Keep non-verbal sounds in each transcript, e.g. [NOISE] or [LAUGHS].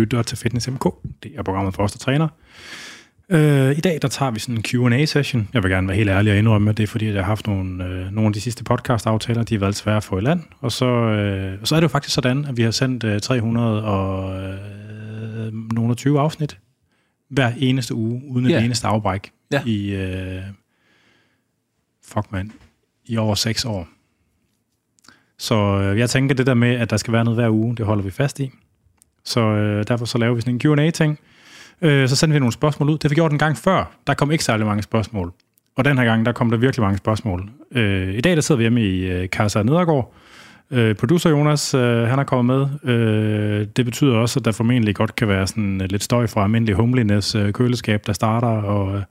lytter til Fitness MK. Det er programmet for os, der træner. Øh, I dag der tager vi sådan en Q&A-session. Jeg vil gerne være helt ærlig og indrømme, at det er fordi, at jeg har haft nogle, øh, nogle af de sidste podcast-aftaler, de har været svære at få i land. Og så, øh, så er det jo faktisk sådan, at vi har sendt øh, 300 og øh, nogle 20 afsnit hver eneste uge, uden et Ja. eneste afbræk Ja. i, øh, fuck man, i over 6 år. Så øh, jeg tænker, det der med, at der skal være noget hver uge, det holder vi fast i. Så øh, derfor så laver vi sådan en Q&A-ting. Øh, så sender vi nogle spørgsmål ud. Det har vi gjort en gang før. Der kom ikke særlig mange spørgsmål. Og den her gang, der kom der virkelig mange spørgsmål. Øh, I dag, der sidder vi hjemme i øh, Casa Nedergaard. Øh, producer Jonas, øh, han er kommet med. Øh, det betyder også, at der formentlig godt kan være sådan øh, lidt støj fra almindelig homeliness øh, køleskab, der starter. Og øh,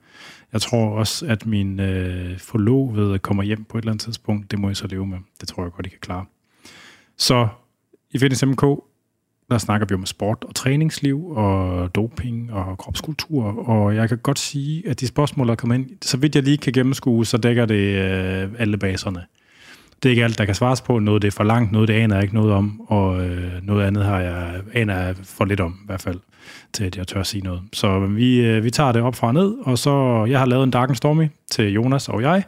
jeg tror også, at min øh, forlovede kommer hjem på et eller andet tidspunkt. Det må jeg så leve med. Det tror jeg godt, I kan klare. Så i Fitness MK, der snakker vi om sport og træningsliv og doping og kropskultur, og jeg kan godt sige, at de spørgsmål, der kommer ind, så vidt jeg lige kan gennemskue, så dækker det øh, alle baserne. Det er ikke alt, der kan svares på. Noget det er for langt, noget det aner jeg ikke noget om, og øh, noget andet har jeg, aner jeg for lidt om, i hvert fald, til at jeg tør at sige noget. Så vi, øh, vi tager det op fra og ned, og så, jeg har lavet en Dark and Stormy til Jonas og jeg,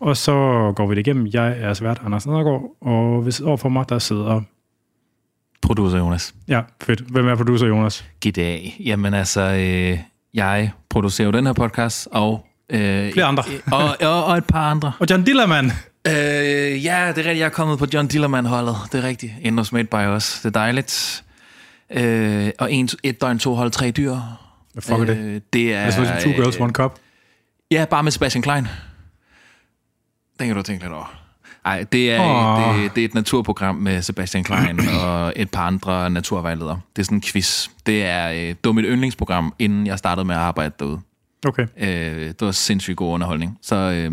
og så går vi det igennem. Jeg er svært Anders Nedergaard, og hvis overfor mig, der sidder... Producer Jonas. Ja, fedt. Hvem er producer Jonas? Goddag. Jamen altså, øh, jeg producerer jo den her podcast, og... Øh, Flere andre. [LAUGHS] og, og, og et par andre. Og John Dillermand. Øh, ja, det er rigtigt. Jeg er kommet på John Dillermand-holdet. Det er rigtigt. Endnu made by os. Det er dejligt. Øh, og en, et døgn, to hold, tre dyr. Hvad fuck er det? Øh, det er... Jeg synes, two girls, one cup. Ja, bare med Sebastian Klein. Den kan du tænke lidt over. Nej, det er, Åh. det, det er et naturprogram med Sebastian Klein [CLEARS THROAT] og et par andre naturvejledere. Det er sådan en quiz. Det er, det var mit yndlingsprogram, inden jeg startede med at arbejde derude. Okay. Øh, det var sindssygt god underholdning. Så øh,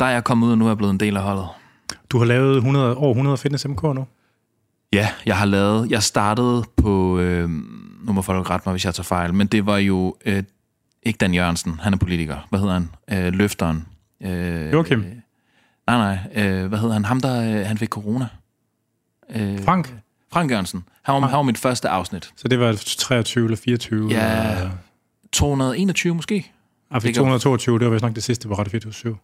der er jeg kommet ud, og nu er jeg blevet en del af holdet. Du har lavet 100, over 100 Fitness MK nu. Ja, jeg har lavet... Jeg startede på... Øh, nu må folk rette mig, hvis jeg tager fejl, men det var jo... Øh, ikke Dan Jørgensen, han er politiker. Hvad hedder han? Øh, løfteren. Øh, Joachim. Nej, nej. Øh, hvad hedder han? Ham, der øh, han fik corona. Øh, Frank. Frank Jørgensen. Han var, han var mit første afsnit. Så det var 23 eller 24? Ja. eller- 221 måske? Det kan- 222, det var vist nok det sidste på Radio 24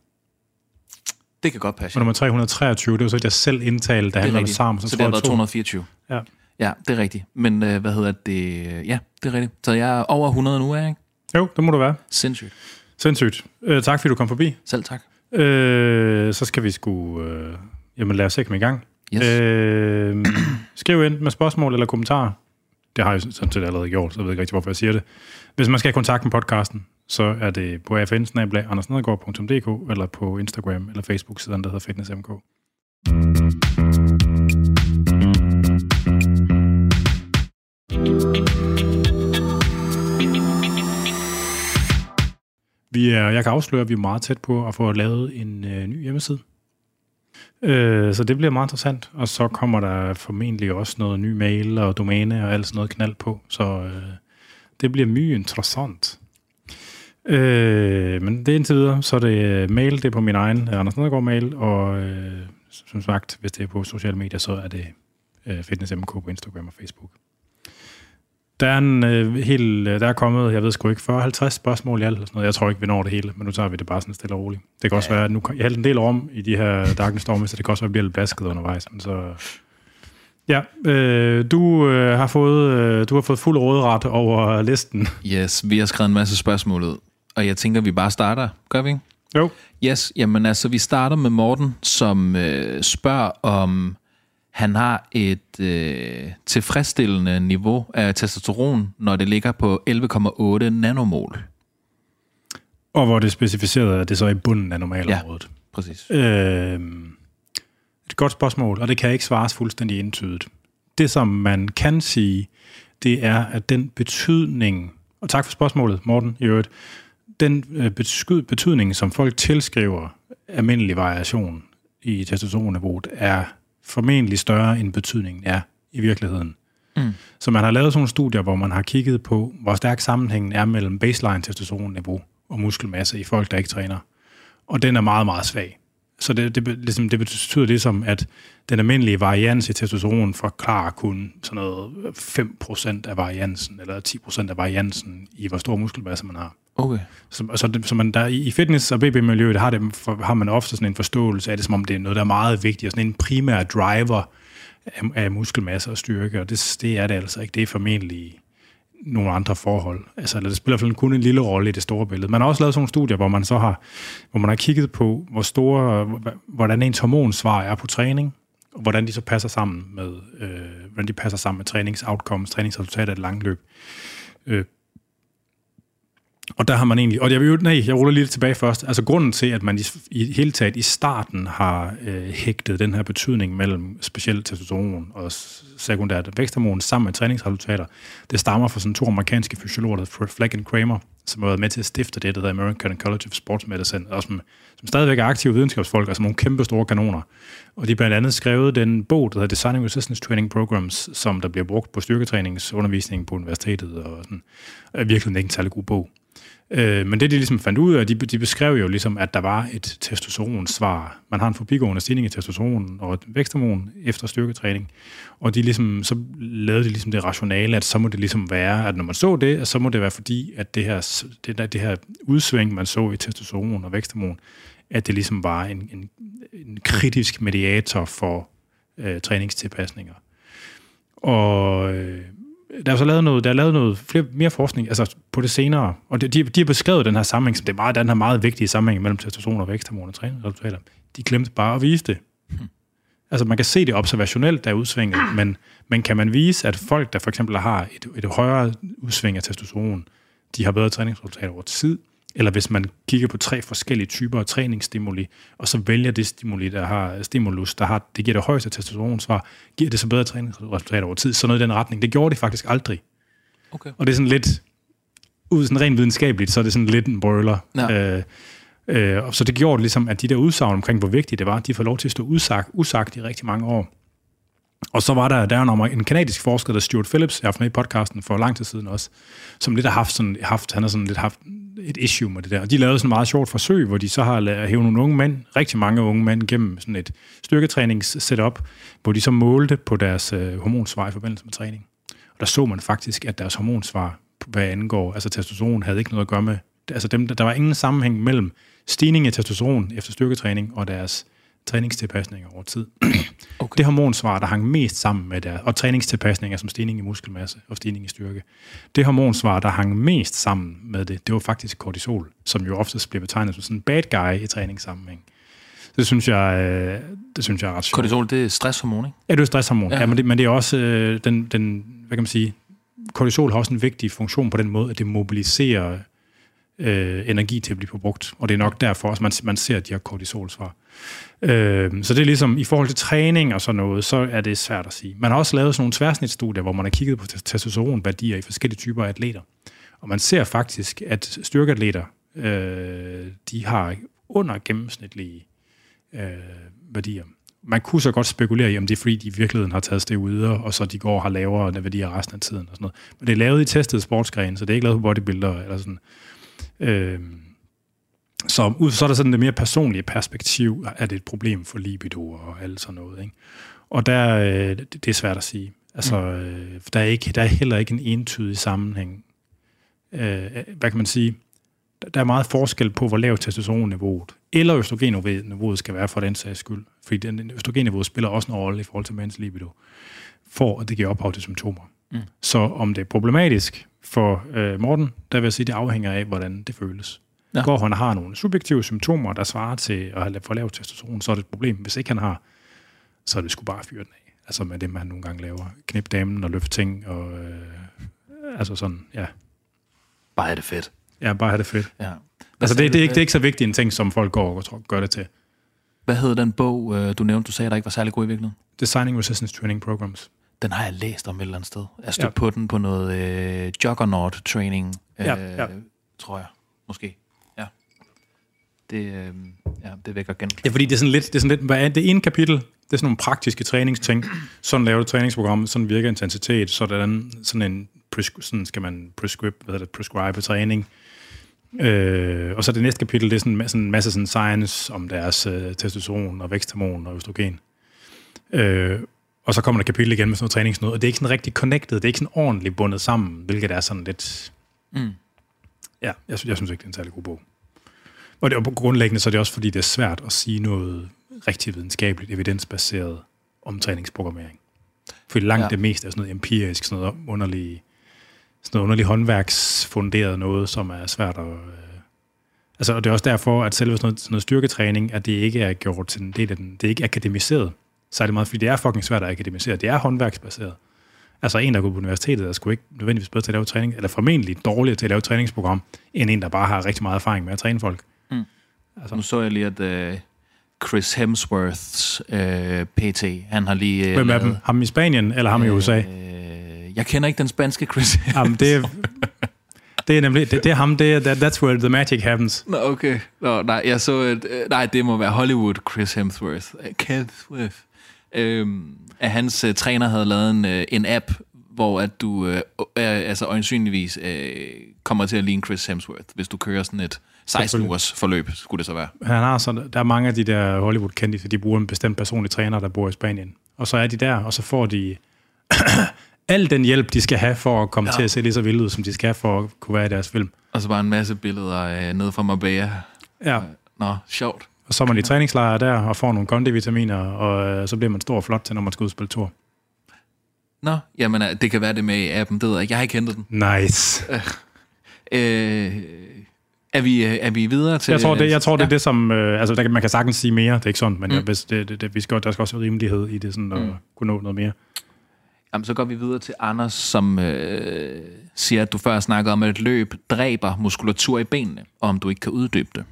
Det kan godt passe. Og nummer 323, det var så, at jeg selv indtalte, da han var sammen. Så, så det har jeg været to- 224. Ja. Ja, det er rigtigt. Men øh, hvad hedder det? Ja, det er rigtigt. Så jeg er over 100 nu, er jeg ikke? Jo, det må du være. Sindssygt. Sindssygt. Øh, tak, fordi du kom forbi. Selv tak. Øh, så skal vi sgu... Øh, jamen, lad os sætte dem i gang. Yes. Øh, skriv ind med spørgsmål eller kommentarer. Det har jeg sådan set allerede gjort, så jeg ved ikke rigtig, hvorfor jeg siger det. Hvis man skal have kontakt med podcasten, så er det på afn andersnedergaard.dk eller på Instagram eller Facebook-siden, der hedder FitnessMK. Vi er, jeg kan afsløre, at vi er meget tæt på at få lavet en øh, ny hjemmeside. Øh, så det bliver meget interessant. Og så kommer der formentlig også noget ny mail og domæne og alt sådan noget knald på. Så øh, det bliver mye interessant. Øh, men det er indtil videre, så er det øh, mail, det er på min egen øh, Anders Nedergaard mail, og øh, som sagt, hvis det er på sociale medier, så er det øh, FitnessMK på Instagram og Facebook. Der er, en, øh, helt, øh, der er kommet, jeg ved sgu ikke, 40-50 spørgsmål i alt. Eller sådan noget. Jeg tror ikke, vi når det hele, men nu tager vi det bare sådan stille og roligt. Det kan også være, at nu, jeg hældte en del om i de her Darkness Storm, så det kan også være, at bliver lidt blasket undervejs. Men så, ja, øh, du, øh, har fået, øh, du har fået fuld råderet over listen. Yes, vi har skrevet en masse spørgsmål ud. Og jeg tænker, vi bare starter. Gør vi ikke? Jo. Yes, jamen altså, vi starter med Morten, som øh, spørger om han har et øh, tilfredsstillende niveau af testosteron, når det ligger på 11,8 nanomol. Og hvor det er specificeret, at det så er i bunden af normalområdet. Præcis. Øh, et godt spørgsmål, og det kan ikke svares fuldstændig entydigt. Det, som man kan sige, det er, at den betydning, og tak for spørgsmålet, Morten, i øvrigt, den øh, betydning, som folk tilskriver almindelig variation i testosteronniveauet, er formentlig større, end betydningen er i virkeligheden. Mm. Så man har lavet sådan nogle studier, hvor man har kigget på, hvor stærk sammenhængen er mellem baseline testosteronniveau og muskelmasse i folk, der ikke træner. Og den er meget, meget svag. Så det, det, ligesom, det betyder ligesom, at den almindelige varians i testosteron forklarer kun sådan noget 5% af variansen, eller 10% af variansen i, hvor stor muskelmasse man har. Okay. Så, så, det, så man der, i fitness- og BB-miljøet har, det, for, har man ofte sådan en forståelse af det, som om det er noget, der er meget vigtigt, og sådan en primær driver af, af muskelmasse og styrke, og det, det er det altså ikke. Det er formentlig nogle andre forhold. Altså, eller det spiller i hvert fald kun en lille rolle i det store billede. Man har også lavet sådan nogle studier, hvor man så har, hvor man har kigget på, hvor store, hvordan ens hormonsvar er på træning, og hvordan de så passer sammen med, øh, hvordan de passer sammen med træningsoutcomes, træningsresultater i det lange løb. Øh, og der har man egentlig, og jeg vil nej, jeg ruller lige tilbage først. Altså grunden til, at man i, i hele taget i starten har øh, hægtet den her betydning mellem specielt testosteron og sekundært væksthormon sammen med træningsresultater, det stammer fra sådan to amerikanske fysiologer, der Fleck and Kramer, som har været med til at stifte det, der hedder American College of Sports Medicine, og som, som stadigvæk er aktive videnskabsfolk, altså nogle kæmpe store kanoner. Og de har blandt andet skrevet den bog, der hedder Designing Resistance Training Programs, som der bliver brugt på styrketræningsundervisningen på universitetet, og sådan, øh, er virkelig ikke en særlig god bog. Øh, men det, de ligesom fandt ud af, de, de beskrev jo ligesom, at der var et testosteronsvar. Man har en forbigående stigning i testosteron og et væksthormon efter styrketræning. Og de ligesom, så lavede de ligesom det rationale, at så må det ligesom være, at når man så det, så må det være fordi, at det her, det, der, det her udsving, man så i testosteron og væksthormon, at det ligesom var en, en, en kritisk mediator for øh, træningstilpasninger. Og øh, der er så lavet noget, der er lavet noget flere, mere forskning altså på det senere, og de, de har beskrevet den her sammenhæng, som det er meget, den her meget vigtige sammenhæng mellem testosteron og væksthormon og træningsresultater. De glemte bare at vise det. Hmm. Altså man kan se det observationelt, der er udsvinget, men, men kan man vise, at folk, der for eksempel har et, et højere udsving af testosteron, de har bedre træningsresultater over tid, eller hvis man kigger på tre forskellige typer af træningsstimuli, og så vælger det stimuli, der har stimulus, der har, det giver det højeste testosteronsvar, giver det så bedre træningsresultater over tid. Så noget i den retning. Det gjorde det faktisk aldrig. Okay. Og det er sådan lidt, ud sådan rent videnskabeligt, så er det sådan lidt en brøler. Ja. Øh, øh, så det gjorde det ligesom, at de der udsagn omkring, hvor vigtigt det var, de får lov til at stå usagt, usagt i rigtig mange år. Og så var der, der en, en kanadisk forsker, der Stuart Phillips, jeg har haft med i podcasten for lang tid siden også, som lidt har haft sådan, haft, han har sådan lidt haft et issue med det der. Og de lavede sådan et meget sjovt forsøg, hvor de så har hævet nogle unge mænd, rigtig mange unge mænd, gennem sådan et styrketrænings-setup, hvor de så målte på deres øh, hormonsvar i forbindelse med træning. Og der så man faktisk, at deres hormonsvar, hvad angår, altså testosteron, havde ikke noget at gøre med, altså dem, der var ingen sammenhæng mellem stigning i testosteron efter styrketræning og deres træningstilpasninger over tid. [CLEARS THROAT] Okay. Det hormonsvar, der hang mest sammen med der, og træningstilpasninger som stigning i muskelmasse og stigning i styrke, det hormonsvar, der hang mest sammen med det, det var faktisk kortisol, som jo oftest bliver betegnet som sådan en bad guy i træningssammenhæng. Det synes jeg, øh, det synes jeg er ret sjovt. Kortisol, det er stresshormon, ikke? Ja, det er stresshormon. Ja. ja men, det, men det er også øh, den, den, hvad kan man sige, kortisol har også en vigtig funktion på den måde, at det mobiliserer øh, energi til at blive brugt. Og det er nok derfor, at man, man ser de her kortisolsvar. Øh, så det er ligesom, i forhold til træning og sådan noget, så er det svært at sige. Man har også lavet sådan nogle tværsnitsstudier, hvor man har kigget på testosteronværdier i forskellige typer af atleter. Og man ser faktisk, at styrkeatleter, øh, de har under gennemsnitlige øh, værdier. Man kunne så godt spekulere i, om det er fordi, de i virkeligheden har taget det ud, og så de går og har lavere værdier resten af tiden. Og sådan noget. Men det er lavet i testet sportsgren, så det er ikke lavet på bodybuilder eller sådan. Øh, så, så er der sådan det mere personlige perspektiv, er det et problem for libido og alt sådan noget. Ikke? Og der, øh, det er svært at sige. Altså, mm. øh, der, er ikke, der er heller ikke en entydig sammenhæng. Øh, hvad kan man sige? Der er meget forskel på, hvor lavt testosteronniveauet eller østrogenniveauet skal være for den sags skyld. Fordi den, østrogenniveauet spiller også en rolle i forhold til mænds libido, for at det giver ophav til symptomer. Mm. Så om det er problematisk for øh, Morten, der vil jeg sige, det afhænger af, hvordan det føles. Ja. Går han har nogle subjektive symptomer, der svarer til at have for lavt testosteron, så er det et problem. Hvis ikke han har, så er det sgu bare fyre den af. Altså med det, man nogle gange laver. Knip damen og løfte ting. Og, øh, altså sådan, ja. Bare have det fedt. Ja, bare have det fedt. Ja. Altså det, det, er ikke, det er ikke så vigtigt en ting, som folk går og gør det til. Hvad hed den bog, øh, du nævnte, du sagde, der ikke var særlig god i virkeligheden? Designing Resistance Training Programs. Den har jeg læst om et eller andet sted. Jeg stod ja. på den på noget øh, juggernaut training, øh, ja, ja. tror jeg, måske det, øh, ja, det vækker gen. Ja, fordi det er sådan lidt, det er sådan lidt, hvad er det ene kapitel? Det er sådan nogle praktiske træningsting. Sådan laver du træningsprogram, sådan virker intensitet, sådan, sådan en, sådan skal man prescribe, hvad hedder det, prescribe træning. Øh, og så det næste kapitel, det er sådan, sådan en masse sådan science om deres øh, testosteron og væksthormon og østrogen. Øh, og så kommer der kapitel igen med sådan noget træningsnød, og det er ikke sådan rigtig connected, det er ikke sådan ordentligt bundet sammen, hvilket er sådan lidt... Mm. Ja, jeg, synes- jeg synes ikke, det er en særlig god bog. Og det er grundlæggende, så er det også fordi, det er svært at sige noget rigtig videnskabeligt, evidensbaseret om træningsprogrammering. For langt Ja. det meste er sådan noget empirisk, sådan noget underligt, sådan noget underligt håndværksfunderet noget, som er svært at... Øh, altså, og det er også derfor, at selve sådan noget, sådan noget styrketræning, at det ikke er gjort til en del af den, det er ikke akademiseret. Så er det meget, fordi det er fucking svært at akademisere. Det er håndværksbaseret. Altså en, der går på universitetet, er sgu ikke nødvendigvis bedre til at lave træning, eller formentlig dårligere til at lave et træningsprogram, end en, der bare har rigtig meget erfaring med at træne folk. Nu så jeg lige, at uh, Chris Hemsworths uh, PT, han har lige... Uh, Hvem er dem? Ham i Spanien, eller ham i USA? Uh, jeg kender ikke den spanske Chris. [LAUGHS] Jamen, det er, det er nemlig, det, det er ham, det er, that, that's where the magic happens. Nå, okay. Nå, nej, jeg så et, øh, nej, det må være Hollywood Chris Hemsworth. Øh, at hans uh, træner havde lavet en, uh, en app, hvor at du uh, altså øjensynligvis uh, kommer til at ligne Chris Hemsworth, hvis du kører sådan et 16 Selvfølgelig. ugers forløb, skulle det så være. Han har så, der er mange af de der hollywood kendte de bruger en bestemt personlig træner, der bor i Spanien. Og så er de der, og så får de [CLEARS THROAT] al den hjælp, de skal have for at komme Ja. til at se lige så vildt ud, som de skal for at kunne være i deres film. Og så bare en masse billeder uh, ned fra Marbella. Ja, Nå, sjovt. Og så er man i træningslejre der, og får nogle kondivitaminer, og øh, så bliver man stor og flot til, når man skal ud og spille tur. Nå, jamen øh, det kan være det med appen, det ved jeg. Jeg har ikke hentet den. Nice. Øh, er, vi, øh, er vi videre til... Jeg tror, det, jeg tror, det er Ja. det, som... Øh, altså, der, man kan sagtens sige mere, det er ikke sådan, men Mm. jeg, hvis det, det, det, vi skal, der skal også være rimelighed i det, sådan at mm. kunne nå noget mere. Jamen, så går vi videre til Anders, som øh, siger, at du før snakkede om, at et løb dræber muskulatur i benene, og om du ikke kan uddybe det.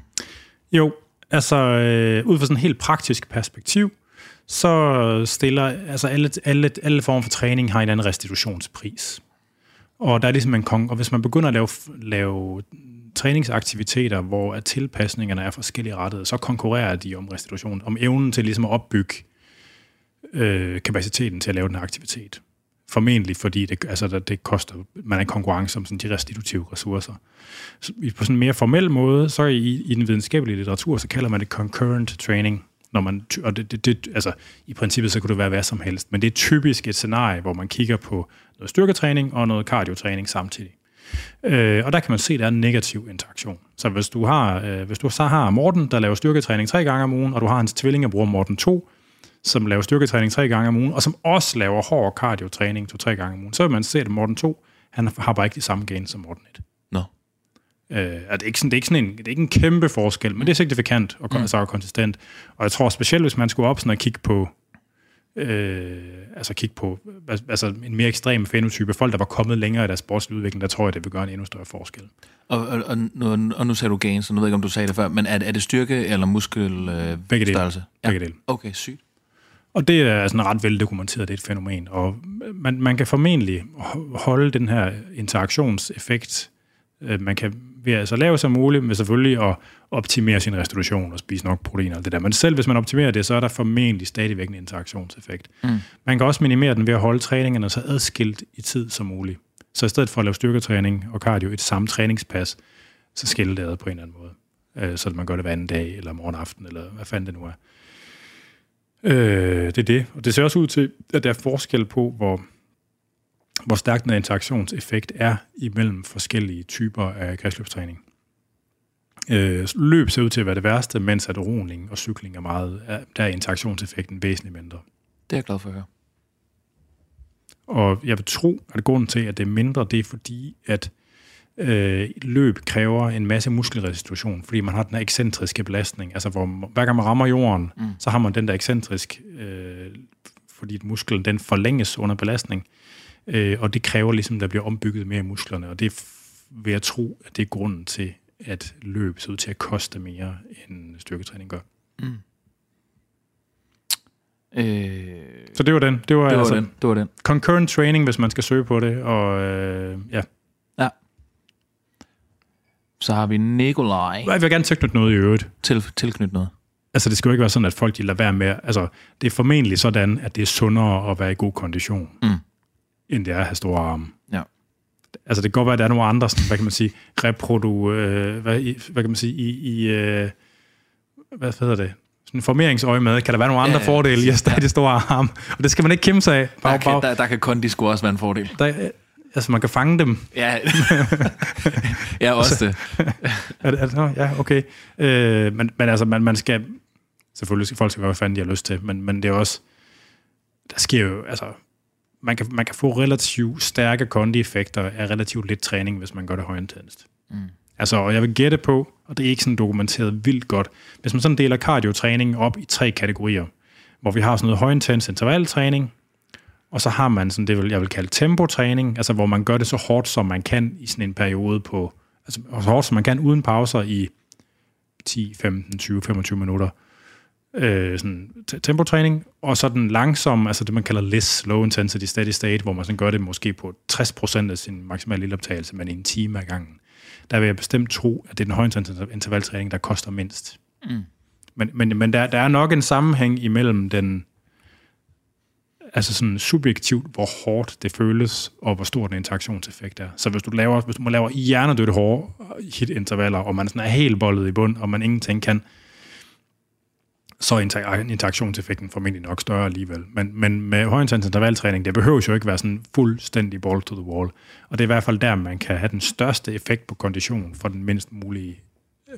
Jo, altså øh, ud fra sådan et helt praktisk perspektiv, så stiller altså alle, alle, alle former for træning har en anden restitutionspris. Og der er ligesom en kong, og hvis man begynder at lave, lave træningsaktiviteter, hvor at tilpasningerne er forskellige rettede, så konkurrerer de om restitution, om evnen til ligesom at opbygge øh, kapaciteten til at lave den her aktivitet. Formentlig fordi det, altså, det, koster, man er konkurrence om sådan de restitutive ressourcer. Så på sådan en mere formel måde, så i, i den videnskabelige litteratur, så kalder man det concurrent training. Når man, og det, det, det, altså, I princippet så kunne det være hvad som helst, men det er typisk et scenarie, hvor man kigger på noget styrketræning og noget kardiotræning samtidig. Øh, og der kan man se, at der er en negativ interaktion. Så hvis du, har, øh, hvis du så har Morten, der laver styrketræning tre gange om ugen, og du har hans tvillingebror Morten 2, som laver styrketræning tre gange om ugen, og som også laver hård cardiotræning to-tre gange om ugen, så vil man se, at Morten 2, han har bare ikke de samme gains som Morten 1. Nå. Øh, er det, er ikke sådan, det, er ikke sådan en, det er ikke en kæmpe forskel, men det er signifikant og, mm. så er konsistent. Og jeg tror specielt, hvis man skulle op sådan og kigge på, øh, altså kigge på altså en mere ekstrem fenotype, folk, der var kommet længere i deres sportslige udvikling, der tror jeg, det vil gøre en endnu større forskel. Og, og, og, nu, og nu sagde du gains, og nu ved jeg ikke, om du sagde det før, men er, det- er det styrke eller muskelstørrelse? Øh, Begge dele. Ja. Begge dele. Okay, sygt. Og det er sådan ret veldokumenteret, det er et fænomen. Og man, man kan formentlig holde den her interaktionseffekt, øh, man kan være så lav som muligt, men selvfølgelig at optimere sin restitution og spise nok protein og det der. Men selv hvis man optimerer det, så er der formentlig stadigvæk en interaktionseffekt. Mm. Man kan også minimere den ved at holde træningerne så adskilt i tid som muligt. Så i stedet for at lave styrketræning og cardio et samme træningspas, så skille det ad på en eller anden måde. Øh, så man gør det hver anden dag, eller morgen aften, eller hvad fanden det nu er. Øh, det er det. Og det ser også ud til, at der er forskel på, hvor, hvor stærk den interaktionseffekt er imellem forskellige typer af kredsløbstræning. Øh, løb ser ud til at være det værste, mens at roning og cykling er meget, er, der er interaktionseffekten væsentligt mindre. Det er jeg glad for at høre. Og jeg vil tro, at grunden til, at det er mindre, det er fordi, at øh, løb kræver en masse muskelrestitution, fordi man har den her ekscentriske belastning. Altså, hvor hver gang man rammer jorden, Mm. så har man den der ekscentrisk, øh, fordi musklen den forlænges under belastning, øh, og det kræver ligesom, at der bliver ombygget mere i musklerne, og det vil jeg tro, at det er grunden til, at løb ser ud til at koste mere, end styrketræning gør. Mm. Øh, Så det var den. Det var, det var altså den. Det var den. concurrent training, hvis man skal søge på det, og øh, ja. Så har vi Nikolaj Jeg vil gerne tilknytte noget i øvrigt. til, tilknyttet noget. Altså, det skal jo ikke være sådan, at folk de lader være med... Altså, det er formentlig sådan, at det er sundere at være i god kondition, Mm. end det er at have store arme. Ja. Altså, det kan godt være, at der er nogle andre, sådan, hvad kan man sige, reprodu, øh, hvad, hvad kan man sige, i, i øh, hvad hedder det, sådan formeringsøje med, kan der være nogle andre Ja, fordele i at præcis, ja. stadig store arm, og det skal man ikke kæmpe sig af. Der, Bag, kan, bag, der, der kan kondi sgu også være en fordel. der, altså, man kan fange dem. Ja, [LAUGHS] ja også det. [LAUGHS] Er det, er det, nå, ja, okay. Øh, men, men altså, man, man skal... Selvfølgelig skal folk skal gøre, hvad fanden de har lyst til, men, men det er også... Der sker jo... Altså, man kan, man kan få relativt stærke kondi-effekter af relativt lidt træning, hvis man gør det højintenst. Mm. Altså, og jeg vil gætte på, og det er ikke sådan dokumenteret vildt godt, hvis man sådan deler cardio-træning op i tre kategorier, hvor vi har sådan noget højintens intervaltræning, og så har man sådan det, vil- jeg vil kalde tempotræning, altså hvor man gør det så hårdt, som man kan i sådan en periode på, altså så hårdt, som man kan uden pauser i 10, 15, 20, 25 minutter. Øh, sådan tempotræning, og så den langsomme, altså det man kalder LIS, Low Intensity Steady State, hvor man sådan gør det måske på 60% af sin maksimale lilleoptagelse, men i en time ad gangen. Der vil jeg bestemt tro, at det er den højintensive intervaltræning, der koster mindst. Mm. Men, men, men der, der er nok en sammenhæng imellem den, altså sådan subjektivt, hvor hårdt det føles, og hvor stor den interaktionseffekt er. Så hvis du laver, hvis du laver hjernedødt hårde hit-intervaller, og man sådan er helt boldet i bund, og man ingenting kan, så er interaktionseffekten formentlig nok større alligevel. Men, men med højintens intervaltræning, det behøver jo ikke være sådan fuldstændig ball to the wall. Og det er i hvert fald der, man kan have den største effekt på kondition for den mindst mulige,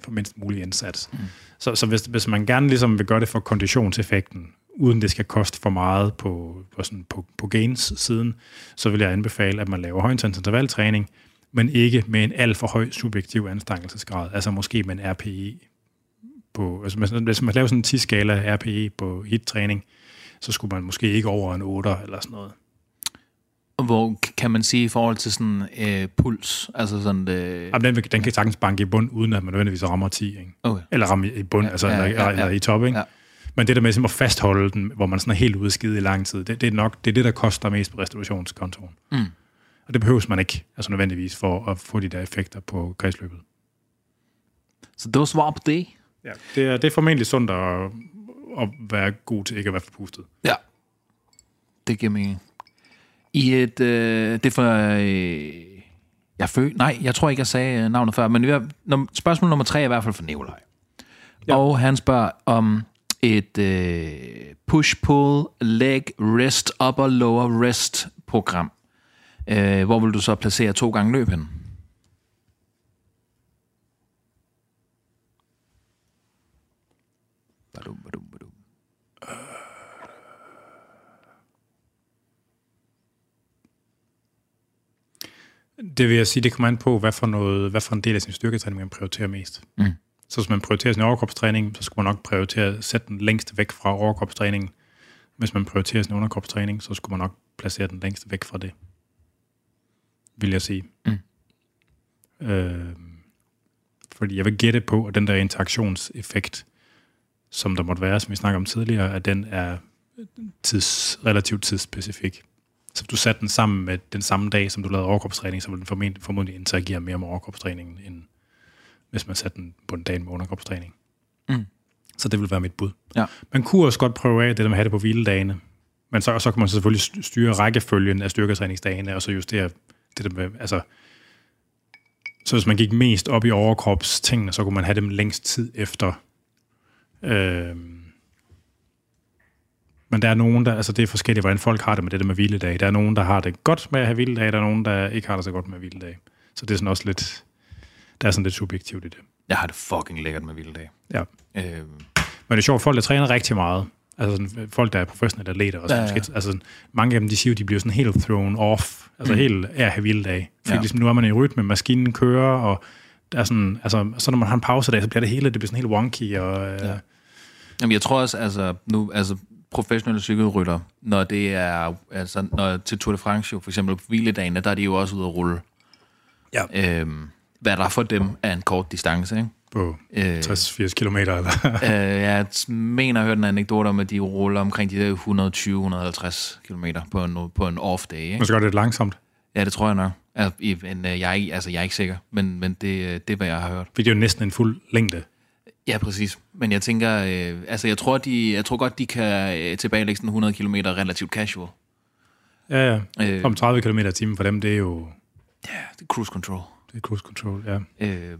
for mindst mulig indsats. Mm. Så, så hvis, hvis man gerne ligesom vil gøre det for konditionseffekten, uden det skal koste for meget på, på, sådan, på, på gains-siden, så vil jeg anbefale, at man laver højintens intervaltræning, men ikke med en alt for høj subjektiv anstrengelsesgrad. Altså måske med en RPE på, altså hvis- hvis man laver sådan en 10-skala RPE på hit-træning, så skulle man måske ikke over en 8 eller sådan noget. Hvor kan man sige i forhold til sådan øh, puls, altså sådan øh, Jamen, den, den kan sagtens banke i bund, uden at man nødvendigvis rammer 10, ikke? okay. Eller ramme i bund, ja, altså, ja, ja, eller, ja. eller i top, ikke? Ja. Men det der med at fastholde den, hvor man sådan er helt ude skide i lang tid, det, det, er nok det, er det, der koster mest på restaurationskontoen. Mm. Og det behøves man ikke, altså nødvendigvis, for at få de der effekter på kredsløbet. Så det var svar på det. Ja, det er, det er formentlig sundt at, at være god til ikke at være forpustet. Ja. Det giver mening. I et... Øh, det er for... Øh, jeg føl, nej, jeg tror ikke, jeg sagde øh, navnet før, men har, num, spørgsmål nummer tre er i hvert fald fra Nikolaj. Ja. Og han spørger om et øh, push-pull, leg, rest, upper, lower, rest program. Øh, hvor vil du så placere to gange løb hen? Badum, badum. Det vil jeg sige, det kommer an på, hvad for, noget, hvad for en del af sin styrketræning man prioriterer mest. Mm. Så hvis man prioriterer sin overkropstræning, så skulle man nok prioritere at sætte den længst væk fra overkropstræningen. Hvis man prioriterer sin underkropstræning, så skulle man nok placere den længst væk fra det. Vil jeg sige. Mm. Øh, fordi jeg vil gætte på, at den der interaktionseffekt, som der måtte være, som vi snakkede om tidligere, at den er tids, relativt tidsspecifik. Så hvis du satte den sammen med den samme dag, som du lavede overkropstræning, så ville den formentlig, formodentlig interagere mere med overkropstræningen, end hvis man satte den på en dag med underkropstræning. Mm. Så det vil være mit bud. Ja. Man kunne også godt prøve af det der med at have det på hviledagene, men så, så kan man selvfølgelig styre rækkefølgen af styrketræningsdagene, og så justere det der med, altså, så hvis man gik mest op i overkropstingene, så kunne man have dem længst tid efter. Øhm, men der er nogen, der, altså det er forskelligt, hvordan folk har det med det der med hviledag. Der er nogen, der har det godt med at have hviledag, der er nogen, der ikke har det så godt med hviledag. Så det er sådan også lidt, der er sådan lidt subjektivt i det. Jeg har det fucking lækkert med vilddag. Ja. Øh, Men det er sjovt, folk der træner rigtig meget, altså sådan, folk, der er professionelle atleter, og sådan, Ja, ja, ja. altså sådan, mange af dem, de siger de bliver sådan helt thrown off, altså mm. helt af at have hviledag. Fordi Ja. ligesom, nu er man i rytme, maskinen kører, og der er sådan, altså, så når man har en pausedag, så bliver det hele, det bliver sådan helt wonky, og øh, Ja. ja. Jamen, jeg tror også, altså, nu, altså, professionelle cykelrytter, når det er, altså, når til Tour de France jo, for eksempel på hviledagene, der er de jo også ude at rulle. Ja. Øhm, hvad der for dem er en kort distance, ikke? på Øh, 60-80 kilometer, eller [LAUGHS] øh, jeg mener, jeg hørte en anekdote om, at de ruller omkring de der 120-150 km på en, på en off-day, ikke? man skal gøre det lidt langsomt. Ja, det tror jeg nok. Men, øh, jeg, er ikke- altså, jeg er ikke sikker, men, men det, øh, det er, hvad jeg har hørt. Fordi det er jo næsten en fuld længde. Ja, præcis. Men jeg tænker, øh, altså jeg tror, de, jeg tror godt, de kan øh, tilbagelægge sådan 100 km relativt casual. Ja, ja. Øh, Om 30 km i timen for dem, det er jo, Ja, det er cruise control. Det er cruise control, ja. Øh,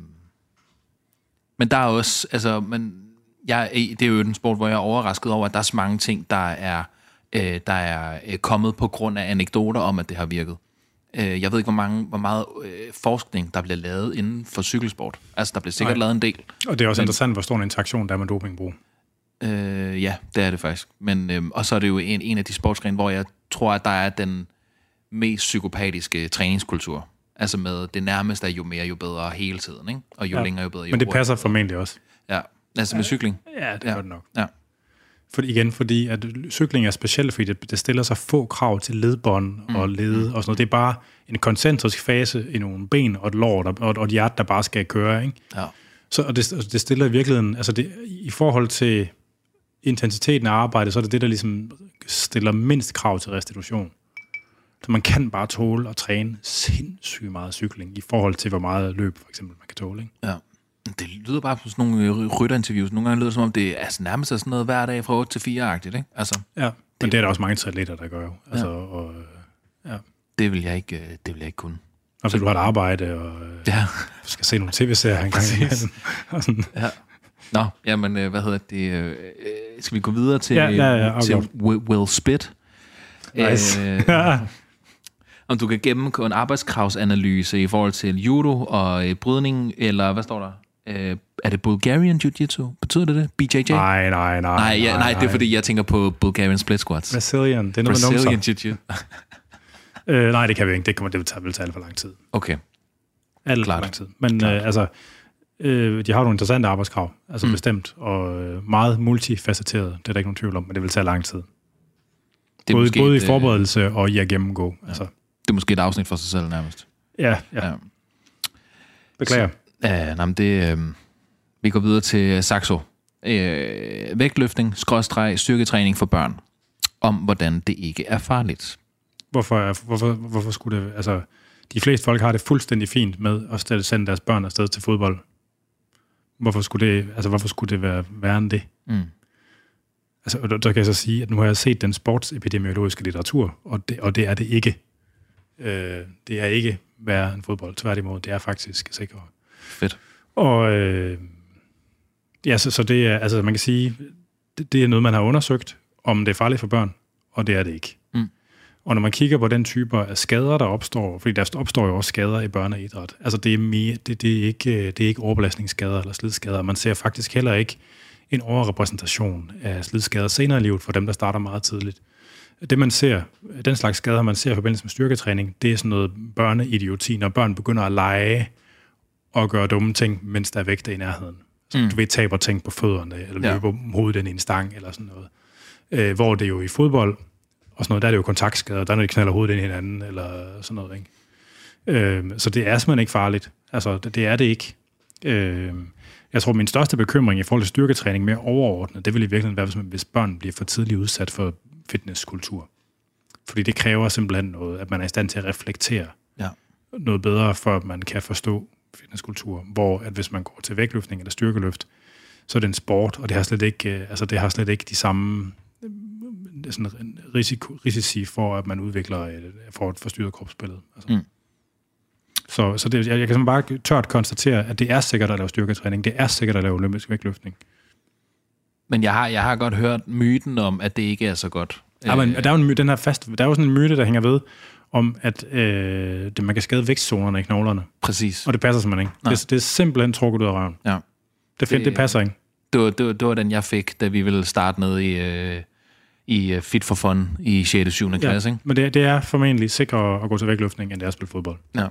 men der er også, altså, men jeg, det er jo en sport, hvor jeg er overrasket over, at der er så mange ting, der er, øh, der er øh, kommet på grund af anekdoter om, at det har virket. Øh, jeg ved ikke, hvor, mange, hvor meget øh, forskning, der bliver lavet inden for cykelsport. Altså, der bliver sikkert Nej. lavet en del. Og det er også Men- interessant, hvor stor en interaktion der er med dopingbrug. Øh, ja, det er det faktisk. Men, øh, og så er det jo en, en af de sportsgrene, hvor jeg tror, at der er den mest psykopatiske træningskultur. Altså med det nærmeste er jo mere, jo bedre hele tiden, ikke? Og jo ja. Længere, jo bedre. Jo Men det passer formentlig også. Ja, altså med cykling. Ja, det Ja. ja. gør det nok. Ja. Fordi igen, fordi at cykling er specielt, fordi det, det stiller sig få krav til ledbånd mm. og lede og sådan noget. Det er bare en koncentrisk fase i nogle ben og et lår der, og, og et hjerte, der bare skal køre. Ikke? Ja. Så og det, og det stiller i virkeligheden, altså det, i forhold til intensiteten af arbejdet, så er det det, der ligesom stiller mindst krav til restitution. Så man kan bare tåle at træne sindssygt meget cykling i forhold til, hvor meget løb for eksempel man kan tåle. Ikke? ja. Det lyder bare på sådan nogle øh, rytterinterviews. Nogle gange lyder det som om, det er altså, nærmest er sådan noget hver dag fra 8 til 4-agtigt, ikke? Altså, Ja, men det er der også mange triatleter, der gør jo. Altså, og, øh, det vil jeg ikke, øh, det vil jeg ikke kunne. og så du har et arbejde, og Ja. skal se nogle tv-serier en gang imellem. Og sådan. ja. Nå, jamen, hvad hedder det? Øh, skal vi gå videre til, Ja, ja, ja, til afgjort. Will, Spit? Nice. Øh, [LAUGHS] om du kan gennemgå en arbejdskravsanalyse i forhold til judo og øh, brydning, eller hvad står der? Øh, er det Bulgarian Jiu-Jitsu? Betyder det det? BJJ? nej, nej, nej. nej, ja, nej, det er fordi, jeg tænker på Bulgarian Split Squats. Brazilian, det er noget Brazilian. Jiu-Jitsu. [LAUGHS] Øh, nej, det kan vi ikke. Det kommer det vil tage, vil tage alt for lang tid. Okay. Alt Klart. for lang tid. Men øh, altså, øh, de har nogle interessante arbejdskrav, altså Mm. bestemt, og øh, meget multifacetteret. Det er der ikke nogen tvivl om, men det vil tage lang tid. Det er, Både, måske både et, i øh, forberedelse og i at gennemgå. Altså, det er måske et afsnit for sig selv nærmest. ja, ja, Ja. beklager. Ja, nej, men det, øh, vi går videre til Saxo. Øh, vægtløftning, skråstreg, styrketræning for børn. Om hvordan det ikke er farligt. Hvorfor, er- hvorfor, hvorfor skulle det... Altså, de fleste folk har det fuldstændig fint med at sende deres børn afsted til fodbold. Hvorfor skulle det, altså, hvorfor skulle det være værre end det? Mm. Altså, der, der kan jeg så sige, at nu har jeg set den sportsepidemiologiske litteratur, og det, og det er det ikke. Øh, det er ikke værre end fodbold. Tværtimod, det er faktisk sikrere. Fedt. Og øh, ja, så, så det er, altså man kan sige, det, det er noget, man har undersøgt, om det er farligt for børn, og det er det ikke. Mm. Og når man kigger på den typer af skader, der opstår, fordi der opstår jo også skader i børneidræt, altså det er, mere, det, det er, ikke, det er ikke overbelastningsskader eller slidskader. Man ser faktisk heller ikke en overrepræsentation af slidskader senere i livet for dem, der starter meget tidligt. Det man ser, den slags skader, man ser i forbindelse med styrketræning, det er sådan noget børneidioti, når børn begynder at lege og gøre dumme ting, mens der er vægte i nærheden. Så Mm. du ved, taber ting på fødderne, eller Ja. løber hovedet ind i en stang, eller sådan noget. Øh, hvor det jo i fodbold, og sådan noget, der er det jo kontaktskader, der er noget, de knaller hovedet ind i hinanden, eller sådan noget, ikke? Øh, så det er simpelthen ikke farligt. Altså, det, det er det ikke. Øh, jeg tror, min største bekymring i forhold til styrketræning mere overordnet, det vil i virkeligheden være, hvis børn bliver for tidligt udsat for fitnesskultur. Fordi det kræver simpelthen noget, at man er i stand til at reflektere Ja. noget bedre, for at man kan forstå fitnesskultur. Hvor at hvis man går til vægtløftning eller styrkeløft, så er det en sport, og det har slet ikke, øh, altså det har slet ikke de samme øh, sådan risiko, risici for, at man udvikler et, for et forstyrret kropsbillede. Altså. Mm. Så, så det, jeg, jeg kan bare tørt konstatere, at det er sikkert at lave styrketræning. Det er sikkert at lave olympisk vægtløftning. Men jeg har, jeg har godt hørt myten om, at det ikke er så godt. Ja, men der er jo en, den her fast, der er jo sådan en myte, der hænger ved, om at øh, det, man kan skade vækstzonerne i knoglerne. Præcis. Og det passer simpelthen ikke. Nej. Det, det er simpelthen trukket ud af røven. Ja. Det, det, Det- det passer ikke. Det var, det, var, det var den, jeg fik, da vi ville starte ned i, øh, i øh, Fit for Fun i 6. og 7. Ja. klasse. Ikke? Men det, det er formentlig sikrere at gå til vægtløftning, end det er at spille fodbold. Ja.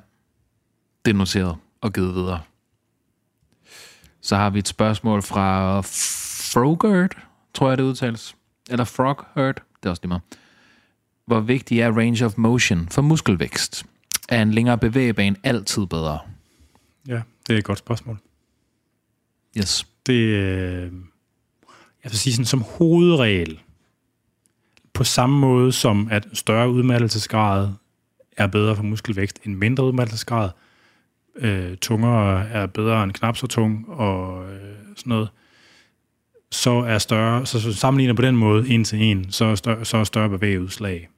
Det er noteret og givet videre. Så har vi et spørgsmål fra Frogert, tror jeg det udtales. Eller Froghurt, det er også lige meget. Hvor vigtig er range of motion for muskelvækst? Er en længere bevægebane altid bedre? Ja, det er et godt spørgsmål. Yes. Det, øh, jeg vil sige sådan, som hovedregel, på samme måde som at større udmattelsesgrad er bedre for muskelvækst end mindre udmattelsesgrad, øh, tungere er bedre end knap så tung, og øh, sådan noget, så er større, så, så sammenligner på den måde en til en, så er større, så er større bevægeudslag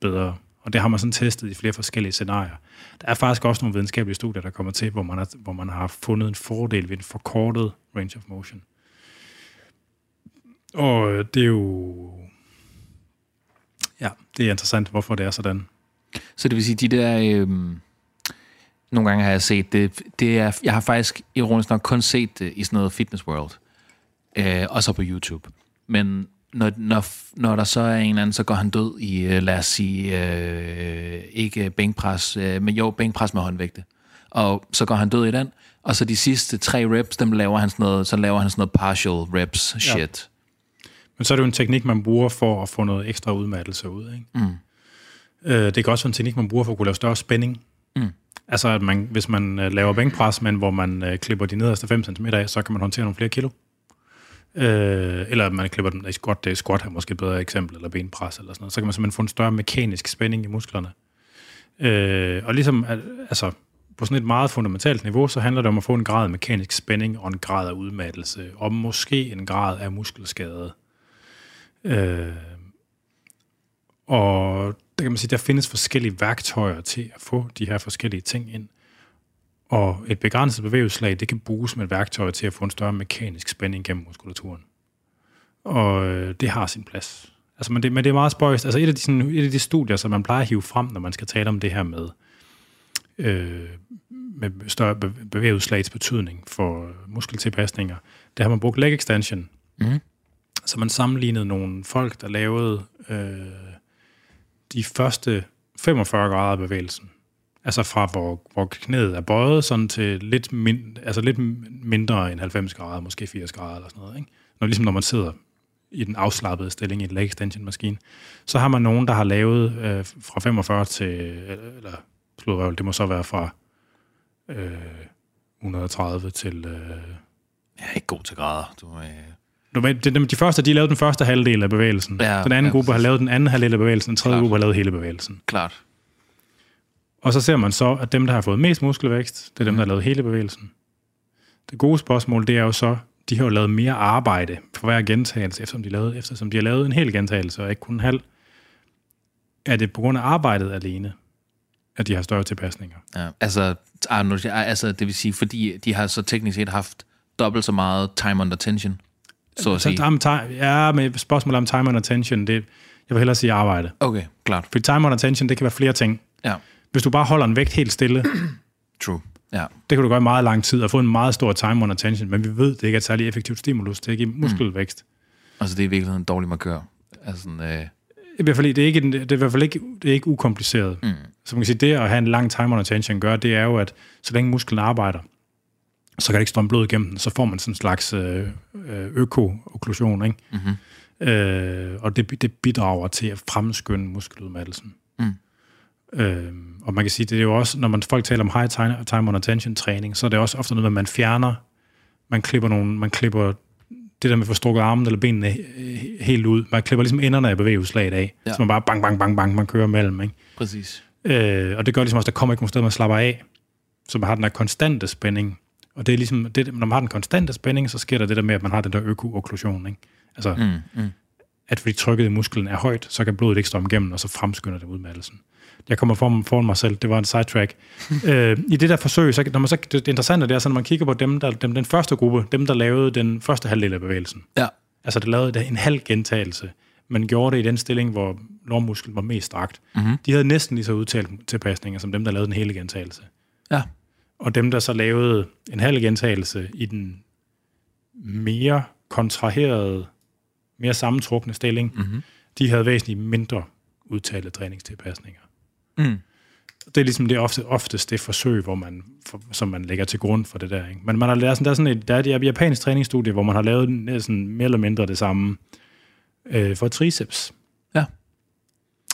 bedre. Og det har man sådan testet i flere forskellige scenarier. Der er faktisk også nogle videnskabelige studier, der kommer til, hvor man, har, hvor man har fundet en fordel ved en forkortet range of motion. Og øh, det er jo... Ja, det er interessant, hvorfor det er sådan. Så det vil sige, de der... Øh, nogle gange har jeg set det. det er, jeg har faktisk ironisk nok kun set det i sådan noget Fitness World. Øh, og så på YouTube. Men når, når, når der så er en eller anden, så går han død i, øh, lad os sige, øh, ikke bænkpres, øh, men jo, bænkpres med håndvægte. Og så går han død i den, og så de sidste tre reps, dem laver han sådan noget, så laver han sådan noget partial reps shit. Ja. Men så er det jo en teknik, man bruger for at få noget ekstra udmattelse ud. Ikke? Mm. Øh, det er også en teknik, man bruger for at kunne lave større spænding. Mm. Altså, at man, hvis man øh, laver bænkpres, men hvor man øh, klipper de nederste 5 cm af, så kan man håndtere nogle flere kilo. Øh, eller man klipper dem i squat, det er squat her måske et bedre eksempel, eller benpres eller sådan noget. Så kan man simpelthen få en større mekanisk spænding i musklerne. Øh, og ligesom, altså, på sådan et meget fundamentalt niveau, så handler det om at få en grad af mekanisk spænding og en grad af udmattelse, og måske en grad af muskelskade. Øh, og der kan man sige, der findes forskellige værktøjer til at få de her forskellige ting ind. Og et begrænset bevægelseslag, det kan bruges med et værktøj til at få en større mekanisk spænding gennem muskulaturen. Og øh, det har sin plads. Altså, men, det, men det er meget spøjst. Altså, et af, de, sådan, et af de studier, som man plejer at hive frem, når man skal tale om det her med, øh, med større bevægelseslags betydning for muskeltilpasninger, det har man brugt leg extension. Mm. Så man sammenlignede nogle folk, der lavede øh, de første 45 grader af bevægelsen. Altså fra hvor, hvor knæet er bøjet sådan til lidt, min, altså lidt mindre end 90 grader, måske 80 grader eller sådan noget. Ikke? Når, ligesom når man sidder i den afslappede stilling i en leg extension maskine. Så har man nogen, der har lavet øh, fra 45 til, eller slået det må så være fra øh, 130 til... Øh, jeg er ikke god til grader. Du, øh, de, de første, de lavede den første halvdel af bevægelsen. Ja, den anden ja, gruppe har lavet den anden halvdel af bevægelsen. Den tredje Klart. gruppe har lavet hele bevægelsen. Klart. Og så ser man så, at dem, der har fået mest muskelvækst, det er dem, der har lavet hele bevægelsen. Det gode spørgsmål, det er jo så, de har jo lavet mere arbejde for hver gentagelse, eftersom de, lavede, eftersom de har lavet en hel gentagelse, og ikke kun en halv. Er det på grund af arbejdet alene, at de har større tilpasninger? Ja, altså, altså det vil sige, fordi de har så teknisk set haft dobbelt så meget time under tension så at sige. Ja, men spørgsmålet om time and attention, det, jeg vil hellere sige arbejde. Okay, klart. For time and attention, det kan være flere ting. Ja. Hvis du bare holder en vægt helt stille, [CLEARS THROAT] True. Ja. Det kan du gøre i meget lang tid og få en meget stor time on attention, men vi ved, det ikke er et særlig effektivt stimulus til at give muskelvækst. Mm. Altså det er i virkeligheden en dårlig markør. Altså sådan, øh... I hvert fald, det er, ikke, det er i hvert fald ikke, det er ikke ukompliceret. Mm. Så man kan sige, det at have en lang time on attention gør, det er jo, at så længe musklen arbejder, så kan det ikke strømme blod igennem den, så får man sådan en slags øh, øh øko-okklusion, ikke? Mm-hmm. Øh, og det, det bidrager til at fremskynde muskeludmattelsen. Øh, og man kan sige, det er jo også, når man folk taler om high time, time on attention træning, så er det også ofte noget, at man fjerner, man klipper nogle, man klipper det der med at få strukket armen eller benene helt ud. Man klipper ligesom enderne af bevægelseslaget af, ja. så man bare bang, bang, bang, bang, man kører mellem. Ikke? Præcis. Øh, og det gør ligesom også, at der kommer ikke nogen sted, man slapper af. Så man har den her konstante spænding og det er ligesom, det, når man har den konstante spænding, så sker der det der med, at man har den der øko-okklusion. Ikke? Altså, mm, mm. at fordi trykket i musklen er højt, så kan blodet ikke strømme igennem, og så fremskynder det udmattelsen. Jeg kommer foran, foran mig selv, det var en sidetrack. [LAUGHS] øh, I det der forsøg, så, når man så, det interessante det er, så når man kigger på dem, der, dem, den første gruppe, dem der lavede den første halvdel af bevægelsen. Ja. Altså, der lavede en halv gentagelse. Man gjorde det i den stilling, hvor lårmusklen var mest strakt. Mm-hmm. De havde næsten lige så udtalt tilpasninger, som dem, der lavede den hele gentagelse. Ja. Og dem, der så lavede en halv gentagelse i den mere kontraherede, mere sammentrukne stilling, mm-hmm. de havde væsentligt mindre udtalte træningstilpasninger. Mm. Det er ligesom det ofte, oftest det forsøg, hvor man, for, som man lægger til grund for det der. Ikke? Men man har lavet sådan, der er sådan et, der er et japansk træningsstudie, hvor man har lavet næsten mere eller mindre det samme øh, for triceps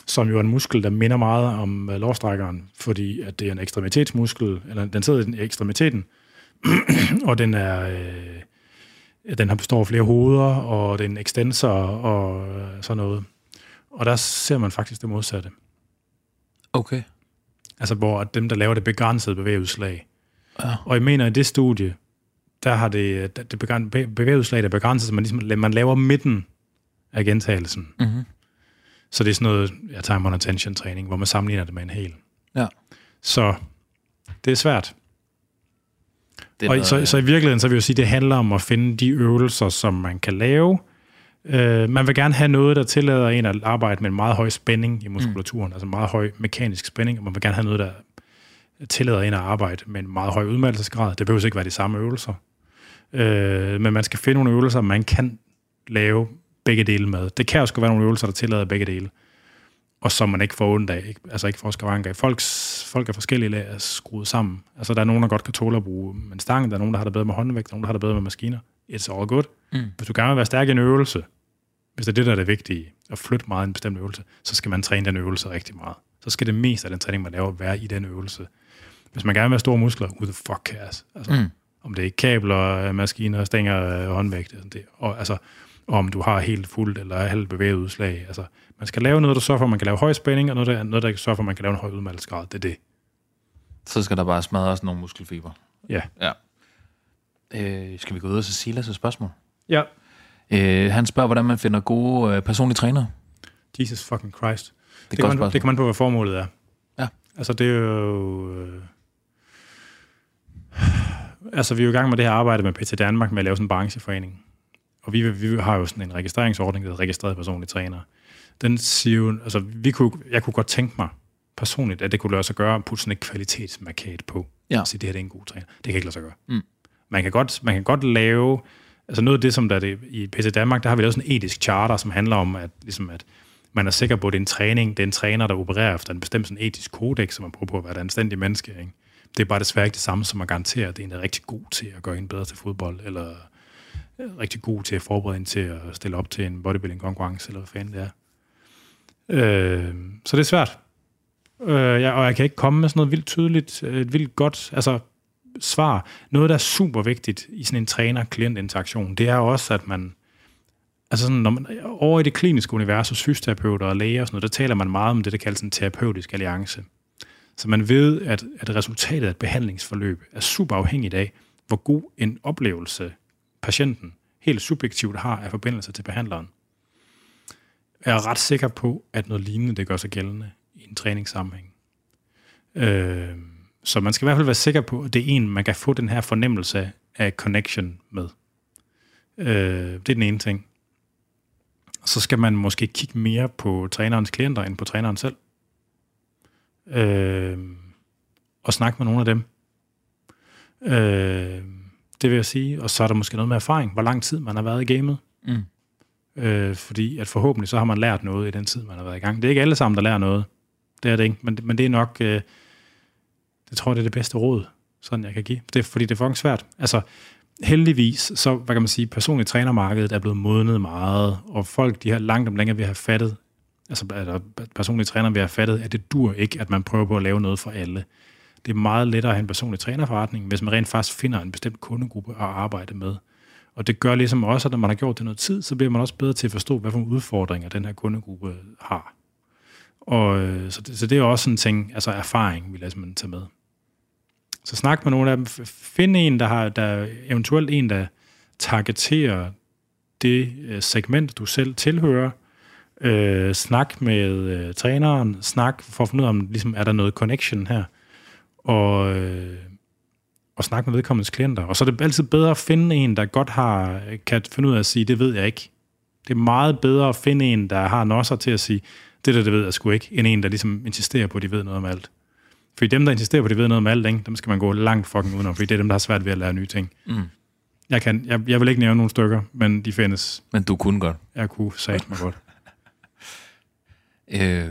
som jo er en muskel, der minder meget om uh, lårstrækkeren, fordi at det er en ekstremitetsmuskel, eller den sidder i ekstremiteten, [CLEARS THROAT] og den er... Øh, den har består af flere hoveder, og den extensor og øh, sådan noget. Og der ser man faktisk det modsatte. Okay. Altså, hvor dem, der laver det begrænsede bevægelseslag. Ja. Og jeg mener, at det studie, der har det, det bevægelseslag, der er begrænset, så man, ligesom, man laver midten af gentagelsen. Mm-hmm Så det er sådan noget ja, time on attention træning, hvor man sammenligner det med en hel. Ja. Så det er svært. Det er Og noget, så, så i virkeligheden, så vil jeg jo sige, det handler om at finde de øvelser, som man kan lave. Øh, man vil gerne have noget, der tillader en at arbejde med en meget høj spænding i muskulaturen, mm. altså meget høj mekanisk spænding, og man vil gerne have noget, der tillader en at arbejde med en meget høj udmattelsesgrad. Det behøver ikke være de samme øvelser. Øh, men man skal finde nogle øvelser, man kan lave begge dele med. Det kan også være nogle øvelser, der tillader begge dele, og som man ikke får ondt af, ikke? altså ikke får skavanker af. Folks, folk er forskellige lag er skruet sammen. Altså der er nogen, der godt kan tåle at bruge en stang, der er nogen, der har det bedre med håndvægt, der er nogen, der har det bedre med maskiner. It's all good. Mm. Hvis du gerne vil være stærk i en øvelse, hvis det er det, der er det vigtige, at flytte meget i en bestemt øvelse, så skal man træne den øvelse rigtig meget. Så skal det meste af den træning, man laver, være i den øvelse. Hvis man gerne vil have store muskler, who the fuck cares? Altså, Mm. Om det er kabler, maskiner, stænger, håndvægt, sådan det. Og, altså, om du har helt fuldt eller halvt bevæget udslag. Altså, man skal lave noget, der sørger for, at man kan lave høj spænding, og noget, der, noget, der kan sørge for, at man kan lave en høj udmattelsesgrad. Det er det. Så skal der bare smadres nogle muskelfiber. Ja. Ja. Øh, skal vi gå ud og så Silas' spørgsmål? Ja. Øh, han spørger, hvordan man finder gode øh, personlige trænere. Jesus fucking Christ. Det Det, spørgsmål. det kan man på, hvad formålet er. Ja. Altså, det er jo... Øh, altså, vi er jo i gang med det her arbejde med PT Danmark med at lave sådan en brancheforening. Og vi, vi har jo sådan en registreringsordning, der hedder registreret personlig træner. Den siger jo... Altså, vi kunne, jeg kunne godt tænke mig personligt, at det kunne lade sig gøre at putte sådan et kvalitetsmarkat på. Ja. Og sige, det her det er en god træner. Det kan ikke lade sig gøre. Mm. Man, kan godt, man kan godt lave... Altså noget af det, som der er det, i PC Danmark, der har vi lavet sådan en etisk charter, som handler om, at, ligesom at man er sikker på, at det er en træning, det er en træner, der opererer efter en bestemt sådan etisk kodex, som man prøver på at være et anstændig menneske. Ikke? Det er bare desværre ikke det samme, som at garantere, at det er en, der er rigtig god til at gøre en bedre til fodbold, eller øh, rigtig god til at forberede en til at stille op til en bodybuilding-konkurrence, eller hvad fanden det er. Øh, så det er svært. Øh, jeg, og jeg kan ikke komme med sådan noget vildt tydeligt, øh, et vildt godt altså, svar. Noget, der er super vigtigt i sådan en træner-klient-interaktion, det er også, at man Altså sådan, når man, over i det kliniske univers hos fysioterapeuter og læger og sådan noget, der taler man meget om det, der kaldes en terapeutisk alliance. Så man ved, at, at resultatet af et behandlingsforløb er super afhængigt af, hvor god en oplevelse patienten helt subjektivt har af forbindelse til behandleren. Jeg er ret sikker på, at noget lignende det gør sig gældende i en træningssammenhæng. Øh, så man skal i hvert fald være sikker på, at det er en, man kan få den her fornemmelse af connection med. Øh, det er den ene ting. Så skal man måske kigge mere på trænerens klienter, end på træneren selv. Øh, og snakke med nogle af dem. Øh, det vil jeg sige. Og så er der måske noget med erfaring, hvor lang tid man har været i gamet. Mm. Øh, fordi at forhåbentlig så har man lært noget i den tid, man har været i gang. Det er ikke alle sammen, der lærer noget. Det er det ikke. Men, men det er nok, øh, det tror jeg, det er det bedste råd, sådan jeg kan give. Det er, fordi det er fucking svært. Altså, heldigvis, så hvad kan man sige, personligt trænermarkedet er blevet modnet meget, og folk, de har langt om længe, vi har fattet, altså eller personlige træner, vi har fattet, at det dur ikke, at man prøver på at lave noget for alle. Det er meget lettere at have en personlig trænerforretning, hvis man rent faktisk finder en bestemt kundegruppe at arbejde med. Og det gør ligesom også, at når man har gjort det noget tid, så bliver man også bedre til at forstå, hvad for nogle udfordringer den her kundegruppe har. Og øh, så det, så det er også en ting, altså erfaring, vi lader man tage med. Så snak med nogle af dem. Find en, der har, der eventuelt en, der targeterer det øh, segment, du selv tilhører. Øh, snak med øh, træneren. Snak for at finde ud af, om ligesom, er der noget connection her. Og, øh, og snak med vedkommendes klienter. Og så er det altid bedre at finde en, der godt har, kan finde ud af at sige, det ved jeg ikke. Det er meget bedre at finde en, der har nosser til at sige, det der, det ved jeg sgu ikke, end en, der ligesom insisterer på, at de ved noget om alt. Fordi dem, der insisterer på, at de ved noget om alt, ikke, dem skal man gå langt fucking udenom, fordi det er dem, der har svært ved at lære nye ting. Mm. Jeg, kan, jeg, jeg vil ikke nævne nogle stykker, men de findes. Men du kunne godt. Jeg kunne sagt mig godt. [LAUGHS] Øh,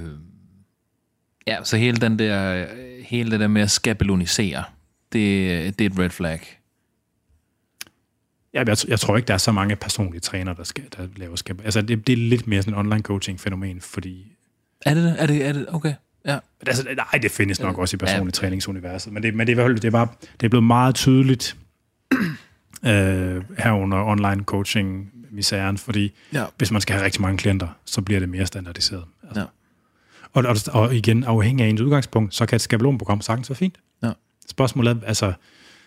ja, så hele, den der, hele det der med at skabelonisere, det, det er et red flag. Ja, jeg, jeg tror ikke, der er så mange personlige trænere, der, skal, der laver skab. Altså, det, det er lidt mere sådan en online coaching fænomen, fordi... Er det det? Er det, er det? Okay. Ja. Altså, nej, det findes nok også i personlige Ja. træningsuniverset, men det, men det er, i hvert fald- det er, bare, det er blevet meget tydeligt [CLEARS THROAT] øh, herunder online coaching misæren, fordi Ja. hvis man skal have rigtig mange klienter, så bliver det mere standardiseret. Altså. Ja. Og, og, og igen, afhængig af ens udgangspunkt, så kan et skabelonprogram sagtens være fint. Ja. Spørgsmålet er, altså,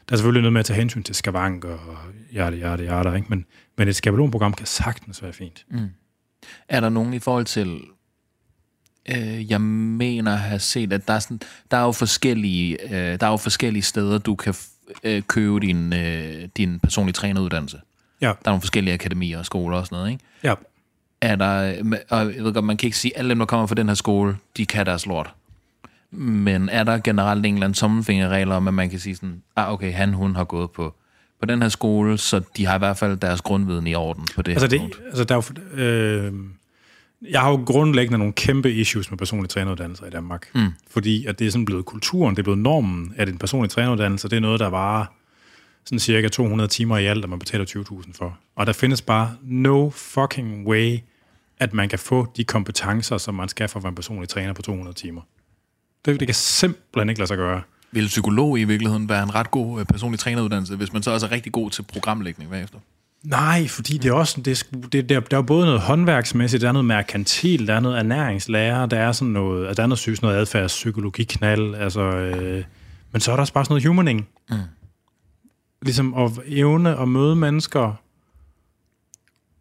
der er selvfølgelig noget med at tage hensyn til skavanker og hjerte, hjerte, hjerte, ikke? Men, men et skabelonprogram kan sagtens være fint. Er der nogen i forhold til Øh, jeg mener at have set, at der er, sådan, der er jo forskellige, øh, der er jo forskellige steder, du kan øh, købe din, øh, din personlige træneruddannelse. Ja, Der er nogle forskellige akademier og skoler og sådan noget, ikke? ja. Er der, og jeg ved godt, man kan ikke sige, at alle dem, der kommer fra den her skole, de kan deres lort. Men er der generelt en eller anden tommelfingerregler om, at man kan sige sådan, ah, okay, han, hun har gået på, på den her skole, så de har i hvert fald deres grundviden i orden på det Altså, her det, punkt. altså der er jo, øh, jeg har jo grundlæggende nogle kæmpe issues med personlige træneruddannelser i Danmark. Mm. Fordi at det er sådan blevet kulturen, det er blevet normen, at en personlig træneruddannelse, det er noget, der varer sådan cirka 200 timer i alt, og man betaler 20.000 for. Og der findes bare no fucking way, at man kan få de kompetencer, som man skal for at være en personlig træner på 200 timer. Det, det kan simpelthen ikke lade sig gøre. Vil psykolog i virkeligheden være en ret god øh, personlig træneruddannelse, hvis man så også er rigtig god til programlægning bagefter? Nej, fordi det er også, det det, der, der er både noget håndværksmæssigt, der er noget merkantil, der er noget ernæringslærer, der er sådan noget, altså der er noget, synes, noget adfærdspsykologiknald, altså, øh, men så er der også bare sådan noget humaning. Mm. Ligesom at evne at møde mennesker,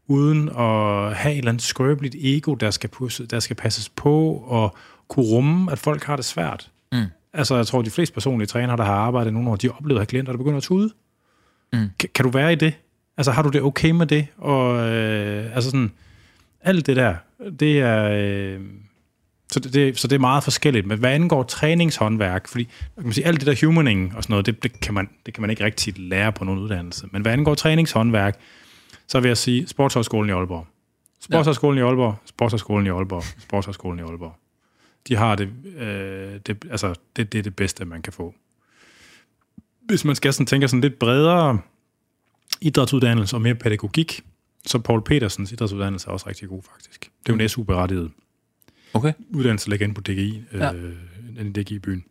uden at have et eller andet skrøbeligt ego, der skal, pusse, der skal passes på, og kunne rumme, at folk har det svært. Mm. Altså, jeg tror, de fleste personlige trænere, der har arbejdet nogle år, de har oplevet at have klienter, der begynder at tude. Mm. Kan, kan du være i det? Altså, har du det okay med det? Og øh, altså sådan, alt det der, det er... Øh, så det, det, så det er meget forskelligt. Men hvad angår træningshåndværk, fordi man kan sige, alt det der humaning og sådan noget, det, det, kan man, det kan man ikke rigtig lære på nogen uddannelse. Men hvad angår træningshåndværk, så vil jeg sige Sportshøjskolen i Aalborg. Sportshøjskolen i Aalborg, Sportshøjskolen i Aalborg, Sportshøjskolen i Aalborg. De har det, øh, det altså det, det er det bedste, man kan få. Hvis man skal sådan, tænke sådan lidt bredere idrætsuddannelse og mere pædagogik, så Paul Petersens idrætsuddannelse er også rigtig god, faktisk. Det er jo en SU-berettiget Okay. uddannelse, der ligger inde på DGI, Ja. øh, den i DGI-byen,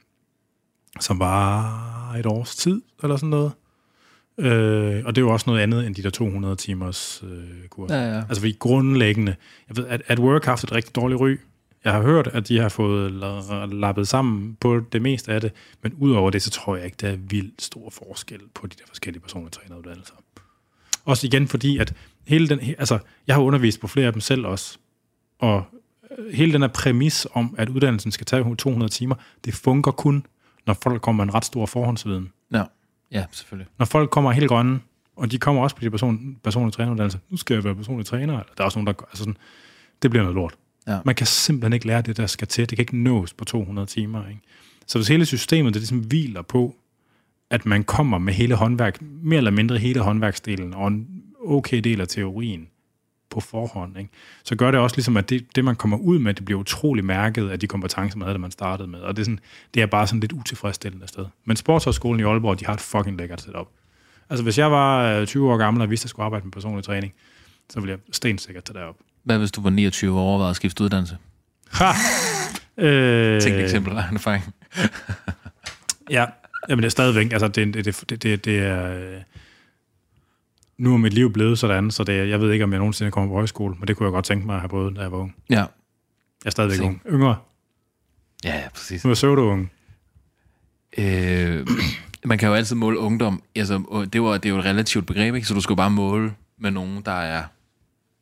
som var et års tid, eller sådan noget. Øh, og det er jo også noget andet end de der 200 timers øh, kurser. Ja, ja. Altså fordi grundlæggende, jeg ved, at, at Work har haft et rigtig dårligt ry. Jeg har hørt, at de har fået la- lappet sammen på det meste af det, men udover det, så tror jeg ikke, der er vildt stor forskel på de der forskellige personlige træneruddannelser. Også igen fordi, at hele den, altså, jeg har undervist på flere af dem selv også, og øh, hele den her præmis om, at uddannelsen skal tage 200 timer, det fungerer kun, når folk kommer med en ret stor forhåndsviden. Ja, ja selvfølgelig. Når folk kommer helt grønne, og de kommer også på de person, personlige træneruddannelser, nu skal jeg være personlig træner, eller der er også nogen, der altså sådan, det bliver noget lort. Ja. Man kan simpelthen ikke lære det, der skal til. Det kan ikke nås på 200 timer. Ikke? Så hvis hele systemet det ligesom hviler på, at man kommer med hele håndværk, mere eller mindre hele håndværksdelen, og en okay del af teorien på forhånd, ikke? så gør det også ligesom, at det, det, man kommer ud med, det bliver utrolig mærket af de kompetencer, man havde, da man startede med. Og det er, sådan, det er bare sådan lidt utilfredsstillende sted. Men Sportshøjskolen i Aalborg, de har et fucking lækkert setup. Altså hvis jeg var øh, 20 år gammel og vidste, at jeg skulle arbejde med personlig træning, så ville jeg stensikkert tage derop. Hvad hvis du var 29 år og overvejede at skifte uddannelse? Ha! Øh, [LAUGHS] Tænk et eksempel af en erfaring. Ja, jamen det er stadigvæk, altså det, det, det, det, det er... øh, Nu er mit liv blevet sådan, så det, jeg ved ikke, om jeg nogensinde kommer på højskole, men det kunne jeg godt tænke mig at have både, da jeg var ung. Ja. Jeg er stadigvæk Same. ung. Yngre. Ja, ja, præcis. Nu er jeg pseudo-ung. Øh, man kan jo altid måle ungdom. Altså, det, var, det er jo et relativt begreb, ikke? Så du skal bare måle med nogen, der er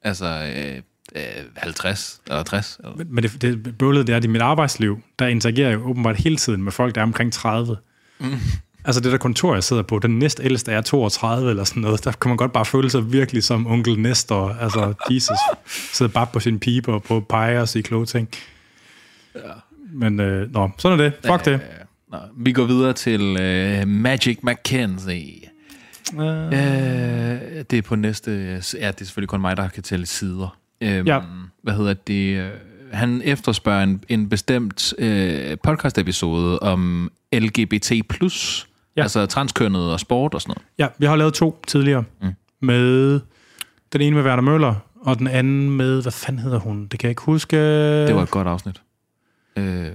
altså øh, øh, 50 eller 60. Eller. Men, men det, det bøvlede, det er, at i mit arbejdsliv, der interagerer jeg jo åbenbart hele tiden med folk, der er omkring 30. Mm. Altså det der kontor, jeg sidder på, den næste ældste er 32 eller sådan noget. Der kan man godt bare føle sig virkelig som onkel Nestor. Altså Jesus sidder bare på sin pibe og på at pege og sige kloge ting. Ja. Men øh, nå, sådan er det. Fuck det. Øh, Nå, vi går videre til øh, Magic McKenzie. Øh, Øh, det er på næste... Ja, det er selvfølgelig kun mig, der kan tælle sider. Øh, Ja. Hvad hedder det? øh, Han efterspørger en, en bestemt øh, podcast-episode om LGBT+, Ja. altså transkønnet og sport og sådan noget. Ja, vi har lavet to tidligere. Mm. Med den ene med Werner Møller, og den anden med, hvad fanden hedder hun? Det kan jeg ikke huske. Det var et godt afsnit. Øh,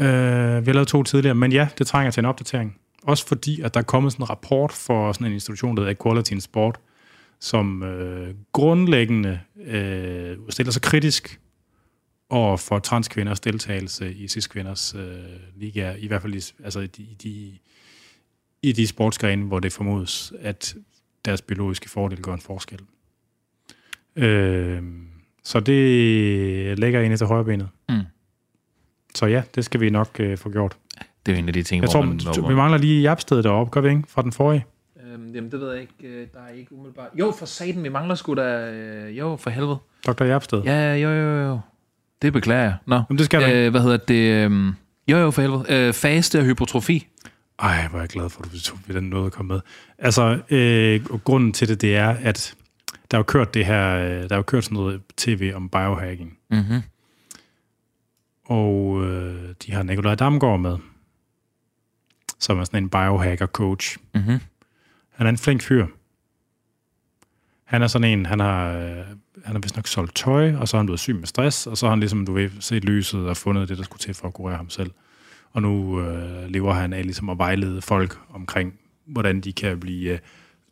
Øh, vi har lavet to tidligere, men ja, det trænger til en opdatering. Også fordi, at der er kommet sådan en rapport for sådan en institution, der hedder Equality in Sport, som øh, grundlæggende øh, stiller sig kritisk over for transkvinders deltagelse i cis-kvinders øh, liga, i hvert fald i, altså i de, i de, sportsgrene, hvor det formodes, at deres biologiske fordel gør en forskel. Øh, så det lægger ind til højre benet. mm. Så ja, det skal vi nok øh, få gjort. Det er jo en af de ting, Jeg hvor tror, man... Hvor, vi mangler lige Japsted deroppe, gør vi ikke? Fra den forrige. Øhm, jamen, det ved jeg ikke. Øh, Der er ikke umiddelbart... Jo, for satan, vi mangler sgu da... Øh, jo, for helvede. Dr. Japsted. Ja, jo, jo, jo. Det beklager jeg. Nå. Jamen, det skal du øh, Hvad hedder det? øhm, Jo, jo, for helvede. Øh, faste og hypotrofi. Ej, hvor er jeg glad for, at du tog den noget at komme med. Altså, øh, grunden til det, det er, at der er jo kørt det her, øh, der er jo kørt sådan noget tv om biohacking. Mm-hmm. Og øh, de har Nikolaj Damgaard med, som er sådan en biohacker-coach. Mm-hmm. Han er en flink fyr. Han er sådan en, han har, øh, han har vist nok solgt tøj, og så er han blevet syg med stress, og så har han ligesom, du ved, set lyset og fundet det, der skulle til for at kurere ham selv. Og nu øh, lever han af ligesom at vejlede folk omkring, hvordan de kan blive øh,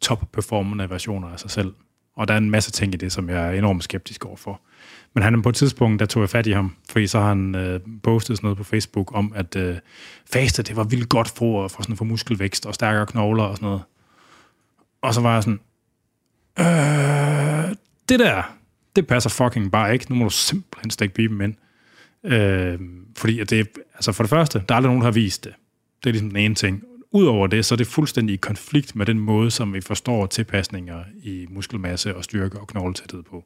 top-performende versioner af sig selv. Og der er en masse ting i det, som jeg er enormt skeptisk overfor. Men han på et tidspunkt, der tog jeg fat i ham, fordi så har han øh, postet sådan noget på Facebook om, at øh, faste, det var vildt godt for, for, sådan, for muskelvækst og stærkere knogler og sådan noget. Og så var jeg sådan, øh, det der, det passer fucking bare ikke. Nu må du simpelthen stikke biben ind. Øh, fordi at det, altså for det første, der er aldrig nogen, der har vist det. Det er ligesom den ene ting. Udover det, så er det fuldstændig i konflikt med den måde, som vi forstår tilpasninger i muskelmasse og styrke og knogletæthed på.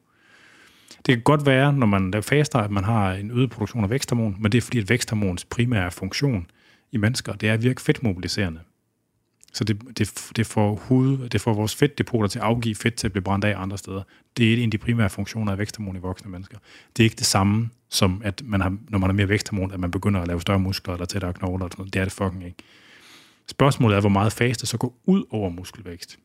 Det kan godt være, når man faster, at man har en øget produktion af væksthormon, men det er fordi, at væksthormons primære funktion i mennesker, det er at virke fedtmobiliserende. Så det, det, det, får hud, det får vores fedtdepoter til at afgive fedt til at blive brændt af andre steder. Det er en af de primære funktioner af væksthormon i voksne mennesker. Det er ikke det samme som, at man har, når man har mere væksthormon, at man begynder at lave større muskler eller tættere knogler. Og sådan noget. Det er det fucking ikke. Spørgsmålet er, hvor meget faste så går ud over muskelvækst.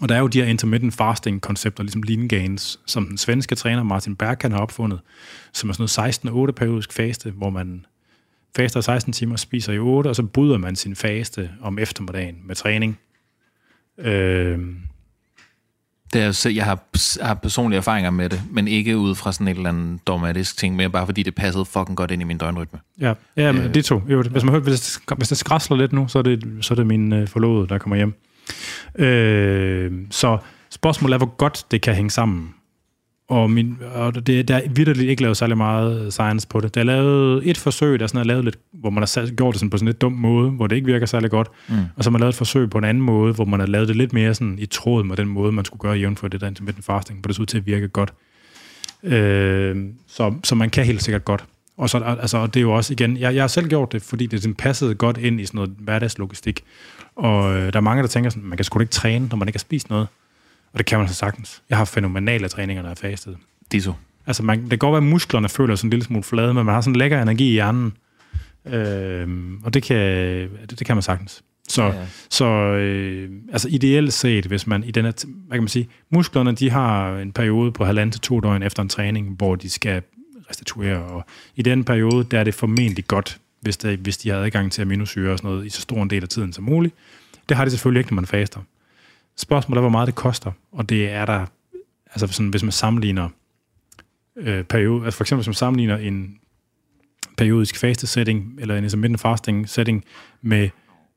Og der er jo de her intermittent fasting-koncepter, ligesom lean gains, som den svenske træner Martin Bergkan har opfundet, som er sådan noget 16-8 periodisk faste, hvor man faster 16 timer, spiser i 8, og så bryder man sin faste om eftermiddagen med træning. Øh, Det er, så- jeg har, har personlige erfaringer med det, men ikke ud fra sådan et eller andet dogmatisk ting, mere bare fordi det passede fucking godt ind i min døgnrytme. ja, ja men Øh. det to. Jo, hvis, man hører, hvis, det, hvis det skræsler lidt nu, så er det, så er det min øh, forlovede, der kommer hjem. Øh, så spørgsmålet er, hvor godt det kan hænge sammen. Og, min, og det, der er vidderligt ikke lavet særlig meget science på det. Der er lavet et forsøg, der sådan er lavet lidt, hvor man har gjort det sådan på sådan lidt dum måde, hvor det ikke virker særlig godt. Mm. Og så har man lavet et forsøg på en anden måde, hvor man har lavet det lidt mere sådan i tråd med den måde, man skulle gøre jævnt for det der intermittent fasting, hvor det så ud til at virke godt. Øh, så, så man kan helt sikkert godt. Og så, altså, og det er jo også igen, jeg, jeg har selv gjort det, fordi det sådan passede godt ind i sådan noget hverdagslogistik. Og øh, der er mange, der tænker sådan, man kan sgu ikke træne, når man ikke har spist noget. Og det kan man så sagtens. Jeg har fænomenale træninger, der er fastet. Dito. Altså, man, det kan godt være, at musklerne føler sådan en lille smule flade, men man har sådan en lækker energi i hjernen. Øh, og det kan, det, det kan man sagtens. Så, Ja. ja. så øh, altså ideelt set, hvis man i den her, hvad kan man sige, musklerne, de har en periode på halvanden til to døgn efter en træning, hvor de skal restituere, og i den periode, der er det formentlig godt, hvis, det, hvis de har adgang til aminosyre og sådan noget i så stor en del af tiden som muligt. Det har de selvfølgelig ikke, når man faster. Spørgsmålet er, hvor meget det koster, og det er der, altså sådan, hvis man sammenligner øh, periode, altså for eksempel hvis man sammenligner en periodisk faste-setting, eller en intermittent fasting-setting, med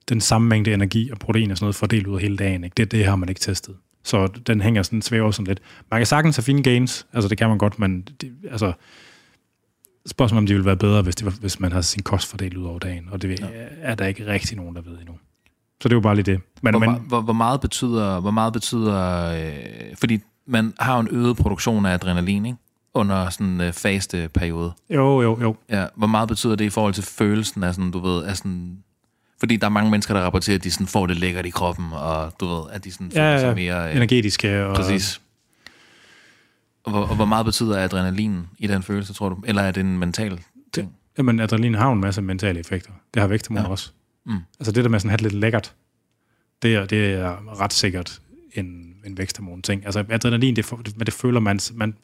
den samme mængde energi og protein og sådan noget fordelt ud af hele dagen. Ikke? Det, det har man ikke testet. Så den hænger sådan, svæver sådan lidt. Man kan sagtens have fine gains, altså det kan man godt, men det, altså, spørgsmålet om de vil være bedre, hvis, det var, hvis man har sin kost fordelt ud over dagen, og det ja. er der ikke rigtig nogen, der ved endnu. Så det jo bare lige det. Men, Hvor, men, hvor, hvor meget betyder, hvor meget betyder øh, fordi man har jo en øget produktion af adrenalin, ikke? Under sådan en øh, faste periode. jo, jo, jo. Ja, hvor meget betyder det i forhold til følelsen af sådan, du ved, af sådan... Fordi der er mange mennesker, der rapporterer, at de sådan får det lækkert i kroppen, og du ved, at de sådan føler Ja, sig ja, mere... Øh, energetiske. Og, præcis. Og hvor, og hvor meget betyder adrenalin i den følelse, tror du? Eller er det en mental ting? Jamen, adrenalin har en masse mentale effekter. Det har væksthormoner ja. også. Mm. Altså det der med sådan at have det lidt lækkert, det er, det er ret sikkert en, en væksthormon ting. Altså adrenalin, det, for, det, føler man, man...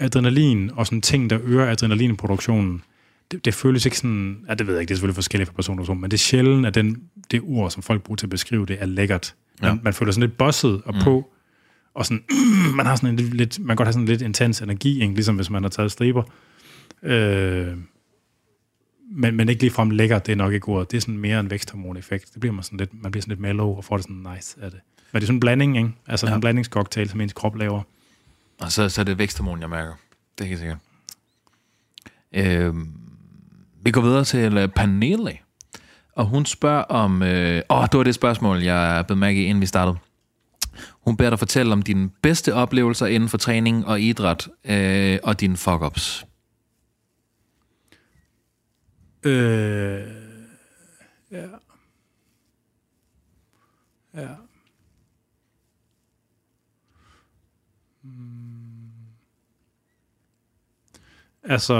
Adrenalin og sådan ting, der øger adrenalinproduktionen, det, det føles ikke sådan... Ja, det ved jeg ikke, det er selvfølgelig forskelligt fra person til person, men det er sjældent, at den, det ord, som folk bruger til at beskrive det, er lækkert. Man, Ja. man føler sådan lidt bosset og mm. på, og sådan, [CLEARS THROAT] man har sådan en lidt, lidt, man kan godt have sådan en lidt intens energi, ikke? ligesom hvis man har taget striber. Øh, men, men ikke ligefrem lækker, det er nok ikke ordet. Det er sådan mere en væksthormoneffekt. Det bliver man sådan lidt, man bliver sådan lidt mellow og får det sådan nice af det. Men det er sådan en blanding, ikke? Altså ja. En blandingscocktail, som ens krop laver. Og så, så er det væksthormon, jeg mærker. Det er helt sikkert. Øhm, Vi går videre til uh, Pernille. Og hun spørger om... Øh, åh, det var det spørgsmål, jeg blev mærke i, inden vi startede. Hun beder dig fortælle om dine bedste oplevelser inden for træning og idræt, øh, og dine fuck-ups. Øh, ja. Ja. Mm. Altså,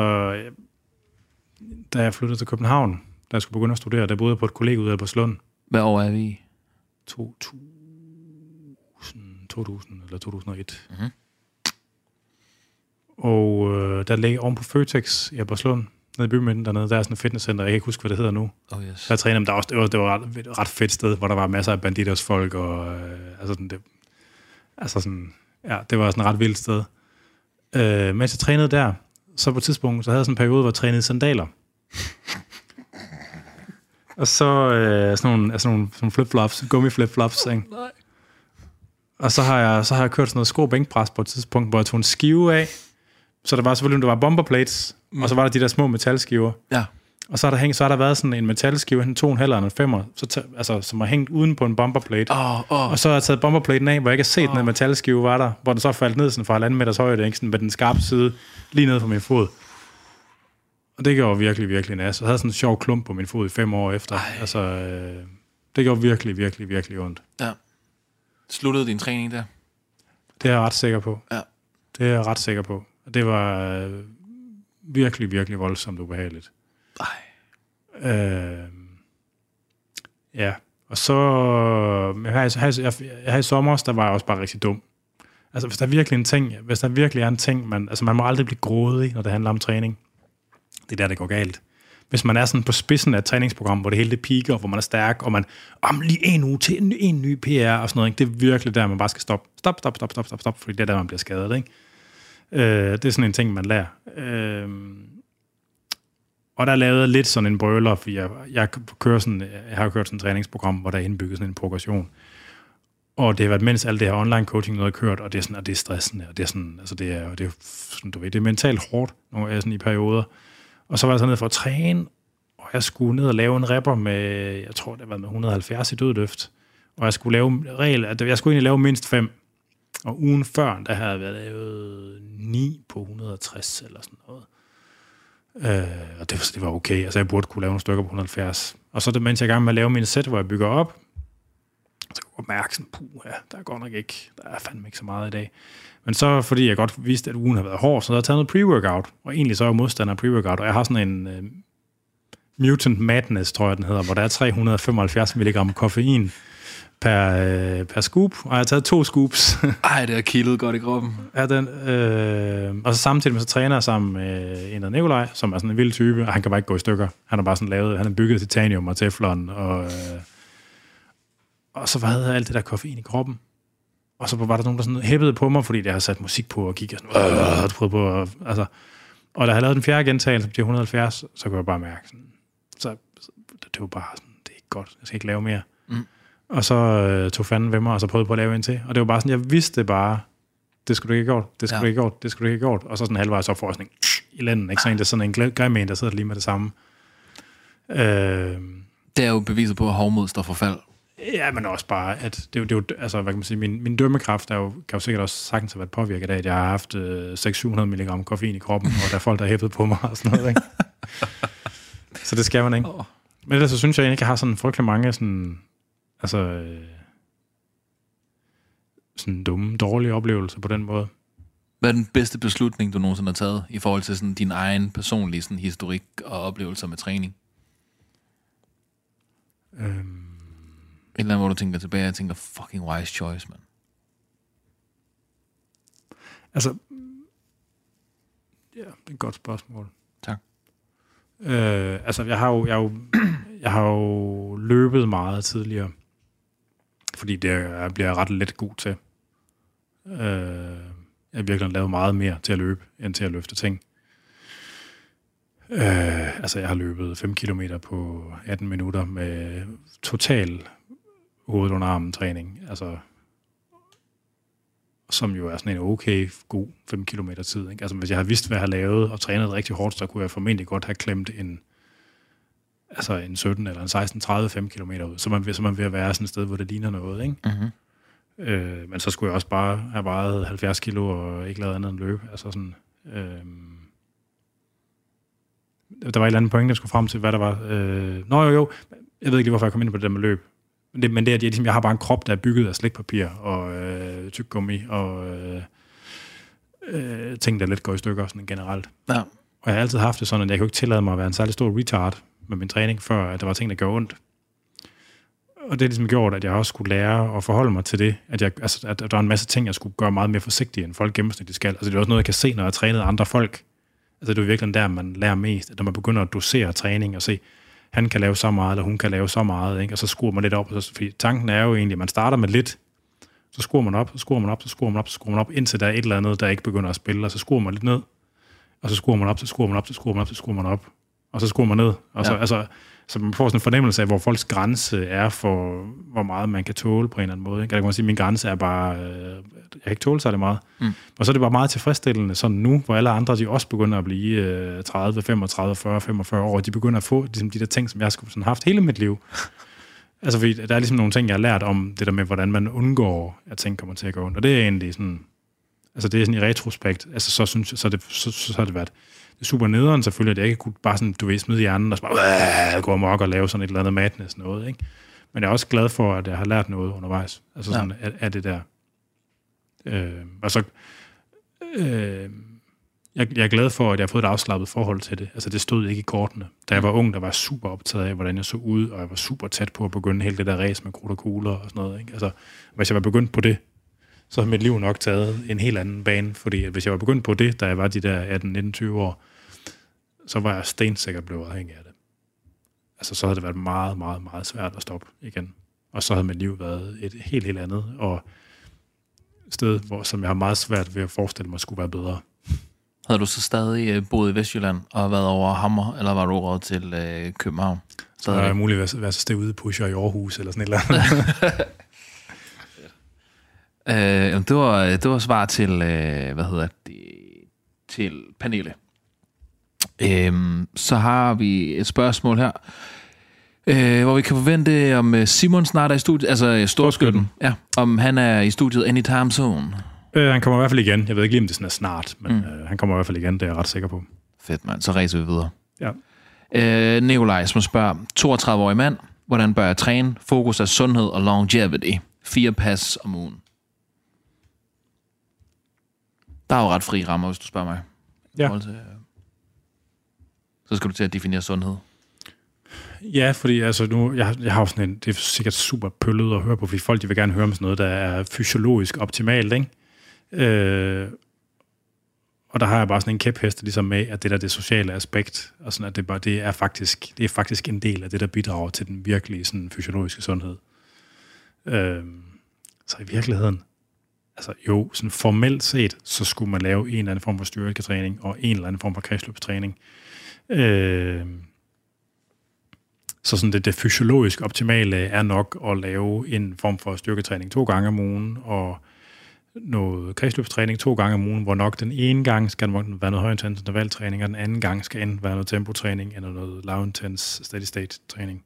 da jeg flyttede til København, da jeg skulle begynde at studere, der boede jeg på et kollega ude på Slund. Hvad år er vi i? 2000, 2000 eller 2001. Mhm. Og øh, der ligger oven på Føtex i Albertslund, nede i bymidten dernede, der er sådan et fitnesscenter, jeg kan ikke huske, hvad det hedder nu. Oh yes. Der træner, men der var også, det var, et ret, ret fedt sted, hvor der var masser af banditers folk, og øh, altså sådan, det, altså sådan, ja, det var sådan et ret vildt sted. Øh, mens jeg trænede der, så på et tidspunkt, så havde jeg sådan en periode, hvor jeg trænede sandaler. og så øh, sådan nogle, altså nogle, sådan nogle flip-flops, gummi-flip-flops, ikke? Nej. Og så har jeg, så har jeg kørt sådan noget skru bænkpres på et tidspunkt, hvor jeg tog en skive af. Så der var selvfølgelig, der var bomberplates, mm. og så var der de der små metalskiver. Ja. Og så har der, hængt, så har der været sådan en metalskive, en 2,5 eller en 5, så altså, som har hængt uden på en bomberplate. Oh, oh. Og så har jeg taget bomberplaten af, hvor jeg ikke har set, oh. den metalskive var der, hvor den så faldt ned sådan fra halvanden meters højde, ikke? Sådan med den skarpe side lige ned på min fod. Og det gjorde virkelig, virkelig nas. Jeg havde sådan en sjov klump på min fod i fem år efter. Ej. Altså, øh, det gjorde virkelig, virkelig, virkelig ondt. Ja. Sluttede din træning der? Det er jeg ret sikker på. Ja. Det er jeg ret sikker på. Og Det var øh, virkelig, virkelig voldsomt ubehageligt. Ej. Øh, ja, og så... Jeg har, jeg, jeg, i sommer, der var jeg også bare rigtig dum. Altså, hvis der er virkelig en ting, hvis der virkelig er en ting, man, altså man må aldrig blive grådig, når det handler om træning. Det er der, det går galt. Hvis man er sådan på spidsen af et træningsprogram, hvor det hele det piker, hvor man er stærk, og man, om lige en uge til, en, en ny PR og sådan noget, ikke? det er virkelig der, man bare skal stoppe. Stop, stop, stop, stop, stop, stop, fordi det er der, man bliver skadet, ikke? Øh, det er sådan en ting, man lærer. Øh, og der lavede jeg lidt sådan en brøler, for jeg, jeg, kører sådan, jeg har kørt sådan et træningsprogram, hvor der er indbygget sådan en progression. Og det har været, mens alt det her online coaching noget er kørt, og det er sådan, og det er stressende, og det er sådan, altså det er, det er sådan, du ved, det er mentalt hårdt, når jeg er sådan i perioder. Og så var jeg så nede for at træne, og jeg skulle ned og lave en rapper med, jeg tror, det var med 170 i dødløft. Og jeg skulle lave regel, at jeg skulle egentlig lave mindst fem. Og ugen før, der havde jeg været lavet 9 på 160 eller sådan noget. Øh, og det, det var okay. Altså, jeg burde kunne lave nogle stykker på 170. Og så det, mens jeg er i gang med at lave mine sæt, hvor jeg bygger op, så kunne jeg mærke sådan, puh, ja, der er godt nok ikke, der er fandme ikke så meget i dag. Men så, fordi jeg godt vidste, at ugen har været hård, så havde jeg taget noget pre-workout. Og egentlig så er jeg modstander af pre-workout, og jeg har sådan en uh, Mutant Madness, tror jeg den hedder, hvor der er 375 mg koffein per, øh, per scoop, og jeg har taget to scoops. [LAUGHS] Ej, det er kildet godt i kroppen. Ja, den, øh, og så samtidig med, så træner jeg sammen med en af Nikolaj, som er sådan en vild type, og han kan bare ikke gå i stykker. Han har bare sådan lavet, han har bygget titanium og teflon, og, øh, og så havde jeg alt det der koffein i kroppen. Og så var der nogen, der sådan hæppede på mig, fordi jeg havde sat musik på og og sådan, øh, havde prøvet på, at, altså, og da jeg lavet den fjerde gentagelse til 170, så kunne jeg bare mærke sådan, så, så det var bare sådan, det er ikke godt, jeg skal ikke lave mere. Mm. Og så øh, tog fanden ved mig, og så prøvede på at lave en til. Og det var bare sådan, jeg vidste bare, det skulle du ikke have gjort, det skulle Ja. du ikke have gjort, det skulle du ikke have gjort. Og så sådan halvvejs op for sådan en i lænden, ikke? Så en, der er sådan en grim en, der sidder lige med det samme. Øh, Det er jo beviset på, at hovmod står for fald. ja, men også bare, at det, er jo- det er jo, altså, hvad kan man sige, min, min dømmekraft er jo, kan jo sikkert også sagtens have været påvirket af, at jeg har haft øh, 600-700 mg koffein i kroppen, og der er folk, der har hæppet på mig og sådan noget, ikke? [LAUGHS] så det skal man ikke. Men ellers så synes jeg egentlig, at jeg har sådan frygtelig mange sådan, altså, øh, sådan dumme, dårlige oplevelser på den måde. Hvad er den bedste beslutning, du nogensinde har taget i forhold til sådan din egen personlige sådan, historik og oplevelser med træning? Øhm, Et eller andet, hvor du tænker tilbage og tænker, fucking wise choice, man. altså, ja, det er et godt spørgsmål. Tak. Øh, altså, jeg har jo, jeg har jo, [CLEARS THROAT] jeg har jo løbet meget tidligere, fordi det jeg bliver ret let god til. Øh, jeg virkelig lavet meget mere til at løbe, end til at løfte ting. Øh, altså, jeg har løbet 5 km på 18 minutter med total hovedet under armen træning. Altså, som jo er sådan en okay, god 5 km tid. Ikke? Altså, hvis jeg har vidst, hvad jeg har lavet og trænet rigtig hårdt, så kunne jeg formentlig godt have klemt en altså en 17 eller en 16, 30, 5 km ud. Så man, så man ved at være sådan et sted, hvor det ligner noget, ikke? Mm-hmm. Øh, men så skulle jeg også bare have vejet 70 kilo og ikke lavet andet end løbe. Altså sådan, øh, der var et eller andet point, jeg skulle frem til, hvad der var. Øh, nå jo, jo, jeg ved ikke lige, hvorfor jeg kom ind på det der med løb. Men det, men det er, at jeg, ligesom, jeg har bare en krop, der er bygget af slikpapir og øh, tyggegummi og øh, øh, ting, der lidt går i stykker sådan generelt. Ja. Og jeg har altid haft det sådan, at jeg kunne ikke tillade mig at være en særlig stor retard med min træning, før at der var ting, der gjorde ondt. Og det har ligesom gjort, at jeg også skulle lære at forholde mig til det, at, jeg, altså, at der var en masse ting, jeg skulle gøre meget mere forsigtigt, end folk gennemsnitligt skal. Altså det er også noget, jeg kan se, når jeg har trænet andre folk. Altså det er virkelig der, man lærer mest, at når man begynder at dosere træning og se, han kan lave så meget, eller hun kan lave så meget, ikke? og så skruer man lidt op. Og så, fordi tanken er jo egentlig, at man starter med lidt, så skruer man op, så skruer man op, så skruer man op, så skruer man op, indtil der er et eller andet, der ikke begynder at spille, og så skruer man lidt ned, og så skruer man op, så skruer man op, så skruer man op, så skruer man op, og så skruer man ned. Og så, Ja. altså, så man får sådan en fornemmelse af, hvor folks grænse er for, hvor meget man kan tåle på en eller anden måde. Ikke? Jeg kan sige, at min grænse er bare, øh, jeg kan ikke tåle sig det meget. Mm. Og så er det bare meget tilfredsstillende, sådan nu, hvor alle andre, de også begynder at blive øh, 30, 35, 40, 45 år, de begynder at få ligesom, de der ting, som jeg har sådan haft hele mit liv. [LAUGHS] Altså, fordi der er ligesom nogle ting, jeg har lært om det der med, hvordan man undgår, at ting kommer til at gå ondt. Og det er egentlig sådan, altså det er sådan i retrospekt, altså så synes jeg, så, det, så, så, så har det været det er super nederen selvfølgelig, at jeg ikke kunne bare sådan, du ved, smide hjernen og så bare gå amok og lave sådan et eller andet madness noget, ikke? Men jeg er også glad for, at jeg har lært noget undervejs. Altså sådan, ja. af, af det der. Øh, og så, øh, jeg, jeg er glad for, at jeg har fået et afslappet forhold til det. Altså, det stod ikke i kortene. Da jeg var ung, der var jeg super optaget af, hvordan jeg så ud, og jeg var super tæt på at begynde hele det der race med krudt og kugler og sådan noget. Ikke? Altså, hvis jeg var begyndt på det, så havde mit liv nok taget en helt anden bane, fordi hvis jeg var begyndt på det, da jeg var de der 18, 19, 20 år, så var jeg stensikkert blevet afhængig af det. Altså, så havde det været meget, meget, meget svært at stoppe igen. Og så havde mit liv været et helt, helt andet, og sted, hvor, som jeg har meget svært ved at forestille mig, skulle være bedre. Havde du så stadig øh, boet i Vestjylland og været over Hammer, eller var du råd til øh, København? Så er Stadig. jeg muligt være, være så ude pusher i Aarhus, eller sådan et eller andet. [LAUGHS] Øh, jamen, det, var, det var svar til, øh, hvad hedder det, til Pernille. Øhm, så har vi et spørgsmål her, øh, hvor vi kan forvente, om øh, Simon snart er i studiet, altså øh, storskytten, ja, om han er i studiet anytime soon. øh, han kommer i hvert fald igen. Jeg ved ikke lige, om det sådan er snart, men mm. øh, han kommer i hvert fald igen, det er jeg ret sikker på. Fedt, mand. Så rejser vi videre. Ja. Øh, Nikolaj, som spørger, 32-årig mand, hvordan bør jeg træne? Fokus er sundhed og longevity. Fire pas om ugen. Der er jo ret fri rammer, hvis du spørger mig. Ja. Til, øh, så skal du til at definere sundhed. Ja, fordi altså nu, jeg, jeg har jo sådan en, det er sikkert super pøllet at høre på, fordi folk de vil gerne høre om sådan noget, der er fysiologisk optimalt, ikke? Øh, og der har jeg bare sådan en kæphest ligesom med, at det der det sociale aspekt, og sådan, at det, bare, det, er faktisk, det er faktisk en del af det, der bidrager til den virkelige sådan, fysiologiske sundhed. Øh, så i virkeligheden, altså jo, sådan formelt set, så skulle man lave en eller anden form for styrketræning, og en eller anden form for kredsløbstræning. Øh, så sådan det, det fysiologisk optimale er nok at lave en form for styrketræning to gange om ugen, og noget kredsløbstræning to gange om ugen, hvor nok den ene gang skal være noget højintens intervaltræning, og den anden gang skal enten være noget tempotræning, eller noget lavintens steady state træning.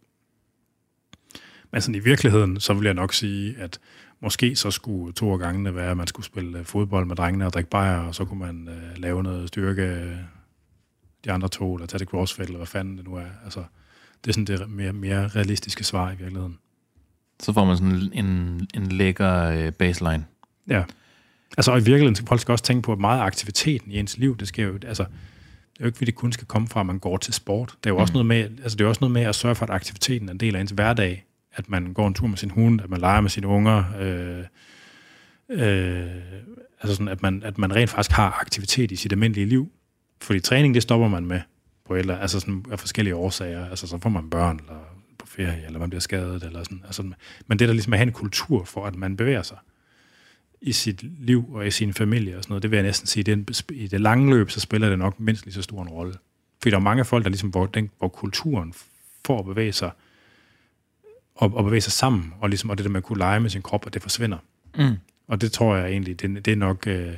Men sådan i virkeligheden, så vil jeg nok sige, at måske så skulle to af gangene være, at man skulle spille øh, fodbold med drengene og drikke bajer, og så kunne man øh, lave noget styrke øh, de andre to, eller tage det crossfit, eller hvad fanden det nu er. Altså, det er sådan det mere, mere realistiske svar i virkeligheden. Så får man sådan en, en lækker øh, baseline. Ja. Altså, og i virkeligheden skal folk skal også tænke på, at meget af aktiviteten i ens liv, det skal jo, altså, det er jo ikke, fordi det kun skal komme fra, at man går til sport. Det er jo også noget med, altså, det er også noget med at sørge for, at aktiviteten er en del af ens hverdag. At man går en tur med sin hund, at man leger med sine unger, øh, øh, altså sådan, at man, at man rent faktisk har aktivitet i sit almindelige liv. Fordi træning, det stopper man med på eller, altså sådan, af forskellige årsager. Altså, så får man børn, eller på ferie, eller man bliver skadet, eller sådan. Altså, men det der ligesom er at have en kultur for, at man bevæger sig i sit liv og i sin familie og sådan noget, det vil jeg næsten sige, det i det lange løb, så spiller det nok mindst lige så stor en rolle. Fordi der er mange folk, der ligesom, hvor, den, hvor kulturen for at bevæge sig, og, og bevæge sig sammen, og, ligesom, og det der med at kunne lege med sin krop, og det forsvinder. Mm. Og det tror jeg egentlig, det, det er nok, øh,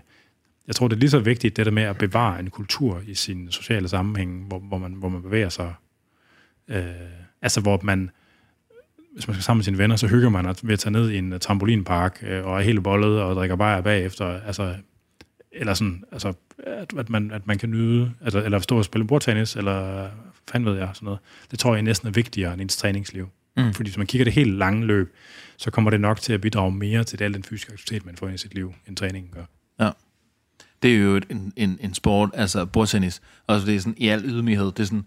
jeg tror det er lige så vigtigt, det der med at bevare en kultur i sin sociale sammenhæng, hvor, hvor, man, hvor man bevæger sig Øh, altså, hvor man, hvis man skal sammen med sine venner, så hygger man ved at tage ned i en øh, trampolinpark øh, og er helt bollet og drikker bajer bagefter. Altså, eller sådan, altså, at, at, man, at man kan nyde, altså, eller stå og spille bordtennis, eller fanden ved jeg, sådan noget. Det tror jeg næsten er vigtigere end ens træningsliv. Mm. Fordi hvis man kigger det helt lange løb, så kommer det nok til at bidrage mere til al den fysiske aktivitet, man får i sit liv, end træningen gør. Ja. Det er jo en, en, en sport, altså bordtennis, og det er sådan i al ydmyghed, det er sådan,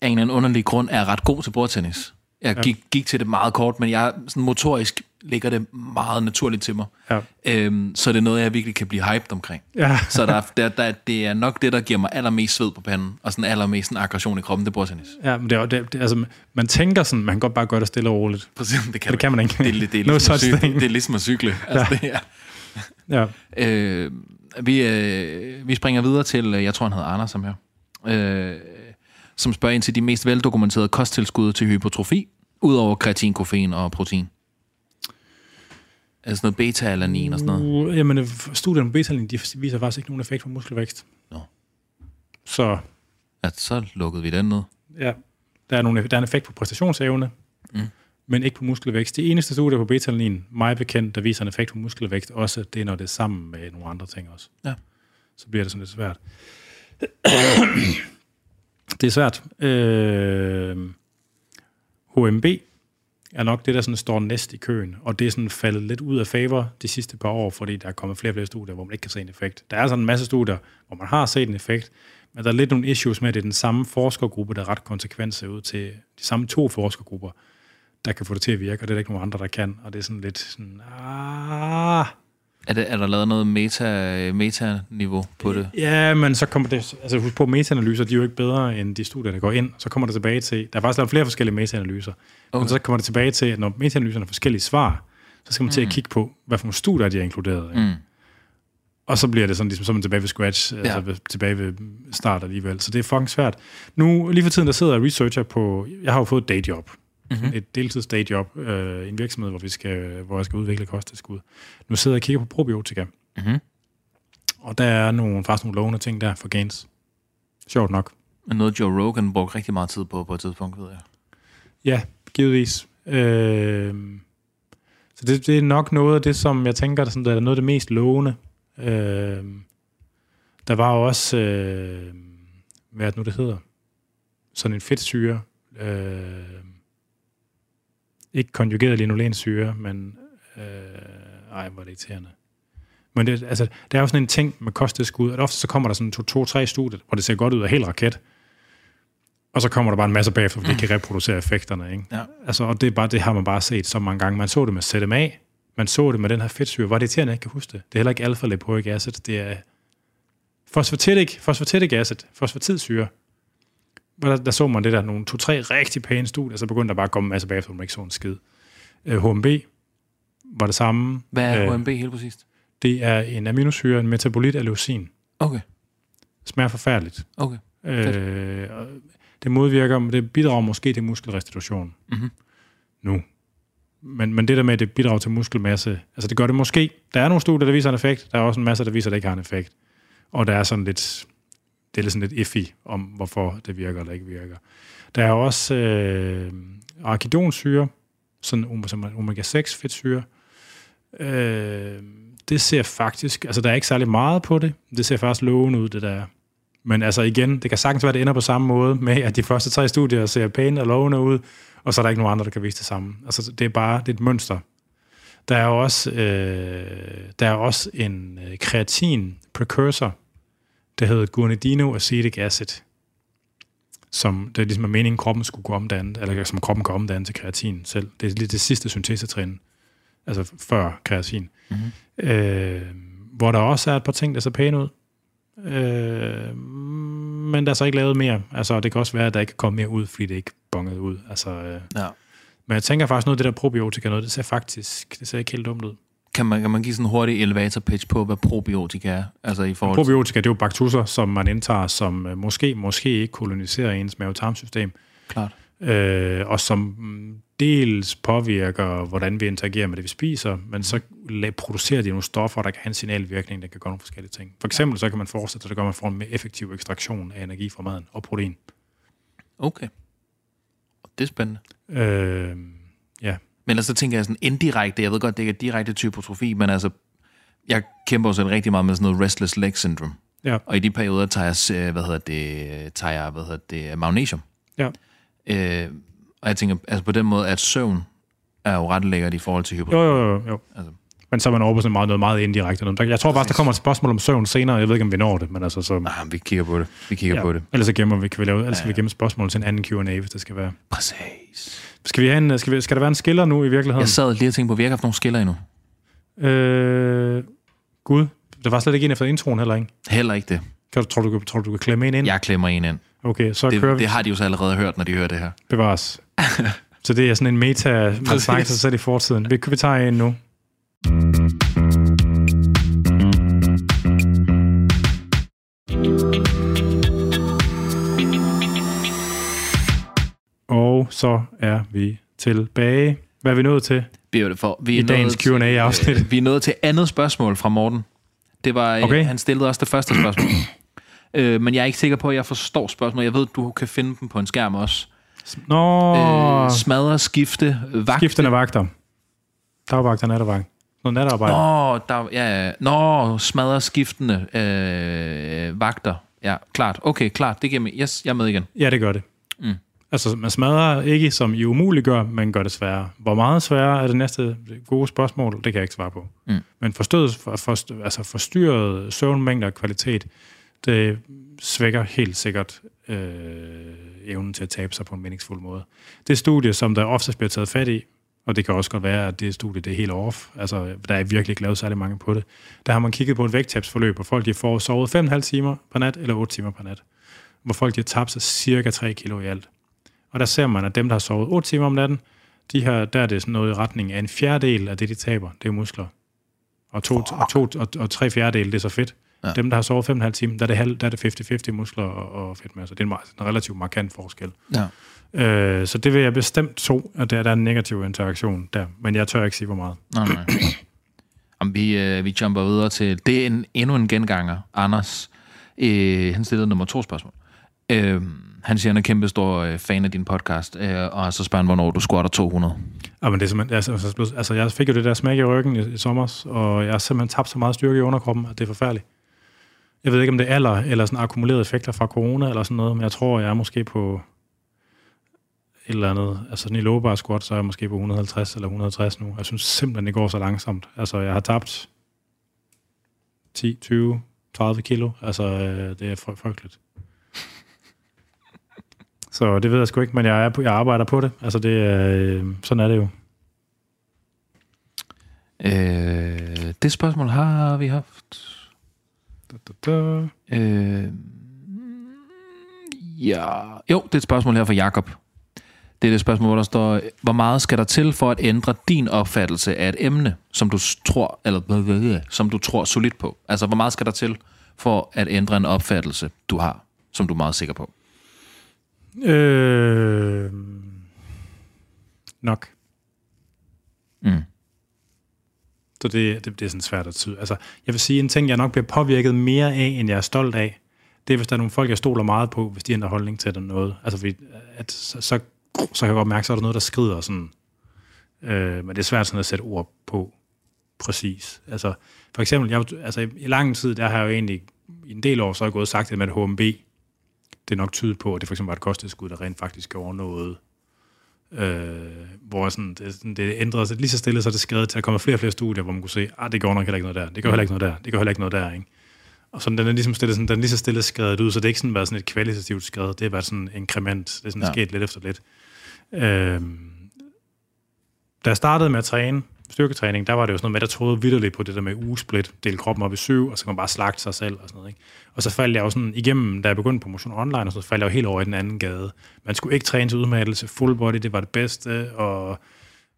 af en eller anden underlig grund er jeg ret god til bordtennis. Jeg gik, gik til det meget kort, men jeg sådan motorisk ligger det meget naturligt til mig. Ja. Øhm, så det er noget, jeg virkelig kan blive hyped omkring. Ja. så der, der, der, det er nok det, der giver mig allermest sved på panden, og sådan allermest sådan aggression i kroppen, det er bordtennis. Ja, men det er, det, det, altså, man tænker sådan, man kan godt bare gøre det stille og roligt. Præcis, det kan, det kan man ikke. Det, er- det, er No ligesom at such cykle, thing. det er ligesom at cykle. Altså, det er, Ja. Øh, vi, øh, vi springer videre til, øh, jeg tror han hedder Anders som her, øh, som spørger ind til de mest veldokumenterede kosttilskud til hypotrofi, udover kreatin, koffein og protein. Altså noget beta-alanin og sådan noget. Uh, jamen, studierne på beta de viser faktisk ikke nogen effekt på muskelvækst. Nå. Så Ja, så lukkede vi den ned. ja, der er, nogle, der er en effekt på præstationsevne, Mm. men ikke på muskelvækst. Det eneste studie på beta mig bekendt, der viser en effekt på muskelvækst, også det er, når det er sammen med nogle andre ting også. Ja. Så bliver det sådan lidt svært. det er svært. Øh, HMB er nok det, der sådan står næst i køen, og det er sådan faldet lidt ud af favor de sidste par år, fordi der er kommet flere og flere studier, hvor man ikke kan se en effekt. Der er sådan en masse studier, hvor man har set en effekt, men der er lidt nogle issues med, at det er den samme forskergruppe, der ret konsekvent ser ud til de samme to forskergrupper, der kan få det til at virke, og det er der ikke nogen andre, der kan. Og det er sådan lidt sådan, ah, er, det, er der lavet noget meta, meta-niveau på det? Ja, men så kommer det... Altså husk på, meta-analyser, de er jo ikke bedre end de studier, der går ind. Så kommer det tilbage til... Der er faktisk lavet flere forskellige meta-analyser. Okay. Men så kommer det tilbage til, at når meta-analyserne har forskellige svar, så skal man til at kigge på, hvad for nogle studier de er inkluderet i. Mm. Og så bliver det sådan, ligesom, så man tilbage ved scratch, ja. altså ved- tilbage ved start alligevel. Så det er fucking svært. Nu, lige for tiden, der sidder jeg researcher på... Jeg har jo fået et dayjob. Mm-hmm. Et deltids dayjob øh, i en virksomhed, hvor, vi skal, hvor jeg skal udvikle kosttilskud. Nu sidder jeg og kigger på probiotika. Mm-hmm. Og der er nogle, faktisk nogle lovende ting der for gains. Sjovt nok. Men noget Joe Rogan brugte rigtig meget tid på på et tidspunkt, ved jeg. Ja, givetvis. Øh, så det, det er nok noget af det, som jeg tænker, der, sådan, der er noget af det mest lovende. Øh, der var også, øh, hvad er det nu, det hedder? Sådan en fedtsyre. Øh, ikke konjugeret linolensyre, men... Øh, ej, hvor er det irriterende. Men det, altså, det er jo sådan en ting med kosttilskud, at ofte så kommer der sådan to-tre studier, hvor det ser godt ud af helt raket, og så kommer der bare en masse bagefter, fordi de kan reproducere effekterne. Ikke? Ja. Altså, og det, er bare, det har man bare set så mange gange. Man så det med ZMA, man så det med den her fedtsyre. Er det irriterende, jeg ikke kan huske det. Det er heller ikke alfa-lipoic acid, det er fosfatidic, fosfatidic acid, fosfatidsyre. Der, der, så man det der, nogle to-tre rigtig pæne studier, så begyndte der bare at komme en masse bagefter, hvor man ikke så en skid. Øh, HMB var det samme. Hvad er Øh, HMB helt præcist? Det er en aminosyre, en metabolit af leucin. Okay, Smager forfærdeligt. okay. Øh, det modvirker, det bidrager måske til muskelrestitution Mhm. nu. Men, men det der med, at det bidrager til muskelmasse, altså det gør det måske. Der er nogle studier, der viser en effekt. Der er også en masse, der viser, at det ikke har en effekt. Og der er sådan lidt, det er lidt sådan lidt iffy om, hvorfor det virker eller ikke virker. Der er også øh, arachidonsyre, sådan omega-6 fedtsyre. Øh, det ser faktisk, altså der er ikke særlig meget på det. Det ser faktisk lovende ud, det der. Men altså igen, det kan sagtens være, at det ender på samme måde med, at de første tre studier ser pæne og lovende ud, og så er der ikke nogen andre, der kan vise det samme. Altså det er bare det er et mønster. Der er også, øh, der er også en øh, kreatin precursor, der hedder guanidinoacetic acid, som det er ligesom er meningen, kroppen skulle gå omdanne, eller som kroppen kan omdanne til kreatin selv. Det er lige det sidste syntesetrin, altså før kreatin. Mm-hmm. Øh, hvor der også er et par ting, der ser pæne ud. Øh, men der er så ikke lavet mere. Altså, det kan også være, at der ikke kommer mere ud, fordi det ikke bonget ud. Altså, øh, Ja. men jeg tænker faktisk noget af det der probiotika noget, det ser faktisk det ser ikke helt dumt ud. Kan man, kan man give sådan en hurtig elevator pitch på, hvad probiotika er? Altså i forhold til... Probiotika, det er jo baktusser, som man indtager, som øh, måske, måske ikke koloniserer ens mavetarmsystem, Klart. øh, og som mm, dels påvirker, hvordan vi interagerer med det, vi spiser, men så producerer de nogle stoffer, der kan have en signalvirkning, der kan gøre nogle forskellige ting. For eksempel så kan man forestille sig, at det gør, at man får en mere effektiv ekstraktion af energi fra maden og protein. Okay. det er spændende. Øh, ja. Men ellers så tænker jeg sådan indirekte, jeg ved godt, det ikke er direkte hypotrofi, men altså, jeg kæmper også rigtig meget med sådan noget restless leg syndrome. Ja. Og i de perioder tager jeg, øh, hvad hedder det, tager jeg, hvad hedder det, magnesium. Ja. Øh, og jeg tænker, altså på den måde, at søvn er jo ret lækkert i forhold til Jo, hypotrofi. jo, jo. jo. Altså. Men så er man over på sådan meget, noget meget indirekte. Jeg tror faktisk, der kommer et spørgsmål om søvn senere. Jeg ved ikke, om vi når det, men altså så... Ah, vi kigger på det. Vi kigger ja. på det. Ellers så gemmer vi, kan vi lave, ellers skal vi gemme spørgsmål til en anden Q&A, hvis det skal være. Præcis. Skal, vi have en, skal, vi, skal der være en skiller nu i virkeligheden? Jeg sad lige og tænkte på, at vi har ikke haft nogen skiller endnu. Øh, Gud, det var slet ikke en efter introen heller, ikke? Heller ikke det. Kan du, tror, du, tror du, du kan klemme en ind? Jeg klemmer en ind. Okay, så kører Det, vi. det har de jo så allerede hørt, når de hører det her. Bevares. [LAUGHS] så det er sådan en meta, man snakker sig selv i fortiden. Vi, vi tager en nu. Og så er vi tilbage. Hvad er vi nået til? Vi er, for, vi er I dagens Q&A-afsnit. øh, Vi er nået til andet spørgsmål fra Morten. Det var, Okay. okay. han stillede også det første spørgsmål. [CLEARS THROAT] øh, men jeg er ikke sikker på, at jeg forstår spørgsmålet. Jeg ved, du kan finde dem på en skærm også. Nå, Øh, smadre, skifte, vagte. skiftende vagter. Dagvagt og nattevagt. Noget natarbejde. Nå, der, ja, ja. Nå, smadre, skiftende øh, vagter. Ja, klart. Okay, klart. Det giver mig. Yes, jeg er med igen. Ja, det gør det. Mm. Altså, man smadrer ikke, som I umuliggør, men gør det sværere. Hvor meget sværere er det næste gode spørgsmål? Det kan jeg ikke svare på. Mm. Men forstået, for, for, altså forstyrret søvnmængder og kvalitet, det svækker helt sikkert øh, evnen til at tabe sig på en meningsfuld måde. Det studie, som der oftest bliver taget fat i, og det kan også godt være, at det studie det er helt off, altså der er virkelig ikke lavet særlig mange på det, der har man kigget på et vægttabsforløb, hvor folk de får sovet 5,5 timer per nat eller 8 timer per nat, hvor folk de har tabt sig cirka 3 kilo i alt. Og der ser man, at dem, der har sovet 8 timer om natten, de har, der er det sådan noget i retning af en fjerdedel af det, de taber, det er muskler. Og, to, og, to, og, og tre fjerdedel, det er så fedt. Ja. Dem, der har sovet 5,5 timer, der er det, halv, der er det 50-50 muskler og, og fedtmasse. Det er en, meget, en relativt markant forskel. Ja. Øh, så det vil jeg bestemt tro, at der, der er en negativ interaktion der. Men jeg tør ikke sige, hvor meget. Nej, nej. [CLEARS THROAT] Om vi, øh, vi jumper videre til... Det er en, endnu en genganger. Anders, øh, han stillede nummer to spørgsmål. Øh, han siger, han er kæmpe stor øh, fan af din podcast, øh, og så spørger han, hvornår du squatter 200. Ja, men det er simpelthen, altså altså, altså, altså, jeg fik jo det der smæk i ryggen i, i sommer, og jeg har simpelthen tabt så meget styrke i underkroppen, at det er forfærdeligt. Jeg ved ikke, om det er alder eller sådan akkumulerede effekter fra corona eller sådan noget, men jeg tror, jeg er måske på et eller andet. Altså sådan i low squat, så er jeg måske på 150 eller 160 nu. Jeg synes simpelthen, det går så langsomt. Altså, jeg har tabt 10, 20, 30 kilo. Altså, øh, det er fry- frygteligt. Så det ved jeg sgu ikke, men jeg, er jeg arbejder på det. Altså, det øh, sådan er det jo. Øh, det spørgsmål har vi haft. Da, da, da. Øh, ja. Jo, det er et spørgsmål her fra Jakob. Det er det spørgsmål, hvor der står, hvor meget skal der til for at ændre din opfattelse af et emne, som du tror, eller som du tror solidt på? Altså, hvor meget skal der til for at ændre en opfattelse, du har, som du er meget sikker på? Øh, nok. Mm. Så det, det, det er sådan svært at tyde. Altså, jeg vil sige, en ting, jeg nok bliver påvirket mere af, end jeg er stolt af, det er, hvis der er nogle folk, jeg stoler meget på, hvis de ændrer holdning til det noget. Altså, fordi, at, så, så, så kan jeg godt mærke, så er der noget, der skrider sådan. Øh, men det er svært sådan at sætte ord på præcis. Altså, for eksempel, jeg, altså, i lang tid, der har jeg jo egentlig, i en del år, så har jeg gået og sagt det med, at HMB, det er nok tydet på, at det for eksempel var et kosttilskud, der rent faktisk gjorde noget. Øh, hvor sådan, det, sådan, det ændrede sig lige så stille, så det skrevet til, at der kommer flere og flere studier, hvor man kunne se, at det går nok heller ikke noget der, det går heller ikke noget der, det går heller ikke noget der, ikke? Og sådan, den er ligesom stille, sådan, den er lige så stille skrevet ud, så det er ikke sådan været sådan et kvalitativt skrevet, det er bare sådan en inkrement, det er sådan. Ja. sket lidt efter lidt. Øh, da jeg startede med at træne, styrketræning, der var det jo sådan noget med, der troede vidderligt på det der med ugesplit, dele kroppen op i syv, og så kan man bare slagte sig selv og sådan noget. Ikke? Og så faldt jeg jo sådan igennem, da jeg begyndte på motion online, og så faldt jeg jo helt over i den anden gade. Man skulle ikke træne til udmattelse, full body, det var det bedste, og,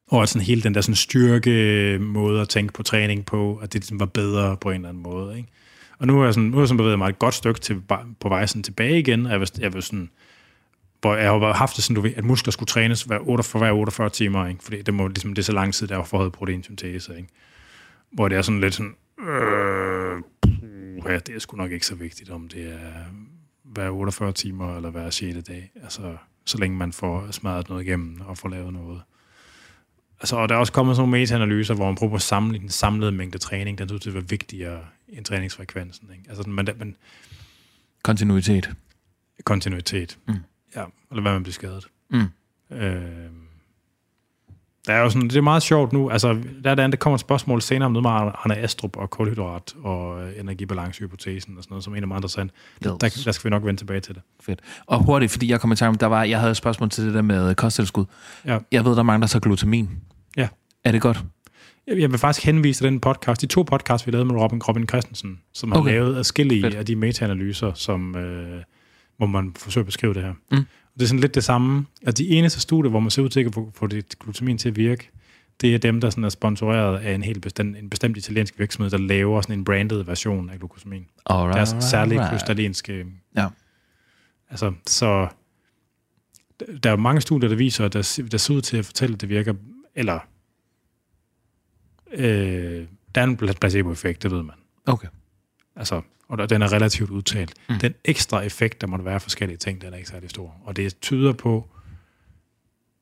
og sådan hele den der sådan styrke måde at tænke på træning på, at det ligesom var bedre på en eller anden måde. Ikke? Og nu er jeg sådan, nu er jeg sådan bevæget mig et godt stykke til, på vej sådan tilbage igen, og jeg vil, jeg vil sådan, hvor jeg har haft det sådan, du ved, at muskler skulle trænes hver 8, for hver 48 timer, ikke? fordi det, må, ligesom, det er så lang tid, der var forhøjet proteinsyntese, ikke? hvor det er sådan lidt sådan, øh, puh, det er sgu nok ikke så vigtigt, om det er hver 48 timer, eller hver 6. dag. Altså, så længe man får smadret noget igennem og får lavet noget. Altså, og der er også kommet sådan nogle meta-analyser, hvor man prøver at samle den samlede mængde træning, den synes det var vigtigere end træningsfrekvensen. Ikke? Altså, man, man, Kontinuitet. kontinuitet. Mm. Ja, eller hvad man bliver skadet. Mm. Øh, der er jo sådan, det er meget sjovt nu, altså der, er der, der kommer et spørgsmål senere om noget med Arne Astrup og kulhydrat og øh, energibalancehypotesen og sådan noget, som er en af meget interessant. Der, der, skal vi nok vende tilbage til det. Fedt. Og hurtigt, fordi jeg kom i tanke om, der var, jeg havde et spørgsmål til det der med kosttilskud. Ja. Jeg ved, der er mange, der tager glutamin. Ja. Er det godt? Jeg vil faktisk henvise til den podcast, de to podcasts, vi lavede med Robin, Robin Christensen, som har okay. lavet adskillige Fedt. af de meta-analyser, som, øh, hvor man forsøger at beskrive det her. Mm. Og det er sådan lidt det samme. Altså de eneste studier, hvor man ser ud til at få, få det glutamin til at virke, det er dem, der sådan er sponsoreret af en helt bestemt, en bestemt italiensk virksomhed, der laver sådan en branded version af glucosamin. Alright, Deres særlige alright. krystallinske... Ja. Altså, så... Der er mange studier, der viser, at der, der ser ud til at fortælle, at det virker, eller... Øh, der er en placebo-effekt, det ved man. Okay. Altså, og den er relativt udtalt. Mm. Den ekstra effekt, der måtte være forskellige ting, den er ikke særlig stor. Og det tyder på,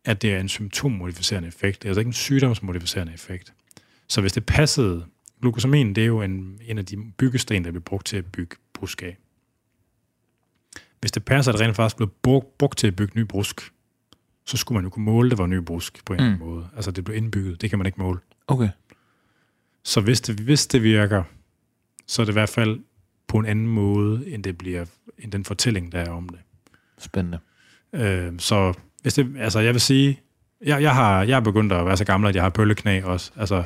at det er en symptommodificerende effekt. Det er altså ikke en sygdomsmodificerende effekt. Så hvis det passede, glucosamin, det er jo en, en af de byggesten, der bliver brugt til at bygge brusk af. Hvis det passer, at det rent faktisk blev brugt, brugt til at bygge ny brusk, så skulle man jo kunne måle, det var ny brusk på en Mm. anden måde. Altså det blev indbygget, det kan man ikke måle. Okay. Så hvis det, hvis det virker, så er det i hvert fald på en anden måde, end det bliver, end den fortælling, der er om det. Spændende. Øh, så hvis det, altså jeg vil sige, jeg, jeg, har, jeg er begyndt at være så gammel, at jeg har bølleknæ også. Altså,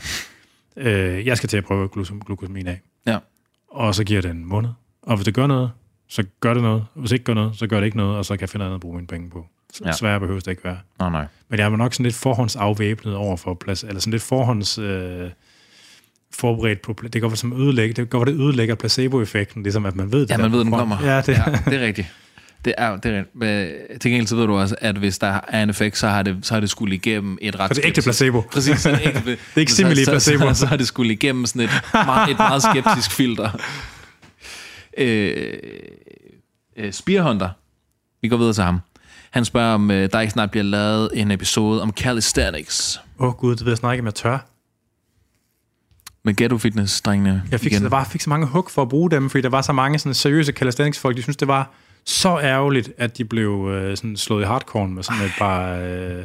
øh, jeg skal til at prøve glukosamin af. Ja. Og så giver det en måned. Og hvis det gør noget, så gør det noget. Hvis det ikke gør noget, så gør det ikke noget, og så kan jeg finde andet at bruge mine penge på. Ja. Ja. Sværere behøver det ikke være. Nej, nej. Men jeg er nok sådan lidt forhåndsafvæbnet over for plads, eller sådan lidt forhånds øh, forberedt på, det være som ødelægge, det være, det ødelægger placeboeffekten, ligesom at man ved det. Ja, der man ved, den kommer. Ja, det, ja, det er rigtigt. Det er, det er. Men til gengæld så ved du også, at hvis der er en effekt, så har det, så har det skulle igennem et ret... Så det er ægte placebo. Præcis. Så det er, ægte, [LAUGHS] det er ikke simili så, placebo. Så, så, så har det skulle igennem sådan et meget, et meget skeptisk filter. [LAUGHS] Øh, øh, Spearhunter. Vi går videre til ham. Han spørger, om øh, der ikke snart bliver lavet en episode om calisthenics. Åh oh, gud, det ved jeg snart ikke, om jeg tør. Med Ghetto Fitness-drengene Jeg fik, der var, fik så mange hug for at bruge dem, fordi der var så mange sådan, seriøse calisthenics-folk, de synes, det var så ærgerligt, at de blev øh, sådan, slået i hardcore med sådan et par øh,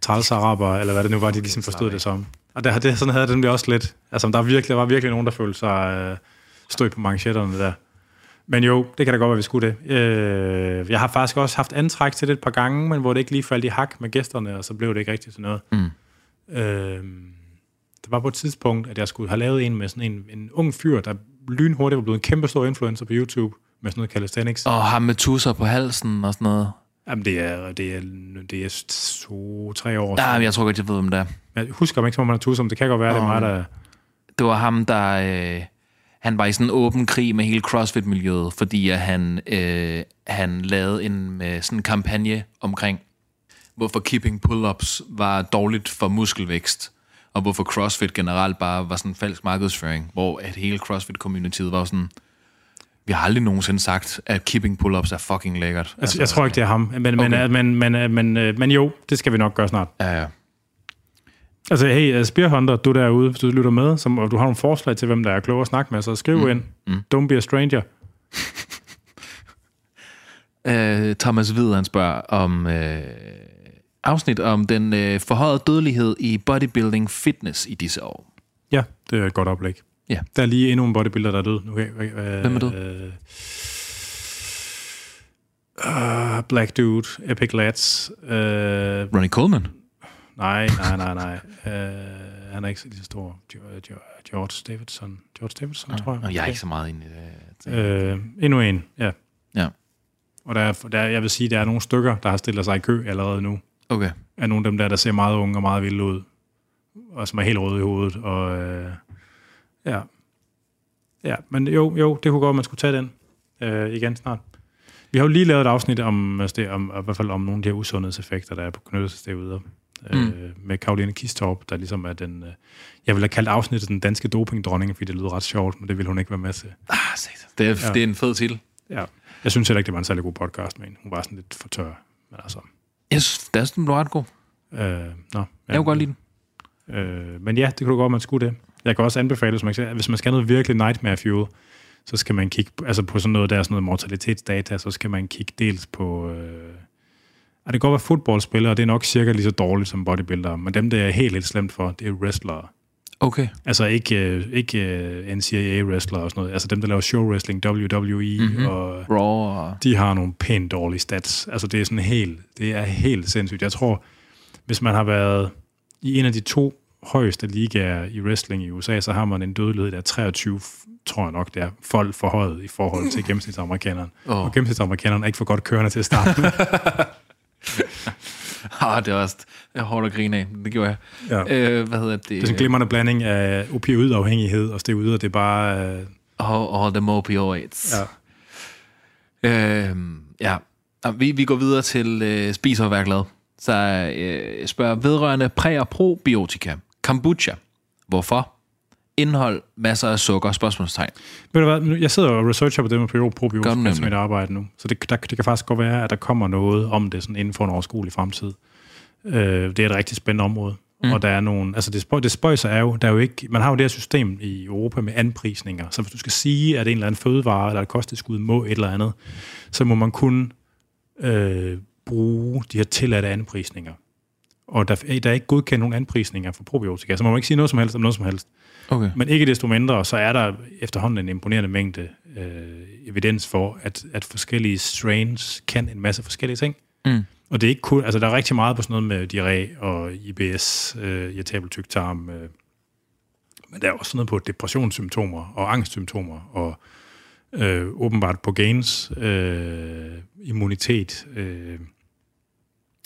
trælsaraber, eller hvad det nu var, de ligesom forstod det som. Og der, det, sådan havde den også lidt. Altså, der, er virkelig, der var virkelig nogen, der følte sig øh, stød på manchetterne der. Men jo, det kan da godt være, vi skulle det. Øh, jeg har faktisk også haft antræk til det et par gange, men hvor det ikke lige faldt i hak med gæsterne, og så blev det ikke rigtigt til noget. Mm. Øh, der var på et tidspunkt, at jeg skulle have lavet en med sådan en, en ung fyr, der lynhurtigt var blevet en kæmpe stor influencer på YouTube, med sådan noget calisthenics. Og ham med tusser på halsen og sådan noget. Jamen, det er, det er, det er to-tre år Ja, siden. men jeg tror godt, jeg ved, om det er. Jeg husker mig ikke, som om man er tusom. Det kan godt være, det er mig, der... Det var ham, der... Øh, han var i sådan en åben krig med hele CrossFit-miljøet, fordi at han, øh, han lavede en øh, sådan en kampagne omkring, hvorfor keeping pull-ups var dårligt for muskelvækst, og hvorfor CrossFit generelt bare var sådan en falsk markedsføring, hvor at hele CrossFit-communityet var sådan, vi har aldrig nogensinde sagt, at keeping pull-ups er fucking lækkert. Altså, jeg tror ikke, det er ham. Men, Okay. men, men, men, men, øh, men jo, det skal vi nok gøre snart. Ja, ja. Altså, hey, uh, Spearhunter, du derude, hvis du lytter med, som, og du har nogle forslag til, hvem der er klog at snakke med, så skriv mm. ind. Mm. Don't be a stranger. [LAUGHS] Øh, Thomas han spørger om øh, afsnit om den øh, forhøjede dødelighed i bodybuilding fitness i disse år. Ja, det er et godt oplæg. Ja. Der er lige endnu en bodybuilder, der er død. Okay, øh, Hvem er død? Øh, uh, Black Dude, Epic Lads. Øh, Ronnie Coleman? nej, nej, nej, nej. [LAUGHS] Øh, han er ikke så lige så stor. Jo- George Davidson. George Davidson, tror jeg. Og jeg er ikke så meget inde i det. Øh, endnu en, ja. Ja. Og der er, der, er- jeg vil sige, der er nogle stykker, der har stillet sig i kø allerede nu. Okay. Af nogle af dem der, der ser meget unge og meget vilde ud. Og som er helt røde i hovedet. Og, øh, ja. Ja, men jo, jo, det kunne godt, at man skulle tage den øh, igen snart. Vi har jo lige lavet et afsnit om, altså det, om i hvert fald om nogle af de her usundhedseffekter, der er på knyttelsesderude. Mm. Øh, med Karoline Kistorp, der ligesom er den... Øh, jeg vil have kaldt afsnittet den danske dopingdronning, fordi det lyder ret sjovt, men det vil hun ikke være med til. Ah, det, er, ja. Det er en fed titel. Ja. Jeg synes heller ikke, det var en særlig god podcast hende. Hun var sådan lidt for tør. Men altså, Jeg synes, det er sådan, du er ret god. øh, nå. Jeg kunne godt lide den. Øh, men ja, det kunne du godt, man skulle det. Jeg kan også anbefale, hvis man, hvis man skal have noget virkelig nightmare fuel, så skal man kigge altså på sådan noget, der er sådan noget mortalitetsdata, så skal man kigge dels på... Øh, det kan godt være fodboldspillere, og det er nok cirka lige så dårligt som bodybuildere, men dem, der er helt, helt slemt for, det er wrestlere. Okay. Altså ikke, øh, ikke øh, NCAA-wrestlere og sådan noget. Altså dem, der laver show wrestling, WWE, Mhm. mm-hmm. og Raw og... de har nogle pænt dårlige stats. Altså det er sådan helt, det er helt sindssygt. Jeg tror, hvis man har været i en af de to højeste ligaer i wrestling i USA, så har man en dødelighed, der er 23, tror jeg nok, det er folk forhøjet i forhold til gennemsnitsamerikaneren. Oh. Og gennemsnitsamerikaneren er ikke for godt kørende til at starte med. [LAUGHS] [LAUGHS] Ah, det er også hårdt at grine af. Det gjorde jeg. ja. Øh, hvad hedder det? Det er sådan en glimrende blanding af opioidafhængighed og steroider. Det er bare... Øh, All, all the opioids. ja. Øh, ja. Og Vi, vi går videre til øh, spis og vær glad. Så øh, spørger vedrørende præ- og probiotika. Kombucha. Hvorfor? Indhold, masser af sukker, spørgsmålstegn. Ved du hvad, jeg sidder og researcher på det med probiotika som mit arbejde nu. Så det, der, det kan faktisk godt være, at der kommer noget om det sådan inden for en overskuelig fremtid. Øh, det er et rigtig spændende område. Mm. Og der er nogle, altså det, spøj, det spøjser er jo, der er jo ikke, man har jo det her system i Europa med anprisninger. Så hvis du skal sige, at en eller anden fødevare eller et kosttilskud må et eller andet, så må man kun øh, bruge de her tilladte anprisninger. Og der, der er ikke godkendt nogen anprisninger for probiotika, så man må ikke sige noget som helst om noget som helst. Okay. Men ikke desto mindre, så er der efterhånden en imponerende mængde øh, evidens for, at, at forskellige strains kan en masse forskellige ting. Mm. Og det er ikke kun, altså der er rigtig meget på sådan noget med diarré og IBS, øh, irritabel tyktarm, øh, men der er også sådan noget på depressionssymptomer og angstsymptomer og øh, åbenbart på gains, øh, immunitet, øh,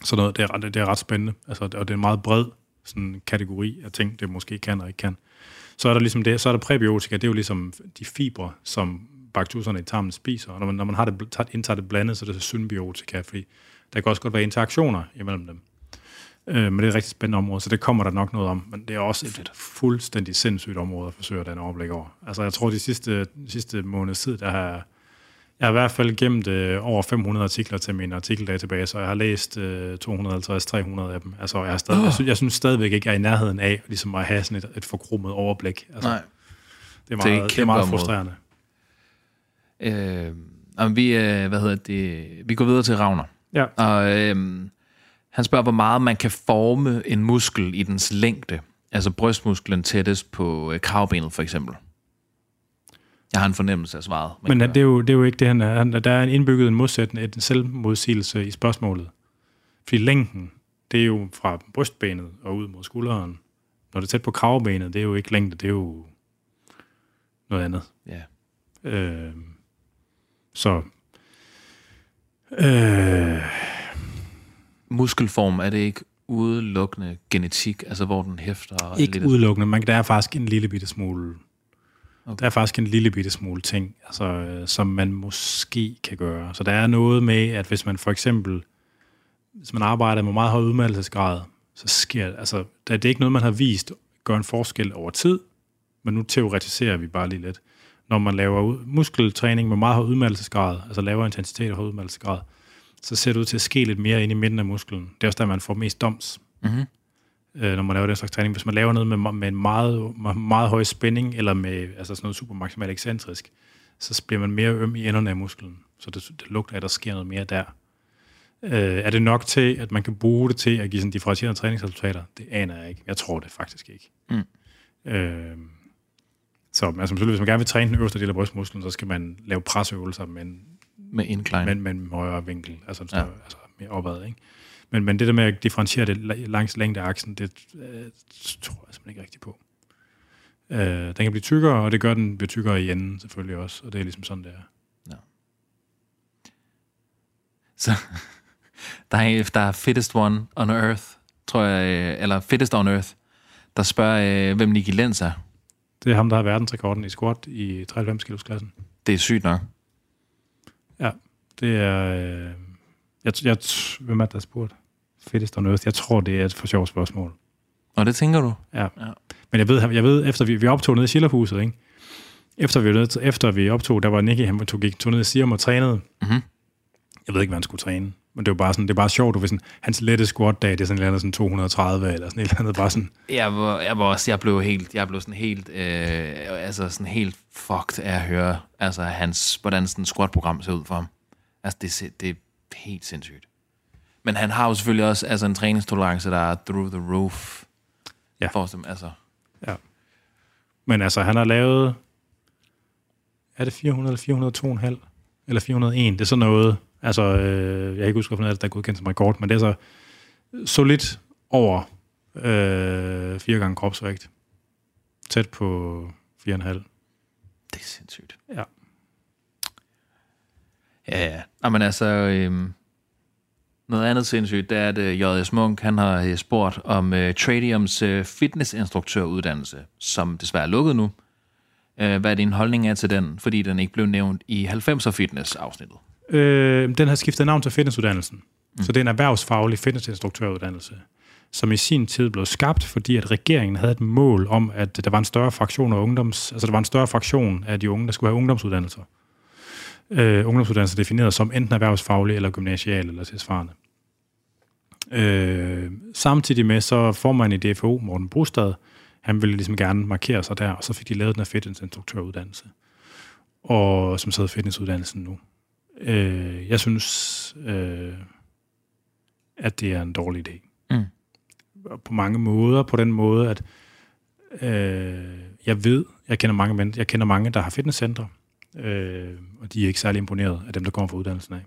sådan noget, det er, det er ret spændende, altså, og det er en meget bred sådan kategori af ting, det måske kan og ikke kan. Så er der ligesom det, så er der præbiotika, det er jo ligesom de fibre, som bakterierne i tarmen spiser, og når man, når man har det, tager- indtager det blandet, så er det symbiotika, fordi der kan også godt være interaktioner imellem dem. Øh, men det er et rigtig spændende område, så det kommer der nok noget om, men det er også et fuldstændig sindssygt område at forsøge at danne overblik over. Altså jeg tror, de sidste, de sidste måneds tid, der har jeg har i hvert fald gemt øh, over 500 artikler til min artikeldatabase, og jeg har læst øh, 250-300 af dem. Altså, jeg, har stadig, oh. jeg, synes, jeg synes stadigvæk ikke, jeg er i nærheden af ligesom at have sådan et, et forkrummet overblik. Altså, Nej. det er det er et meget, det er meget område. frustrerende. Øh, vi, øh, hvad hedder det, vi går videre til Ravner. Ja. Og øh, han spørger, hvor meget man kan forme en muskel i dens længde. Altså brystmusklen tættest på øh, kravbenet, for eksempel. Jeg har en fornemmelse af svaret. Men det er, jo, det er jo ikke det, han er. Han, der er en indbygget en modsætning, en selvmodsigelse i spørgsmålet. Fordi længden, det er jo fra brystbenet og ud mod skulderen. Når det er tæt på kravbenet, det er jo ikke længde, det er jo noget andet. Ja. Øh, så... Øh, Muskelform, er det ikke udelukkende genetik, altså hvor den hæfter? og ikke lidt- udelukkende, men der er faktisk en lille bitte smule... Okay. Der er faktisk en lille bitte smule ting, altså, øh, som man måske kan gøre. Så der er noget med, at hvis man for eksempel, hvis man arbejder med meget høj udmattelsesgrad, så sker altså, det er ikke noget, man har vist gør en forskel over tid, men nu teoretiserer vi bare lige lidt. Når man laver muskeltræning med meget høj udmattelsesgrad, altså lavere intensitet og høj udmattelsesgrad, så ser det ud til at ske lidt mere ind i midten af musklen. Det er også der, man får mest doms Mhm øh, når man laver den slags træning. Hvis man laver noget med, med en meget, meget, høj spænding, eller med altså sådan noget super maksimalt ekscentrisk, så bliver man mere øm i enderne af musklen. Så det, det lugter, at der sker noget mere der. Øh, er det nok til, at man kan bruge det til at give sådan differentierende træningsresultater? Det aner jeg ikke. Jeg tror det faktisk ikke. Mm. Øh, så altså, selvfølgelig, hvis man gerne vil træne den øverste del af brystmusklen, så skal man lave presøvelser med en Med incline. men med en højere vinkel, altså, ja. altså mere opad. Ikke? Men, men det der med at differentiere det la- langs længdeaksen, det øh, tror jeg simpelthen ikke rigtigt på. Øh, den kan blive tykkere, og det gør den bliver tykkere i enden selvfølgelig også, og det er ligesom sådan, det er. Så [LAUGHS] der er, der er fittest one on earth, tror jeg, øh, eller fittest on earth, der spørger, øh, hvem Nicky Lenz er. Det er ham, der har verdensrekorden i squat i 93 kilos klassen. Det er sygt nok. Ja, det er... Øh, jeg, jeg, hvem er det, der spurgt? Fittest on earth. Jeg tror, det er et for sjovt spørgsmål. Og det tænker du? Ja. Ja. Men jeg ved, jeg ved efter vi, vi optog nede i Schillerhuset, ikke? Efter vi, var efter vi optog, der var Nicky, han tog, gik, tog ned i Siam og trænede. Mhm. Jeg ved ikke, hvad han skulle træne. Men det jo bare, sådan, det er bare sjovt, du ved sådan, hans lette squat-dag, det er sådan, eller sådan 230 eller sådan et eller andet, bare sådan. Jeg var, jeg var også, jeg blev helt, jeg blev sådan helt, øh, altså sådan helt fucked af at høre, altså hans, hvordan sådan et squat-program ser ud for ham. Altså det, det helt sindssygt. Men han har jo selvfølgelig også altså en træningstolerance, der er through the roof. Ja. For, altså, Ja. Men altså, han har lavet, er det 400 eller 402,5? Eller 401? Det er sådan noget, altså, øh, jeg kan ikke huske, hvorfor det, der er godkendt som rekord, men det er så solidt over øh, fire gange kropsvægt. Tæt på 4,5. det er sindssygt. Ja. Ja, ja. Jamen altså, øhm, noget andet sindssygt, det er, at øh, J.S. Munk, han har øh, spurgt om øh, Tradiums øh, fitnessinstruktøruddannelse, som desværre er lukket nu. Øh, hvad er din holdning er til den, fordi den ikke blev nævnt i 90'er fitness-afsnittet? Øh, den har skiftet navn til fitnessuddannelsen. Mm. Så det er en erhvervsfaglig fitnessinstruktøruddannelse, som i sin tid blev skabt, fordi at regeringen havde et mål om, at der var en større fraktion af ungdoms, altså der var en større fraktion af de unge, der skulle have ungdomsuddannelser. Øh, ungdomsuddannelser defineret som enten erhvervsfaglig eller gymnasial eller tilsvarende. Øh, samtidig med, så får man i DFO, Morten Brustad, han ville ligesom gerne markere sig der, og så fik de lavet den her fitnessinstruktøruddannelse. Og som sidder fitnessuddannelsen nu. Øh, jeg synes, øh, at det er en dårlig idé. Mm. På mange måder, på den måde, at øh, jeg ved, jeg kender mange jeg kender mange, der har fitnesscentre, øh, og de er ikke særlig imponeret af dem, der kommer fra uddannelsen af.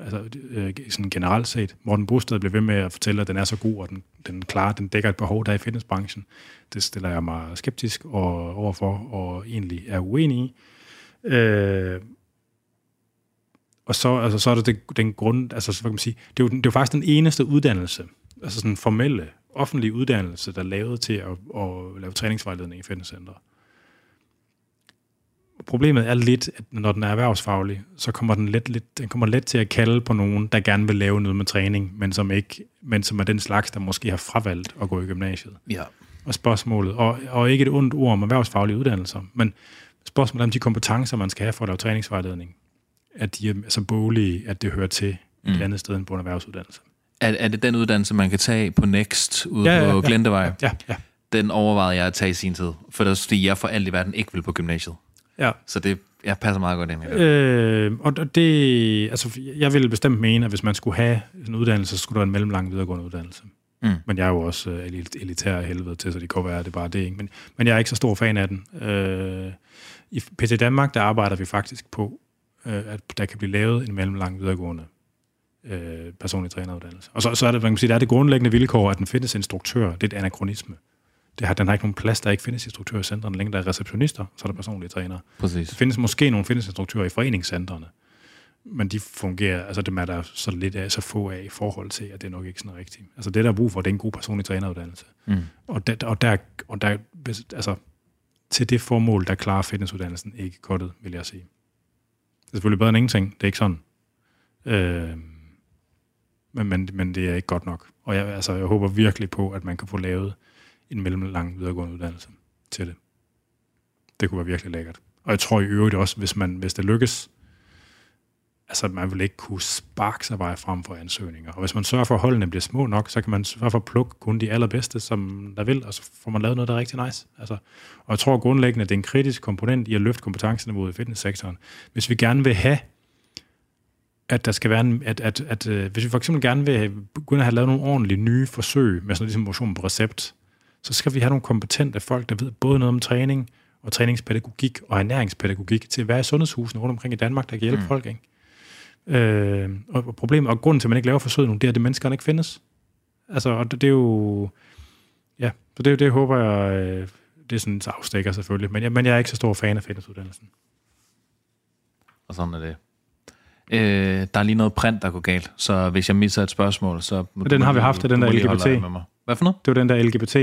Altså øh, sådan generelt set. Morten Bosted blev ved med at fortælle, at den er så god, og den, den klarer, den dækker et behov, der er i fitnessbranchen. Det stiller jeg mig skeptisk og, overfor, og egentlig er uenig i. Øh, og så, altså, så er det, det den grund, altså så kan man sige, det er, jo, det er jo faktisk den eneste uddannelse, altså sådan formelle, offentlige uddannelse, der er lavet til at, at lave træningsvejledning i fitnesscenter. Problemet er lidt, at når den er erhvervsfaglig, så kommer den let, lidt, den kommer let til at kalde på nogen, der gerne vil lave noget med træning, men som, ikke, men som er den slags, der måske har fravalgt at gå i gymnasiet Ja. og spørgsmålet, og, og ikke et ondt ord om erhvervsfaglige uddannelser, men spørgsmålet om de kompetencer, man skal have for at lave træningsvejledning, at de er så bolige, at det hører til mm. et andet sted end på en erhvervsuddannelse. Er, er det den uddannelse, man kan tage på Next ude Ja, ja, på ja. Glendevej? Ja, ja, Den overvejede jeg at tage i sin tid, for det er fordi, jeg for alt i verden ikke vil på gymnasiet. Ja. Så det jeg passer meget godt ind i det. Øh, og det, altså, jeg ville bestemt mene, at hvis man skulle have en uddannelse, så skulle der være en mellemlang videregående uddannelse. Mm. Men jeg er jo også øh, elit- elitær af helvede til, så det kan være, at det er bare det. Ikke? Men, men jeg er ikke så stor fan af den. Øh, I PT Danmark, der arbejder vi faktisk på, øh, at der kan blive lavet en mellemlang videregående øh, personlig træneruddannelse. Og så, så er det, man kan sige, der er det grundlæggende vilkår, at den findes instruktør. Det er et anachronisme. Det har, den har ikke nogen plads, der ikke findes instruktører i centrene længere. Der er receptionister, så er der personlige trænere. Præcis. Der findes måske nogle fitnessinstruktører i foreningscentrene, men de fungerer, altså dem er der så lidt af, så få af i forhold til, at det er nok ikke sådan rigtigt. Altså det, der er brug for, det er en god personlig træneruddannelse. Mm. Og, der, og, der, og der, altså, til det formål, der klarer fitnessuddannelsen ikke kottet, vil jeg sige. Det er selvfølgelig bedre end ingenting, det er ikke sådan. Øh, men, men, men det er ikke godt nok. Og jeg, altså, jeg håber virkelig på, at man kan få lavet en mellemlang videregående uddannelse til det. Det kunne være virkelig lækkert. Og jeg tror i øvrigt også, hvis, man, hvis det lykkes, altså man vil ikke kunne sparke sig vej frem for ansøgninger. Og hvis man sørger for, at holdene bliver små nok, så kan man sørge for at plukke kun de allerbedste, som der vil, og så får man lavet noget, der er rigtig nice. Altså, og jeg tror grundlæggende, at det er en kritisk komponent i at løfte kompetenceniveauet i fitnesssektoren. Hvis vi gerne vil have, at der skal være en, at, at, at, at hvis vi for eksempel gerne vil begynde at have lavet nogle ordentlige nye forsøg med sådan en ligesom motion på recept, så skal vi have nogle kompetente folk, der ved både noget om træning og træningspædagogik og ernæringspædagogik til at være i sundhedshusene rundt omkring i Danmark, der kan hjælpe mm. folk. Ikke? Øh, og problemet, og grunden til, at man ikke laver forsøg nu, det er, at menneskerne ikke findes. Altså, og det, det er jo... Ja, så det, det håber jeg, øh, det er sådan en afstikker selvfølgelig, men jeg, men jeg er ikke så stor fan af fitnessuddannelsen. Og sådan er det. Øh, der er lige noget print, der går galt, så hvis jeg misser et spørgsmål, så... må den du- har vi haft, du den der LGBT. Med mig. Hvad for noget? Det var den der LGBT.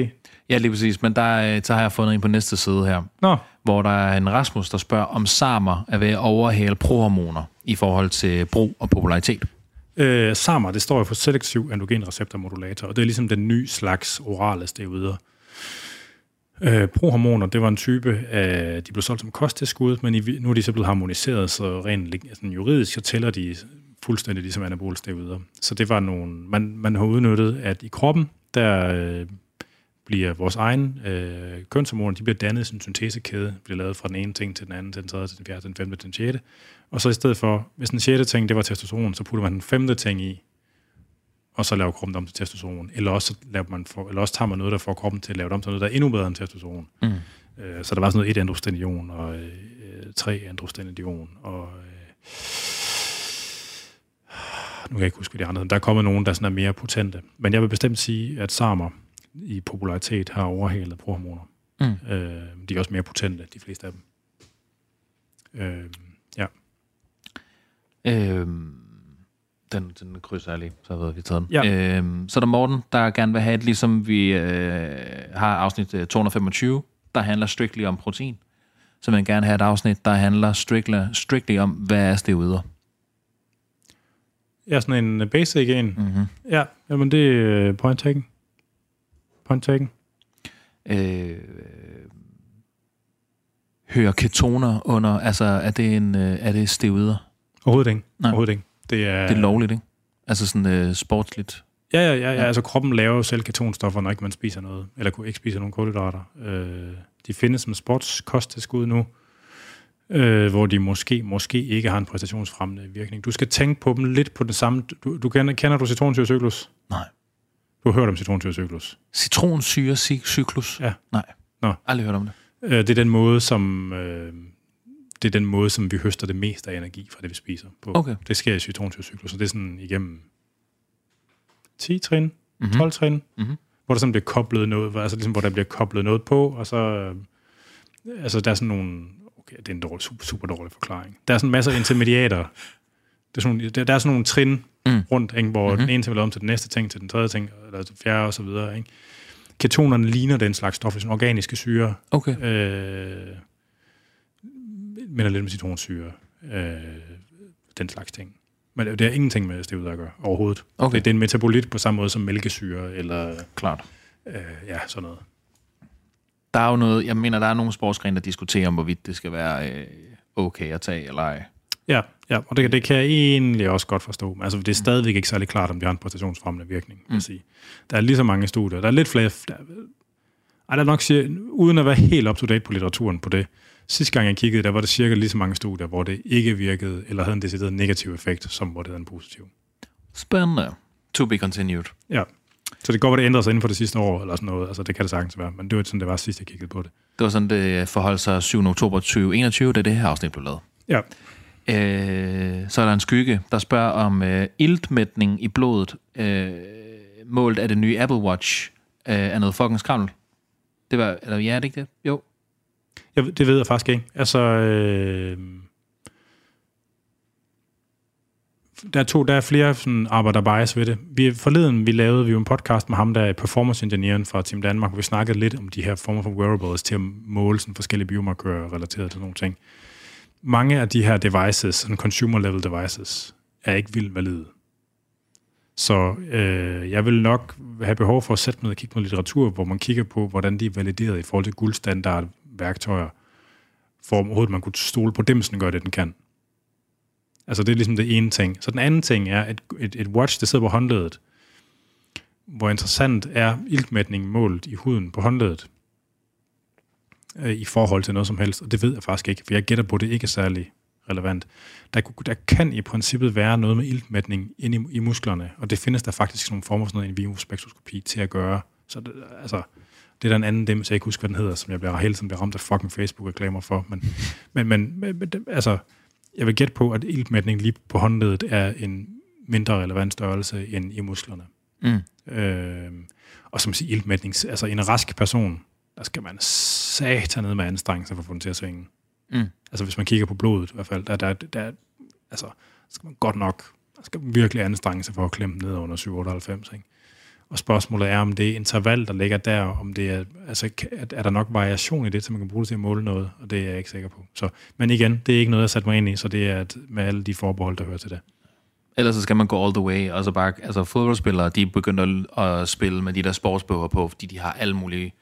Ja, lige præcis, men der, øh, så har jeg fundet en på næste side her, Nå, hvor der er en Rasmus, der spørger, om samer er ved at overhale prohormoner i forhold til brug og popularitet. Øh, SAMR, det står jo for selektiv androgen receptor modulator, og det er ligesom den nye slags orale steroider. Øh, prohormoner, det var en type af, de blev solgt som kosttilskud, men i, nu er de så blevet harmoniseret, så rent sådan juridisk, så tæller de fuldstændig ligesom anabole steroider. Så det var nogle, man, man har udnyttet, at i kroppen, der øh, bliver vores egen øh, kønshormoner, de bliver dannet i en syntesekæde, bliver lavet fra den ene ting til den anden, til den tredje, til den fjerde, til den femte, til den sjette. Og så i stedet for, hvis den sjette ting, det var testosteron, så putter man den femte ting i, og så laver kroppen om til testosteron. Eller også, laver man for, eller også tager man noget, der får kroppen til at lave det om til noget, der er endnu bedre end testosteron. Mm. Øh, så der var sådan noget et androstenion og øh, tre androstenion og øh, nu kan jeg ikke huske, hvad de andre Der er kommet nogen, der sådan er mere potente. Men jeg vil bestemt sige, at samer i popularitet har overhalet prohormoner. Mm. Øh, de er også mere potente, de fleste af dem. Øh, ja. Øhm, den, den krydser jeg lige, så ved vi taget den. Ja. Øhm, så er der Morten, der gerne vil have et, ligesom vi øh, har afsnit 225, øh, der handler strictly om protein. Så man gerne have et afsnit, der handler strictly, strictly om, hvad er steroider. Ja, sådan en basic en. Mm-hmm. Ja, jamen det er point taken. Point taken. Øh, hører ketoner under, altså er det, en, øh, er det steroider? Overhovedet ikke. Nej. Overhovedet ikke. Det er, det er lovligt, ikke? Altså sådan uh, sportsligt. Ja, ja, ja, ja, altså kroppen laver jo selv ketonstoffer, når ikke man spiser noget, eller ikke spiser nogen kulhydrater. Øh, de findes som sportskosttilskud nu, øh, hvor de måske, måske ikke har en præstationsfremmende virkning. Du skal tænke på dem lidt på det samme. Du, du kender, kender du citronsyrecyklus? Nej. Du har hørt om citronsyrecyklus? Citronsyrecyklus? Ja. Nej. Nå. Aldrig hørt om det. Øh, det er den måde, som... Øh, det er den måde, som vi høster det meste af energi fra det, vi spiser på. Okay. Det sker i citronsyrecyklus, så det er sådan igennem 10 trin, mm-hmm. 12 trin, mm-hmm. hvor der sådan bliver koblet noget, altså ligesom, hvor der bliver koblet noget på, og så, øh, altså der er sådan nogle, okay, det er en dårlig, super, super dårlig forklaring. Der er sådan masser af intermediater. Det er sådan, der, der er sådan nogle trin mm. rundt, ikke, hvor mm-hmm. den ene ting vil om til den næste ting, til den tredje ting, eller til den fjerde og så videre. Ikke? Ketonerne ligner den slags stoffer, sådan organiske syre. Okay. Øh, minder lidt om citronsyre. Øh, den slags ting. Men det har ingenting med steroider at gøre overhovedet. Okay. Det, det er en metabolit på samme måde som mælkesyre, eller Klart. Øh, ja, sådan noget. Der er jo noget, jeg mener, der er nogle sportsgrene, der diskuterer om, hvorvidt det skal være øh, okay at tage eller ej. Ja, ja og det, det kan jeg egentlig også godt forstå. Men altså, det er stadigvæk ikke særlig klart, om det har en præstationsfremmende virkning. Mm. Sige. Der er lige så mange studier. Der er lidt flere... Der, ej, der er nok uden at være helt up-to-date på litteraturen på det, Sidste gang jeg kiggede, der var der cirka lige så mange studier, hvor det ikke virkede, eller havde en decideret negativ effekt, som hvor det havde en positiv. Spændende. To be continued. Ja. Så det går, at det ændrede sig inden for det sidste år, eller sådan noget. Altså, det kan det sagtens være. Men det var sådan, det var sidst, jeg kiggede på det. Det var sådan, det forholdt sig 7. oktober 2021, da det her afsnit blev lavet. Ja. Øh, så er der en skygge, der spørger om øh, iltmætning i blodet, øh, målt af det nye Apple Watch, øh, er noget fucking skrammel. Det var, eller ja, er det ikke det? Jo, jeg, det ved jeg faktisk ikke. Altså, øh, der er, to, der er flere sådan, arbejder bias ved det. Vi, forleden vi lavede vi jo en podcast med ham, der er performance engineeren fra Team Danmark, hvor vi snakkede lidt om de her former for wearables til at måle sådan forskellige biomarkører relateret til nogle ting. Mange af de her devices, sådan consumer level devices, er ikke vildt valide. Så øh, jeg vil nok have behov for at sætte mig og kigge på litteratur, hvor man kigger på, hvordan de er valideret i forhold til guldstandard værktøjer, for overhovedet man kunne stole på dem, så gør det, den kan. Altså det er ligesom det ene ting. Så den anden ting er, at et, et watch, det sidder på håndledet, hvor interessant er iltmætningen målt i huden på håndledet øh, i forhold til noget som helst, og det ved jeg faktisk ikke, for jeg gætter på, at det ikke er særlig relevant. Der, der kan i princippet være noget med iltmætning inde i, i musklerne, og det findes der faktisk nogle former for sådan noget in spektroskopi til at gøre. Så det, altså, det er der en anden dem, så jeg ikke husker, hvad den hedder, som jeg bliver hele tiden bliver ramt af fucking Facebook-reklamer for. Men, men, men, men, altså, jeg vil gætte på, at iltmætning lige på håndledet er en mindre relevant størrelse end i musklerne. Mm. Øh, og som siger, iltmætning, altså en rask person, der skal man satan ned med anstrengelse for at få den til at svinge. Mm. Altså hvis man kigger på blodet i hvert fald, der, der, der altså, skal man godt nok, der skal virkelig anstrenge sig for at klemme ned under 798, ikke? Og spørgsmålet er, om det er interval, der ligger der, om det er, altså, er der nok variation i det, så man kan bruge det til at måle noget, og det er jeg ikke sikker på. Så, men igen, det er ikke noget, jeg satte mig ind i, så det er med alle de forbehold, der hører til det. Ellers så skal man gå all the way, og så bare, altså fodboldspillere, de er begyndt at, at spille med de der sportsbøger på, fordi de har alle mulige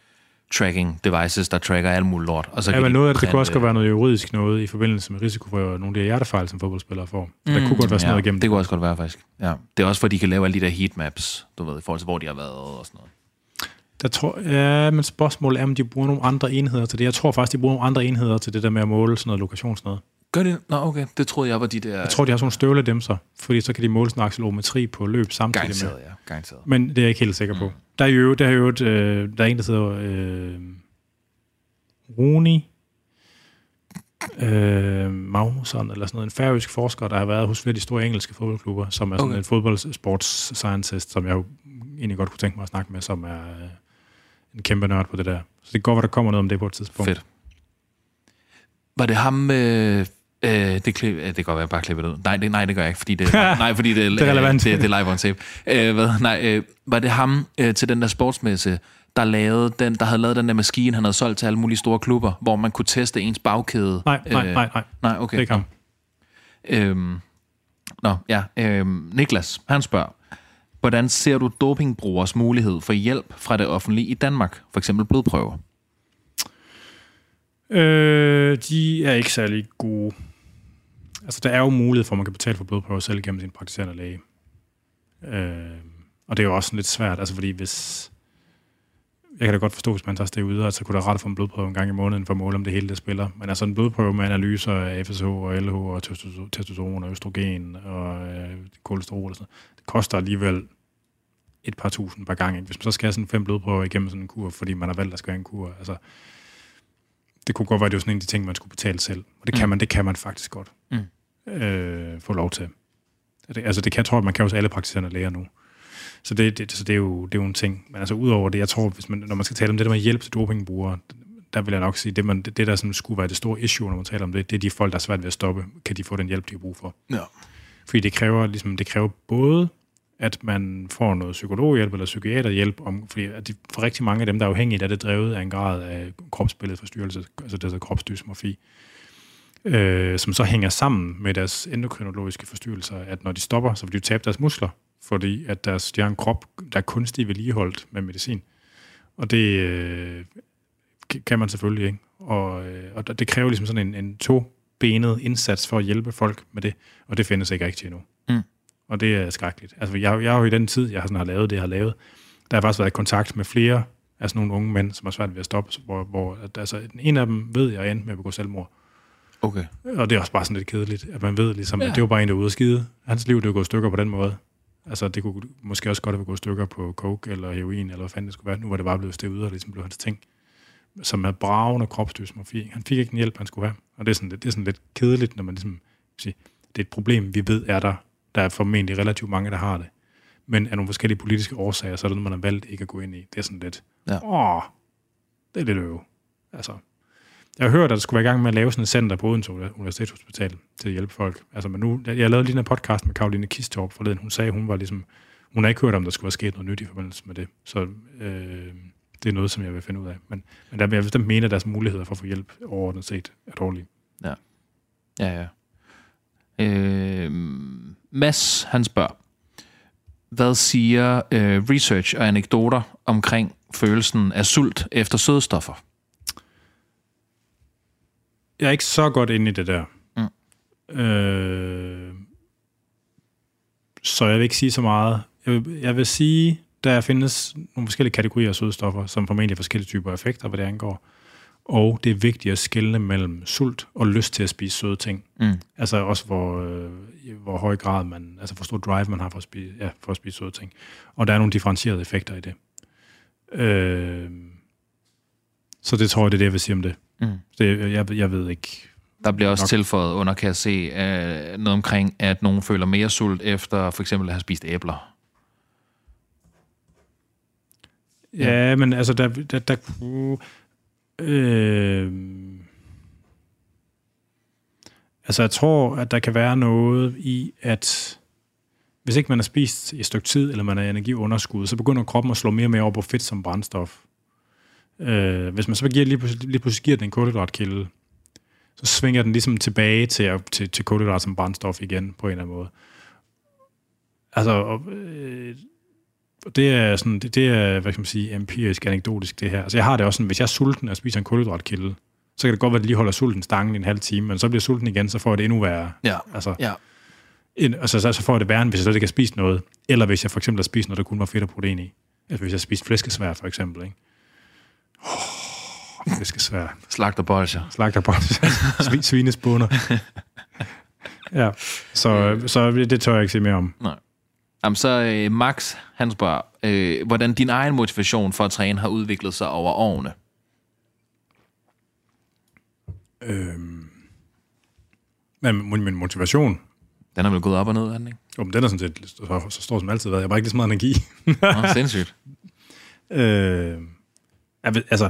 tracking devices, der tracker alt muligt lort. Og så Ja, men noget af det, kunne også godt være noget juridisk noget i forbindelse med risiko for nogle af de her hjertefejl, som fodboldspillere får. Så der kunne godt være sådan noget igennem. Mm, Det kunne også godt være, faktisk. Ja. Det er også, for de kan lave alle de der heatmaps, du ved, i forhold til, hvor de har været og sådan noget. Der tror, ja, men spørgsmålet er, om de bruger nogle andre enheder til det. Jeg tror faktisk, de bruger nogle andre enheder til det der med at måle sådan noget lokation sådan noget. Gør det? Nå, okay. Det troede jeg var de der... Jeg tror, de har sådan nogle støvledæmser, fordi så kan de måle sådan en accelerometri på løb samtidig med. Garanteret, ja. Garanteret. Men det er jeg ikke helt sikker på. Der er jo, der er jo et, øh, der er en, der hedder øh, Runi øh, Magnusson, eller sådan noget, en færøsk forsker, der har været hos flere af de store engelske fodboldklubber, som er sådan Okay. en fodboldsports scientist, som jeg jo egentlig godt kunne tænke mig at snakke med, som er øh, en kæmpe nørd på det der. Så det kan godt være, der kommer noget om det på et tidspunkt. Fedt. Var det ham... Øh, øh, det, klip, det kan godt være, jeg bare klippet ud. Nej, det, nej, det gør jeg ikke, fordi det, [LAUGHS] nej, fordi det, Det er relevant. Det, det er live on tape. Øh, hvad, nej, øh, var det ham øh, til den der sportsmesse, der, lavede den, der havde lavet den der maskine, han havde solgt til alle mulige store klubber, hvor man kunne teste ens bagkæde? Nej, nej, Øh, nej, nej. Nej, okay. Det er ikke ham. Øhm, nå, ja. Øhm, Niklas, han spørger, hvordan ser du dopingbrugers mulighed for hjælp fra det offentlige i Danmark? For eksempel blodprøver. Øh, de er ikke særlig gode. Altså, der er jo mulighed for, at man kan betale for blodprøver selv gennem sin praktiserende læge. Øh, og det er jo også sådan lidt svært, altså fordi hvis... Jeg kan da godt forstå, hvis man tager det ud, altså, så kunne der ret få en blodprøve en gang i måneden for at måle, om det hele der spiller. Men altså en blodprøve med analyser af FSH og LH og testosteron og østrogen og øh, kolesterol og sådan noget, det koster alligevel et par tusind per gang. Ikke? Hvis man så skal have sådan fem blodprøver igennem sådan en kur, fordi man har valgt, at skal have en kur, altså det kunne godt være, at det var sådan en af de ting, man skulle betale selv. Og det kan Mm. man, det kan man faktisk godt Mm. øh, få lov til. Det, altså det kan jeg tror, at man kan hos alle praktiserende læger nu. Så det, det, så det, er jo, det er jo en ting. Men altså udover det, jeg tror, hvis man, når man skal tale om det der med hjælp til dopingbrugere, der vil jeg nok sige, det, man, det, det der sådan skulle være det store issue, når man taler om det, det er de folk, der er svært ved at stoppe. Kan de få den hjælp, de har brug for? Ja. Fordi det kræver, ligesom, det kræver både, at man får noget psykologhjælp eller psykiaterhjælp, om, fordi at de, for rigtig mange af dem, der er afhængige, der er det drevet af en grad af kropsbilledforstyrrelse, altså det hedder kropsdysmorfi, øh, som så hænger sammen med deres endokrinologiske forstyrrelser, at når de stopper, så vil de tabe deres muskler, fordi at deres, de har en krop, der er kunstigt vedligeholdt med medicin. Og det øh, kan man selvfølgelig ikke. Og, øh, og det kræver ligesom sådan en, en to-benet indsats for at hjælpe folk med det, og det findes ikke rigtigt endnu. Og det er skrækkeligt. Altså, jeg, jeg har jo i den tid, jeg har, sådan har lavet det, jeg har lavet, der har faktisk været i kontakt med flere af sådan nogle unge mænd, som har svært ved at stoppe, hvor, hvor at, altså, en af dem ved, jeg er endt med at begå selvmord. Okay. Og det er også bare sådan lidt kedeligt, at man ved ligesom, ja. At det var bare en, der var ude at skide. Hans liv, det var gået i stykker på den måde. Altså, det kunne måske også godt have gået i stykker på coke eller heroin, eller hvad fanden det skulle være. Nu var det bare blevet stedet ud, og ligesom blev hans ting. Som havde bravende kropsdysmorfi. Han fik ikke den hjælp, han skulle have. Og det er sådan, lidt, det er sådan lidt kedeligt, når man ligesom siger, det er et problem, vi ved er der. Der er formentlig relativt mange, der har det. Men af nogle forskellige politiske årsager, så er det noget, man har valgt ikke at gå ind i. Det er sådan lidt, Ja. åh, det er lidt øve. Altså, jeg har hørt, at der skulle være i gang med at lave sådan et center på Odense Universitetshospital til at hjælpe folk. Altså, men nu, jeg, jeg lavede lige en podcast med Karoline Kistorp forleden. Hun sagde, hun var ligesom, hun har ikke hørt om, der skulle være sket noget nyt i forbindelse med det. Så øh, det er noget, som jeg vil finde ud af. Men, men der vil jeg bestemt mene, at deres muligheder for at få hjælp overordnet set er dårlige. Ja, ja. Øh, Mads, han spørger, hvad siger øh, research og anekdoter omkring følelsen af sult efter sødestoffer? Jeg er ikke så godt inde i det der. Mm. Øh, så jeg vil ikke sige så meget. Jeg vil, jeg vil sige, der findes nogle forskellige kategorier af sødestoffer, som formentlig har forskellige typer effekter, hvad det angår. Og det er vigtigt at skelne mellem sult og lyst til at spise søde ting. Mm. Altså også, hvor, øh, hvor høj grad man, altså hvor stor drive man har for at spise, ja, for at spise søde ting. Og der er nogle differentierede effekter i det. Øh, så det tror jeg, det er det, jeg vil sige om det. Mm. det jeg, jeg ved ikke. Der bliver også Nok. tilføjet under, kan jeg se, øh, noget omkring, at nogen føler mere sult efter for eksempel at have spist æbler. Ja, ja men altså, der, der, der. Øh, altså, jeg tror, at der kan være noget i, at hvis ikke man har spist i et stykke tid, eller man er energiunderskud, så begynder kroppen at slå mere og mere over på fedt som brændstof. Øh, hvis man så giver, lige, pludselig, lige pludselig giver den en kulhydratkilde, så svinger den ligesom tilbage til, til, til kulhydrat som brændstof igen, på en eller anden måde. Altså, og, øh, det er, sådan, det, det er, hvad kan man sige, empirisk, anekdotisk, det her. Altså, jeg har det også sådan, hvis jeg er sulten og spiser en kulhydratkilde, så kan det godt være, at det lige holder sulten stangen i en halv time, men så bliver sulten igen, så får jeg det endnu værre. Ja. Altså, Ja. en, altså, så, så får jeg det værre, end hvis jeg slet ikke har spist noget. Eller hvis jeg for eksempel har spist noget, der kun var fedt og protein i. Altså hvis jeg har spist flæskesvær, for eksempel. Ikke? Oh, flæskesvær. Slagter bolcher. Slagter på [LAUGHS] Svin, svinespunder. ja, så, så det tør jeg ikke sige mere om. Nej. Jamen, så øh, Max, han spørger, øh, hvordan din egen motivation for at træne har udviklet sig over årene. Øhm, men min, min motivation, Den er vel gået op og ned, er den ikke? jo, men den er sådan set så, så stor som altid været. Jeg har bare ikke lige så meget energi. Nå, sindssygt. [LAUGHS] Øh, jeg ved, altså,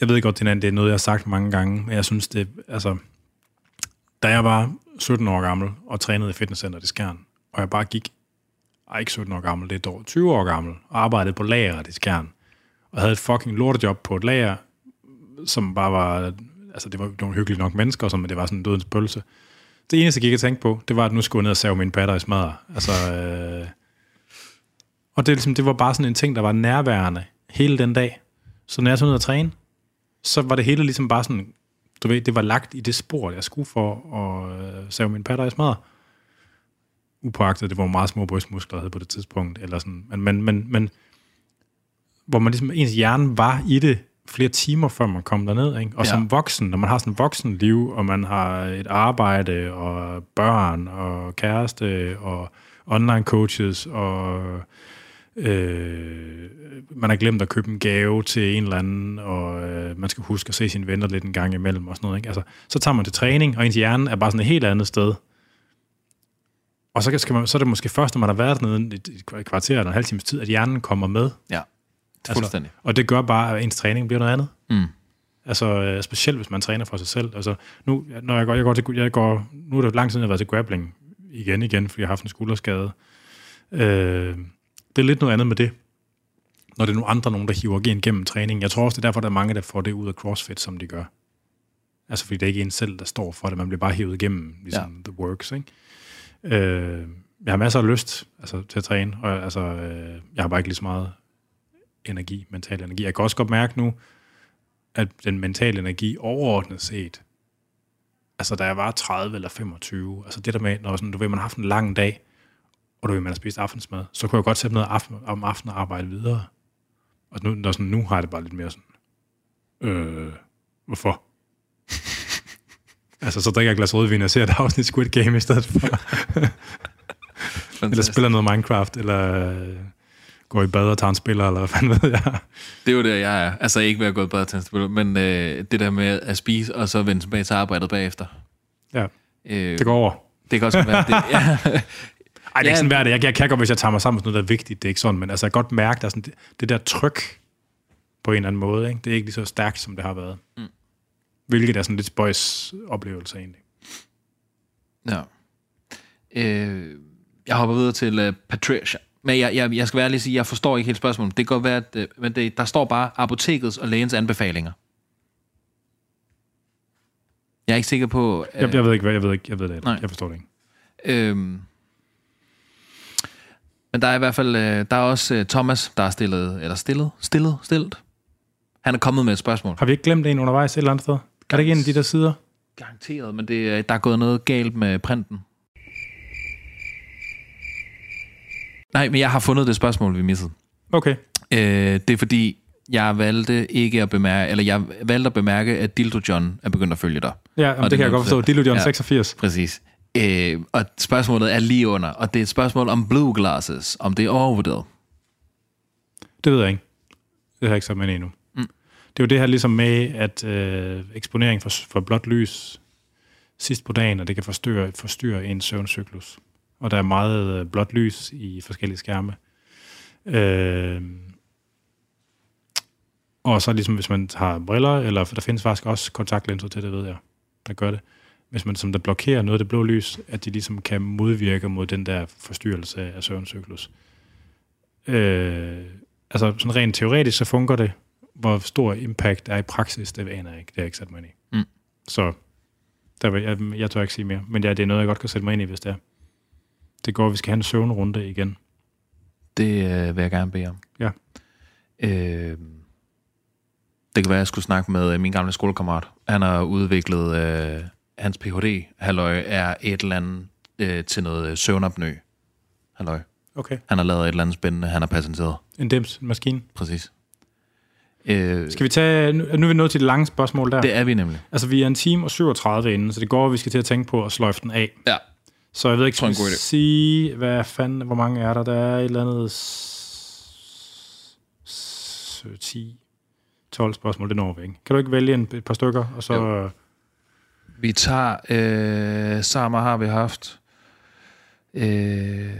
jeg ved godt, det er noget, jeg har sagt mange gange, men jeg synes, det altså, da jeg var 17 år gammel og trænede i fitnesscenteret i Skjern, og jeg bare gik, er ikke 17 år gammel, det er dog 20 år gammel, og arbejdede på lageret i Skjern, og havde et fucking lortejob på et lager, som bare var, altså det var nogle hyggelige nok mennesker, som, men det var sådan en dødens pølse. Det eneste, jeg gik og tænkte på, det var, at nu skulle jeg ned og save mine patter i smadre. Altså, øh, og det, er ligesom, det var bare sådan en ting, der var nærværende hele den dag. Så når jeg tog ned og træne, så var det hele ligesom bare sådan, du ved, det var lagt i det spor, jeg skulle for at øh, save mine patter i smadre. Upåagtet, det var meget små brystmuskler, havde på det tidspunkt. Eller sådan. Men, men, men, men hvor man ligesom, ens hjerne var i det flere timer, før man kom derned. Ikke? Og Ja. ja. som voksen, når man har sådan et voksen liv, og man har et arbejde, og børn, og kæreste, og online coaches, og øh, man har glemt at købe en gave til en eller anden, og øh, man skal huske at se sine venner lidt en gang imellem, og sådan noget. Ikke? Altså, så tager man til træning, og ens hjerne er bare sådan et helt andet sted. Og så, skal man, så er det måske først, når man har været dernede et, et kvarter eller en halv times tid, at hjernen kommer med. Ja, fuldstændig. Og det gør bare, at ens træning bliver noget andet. Mm. Altså, øh, specielt hvis man træner for sig selv. Altså, nu, når jeg går, jeg går til, jeg går, nu er det lang tid, jeg har været til grappling igen igen, fordi jeg har haft en skulderskade. Øh, det er lidt noget andet med det, når det er nogle andre, nogen, der hiver gen gennem træning. Jeg tror også, det er derfor, der er mange, der får det ud af CrossFit, som de gør. Altså, fordi det er ikke en selv, der står for det. Man bliver bare hivet igennem, ligesom ja. the works, ikke? Øh, jeg har masser af lyst altså, til at træne, og altså, øh, jeg har bare ikke lige så meget energi, mental energi. Jeg kan også godt mærke nu, at den mentale energi overordnet set, altså da jeg var 30 eller 25, altså det der med, når sådan, du ved, man har haft en lang dag, og du ved, man har spist aftensmad, så kunne jeg godt sætte noget aften, om aftenen og arbejde videre. Og nu, når sådan, nu har jeg det bare lidt mere sådan, øh, hvorfor? Altså, så drikker jeg et glas rødvin og ser et afsnit Squid Game i stedet for. [LAUGHS] eller spiller noget Minecraft, eller øh, går i bad og tager en spiller, eller hvad ved jeg. Det er jo der, jeg er. Altså ikke ved at gå bedre til en men øh, det der med at spise, og så vende tilbage til arbejdet bagefter. Ja, Øh, det går over. det kan også være, det, [LAUGHS] ja, Ej, det er Ja. ikke sådan hver dag. Jeg, jeg kan godt, hvis jeg tager mig sammen med noget, der er vigtigt. Det er ikke sådan, men altså, jeg kan godt mærke, der er sådan, det, det der tryk på en eller anden måde. Ikke? Det er ikke lige så stærkt, som det har været. Mm. Hvilket er sådan lidt spøjs oplevelse egentlig. Ja. Øh, jeg hopper videre til uh, Patricia. Men jeg, jeg, jeg skal være at sige, jeg forstår ikke helt spørgsmålet. Det kan godt være, at øh, men det, der står bare apotekets og lægens anbefalinger. Jeg er ikke sikker på... Øh, Jeg, jeg ved ikke, hvad jeg ved ikke. Jeg ved det ikke. Jeg forstår det ikke. Øhm, men der er i hvert fald, øh, der er også øh, Thomas, der er stillet, eller stillet, stillet, stillet. Han er kommet med et spørgsmål. Har vi ikke glemt en undervejs et eller andet sted? Er det ikke en af de der sider? Garanteret, men det, øh, der er gået noget galt med printen. Nej, men jeg har fundet det spørgsmål, vi missede. Okay. Øh, det er fordi, jeg valgte ikke at bemærke, eller jeg valgte at bemærke, at Dildo John er begyndt at følge dig. Ja, Og jamen, det det kan jeg godt forstå. Dildo John Ja. 86. Præcis. Øh, og spørgsmålet er lige under, og det er et spørgsmål om blue glasses, om det er overvurderet. Det ved jeg ikke. Det har jeg ikke ind i endnu. Det er jo det her ligesom med, at øh, eksponering for, for blåt lys sidst på dagen, og det kan forstyrre, forstyrre en søvncyklus. Og der er meget øh, blåt lys i forskellige skærme. Øh, og så ligesom hvis man har briller, eller for der findes faktisk også kontaktlinser til det, ved jeg, der gør det. Hvis man som der blokerer noget af det blå lys, at de ligesom kan modvirke mod den der forstyrrelse af søvncyklus. Øh, altså sådan rent teoretisk, så fungerer det. Hvor stor impact er i praksis, det aner jeg ikke. Det har jeg ikke sat mig ind i. Mm. Så der vil, jeg, jeg tør ikke sige mere. Men ja, det er noget, jeg godt kan sætte mig ind i, hvis det er. Det går, vi skal have en søvnrunde igen. Det øh, vil jeg gerne bede om. Ja. Øh, det kan være, at jeg skulle snakke med øh, min gamle skolekammerat. Han har udviklet, øh, hans Ph.D. halløj er et eller andet øh, til noget søvnopnø. Halløj. Okay. Han har lavet et eller andet spændende, han har patenteret. En dims maskine. Præcis. Øh, Skal vi tage... Nu, nu er vi nået til det lange spørgsmål der. det er vi nemlig. Altså, vi er en time og 37 inde, så det går, at vi skal til at tænke på at sløjfe den af. Ja. Så jeg ved ikke, jeg skal vi sige, hvad fanden, hvor mange er der? Der er et eller andet... s- s- 10, 12 spørgsmål, det når vi ikke. Kan du ikke vælge en, et par stykker, og så... Jo. Vi tager... Øh, Sama har vi haft. Øh,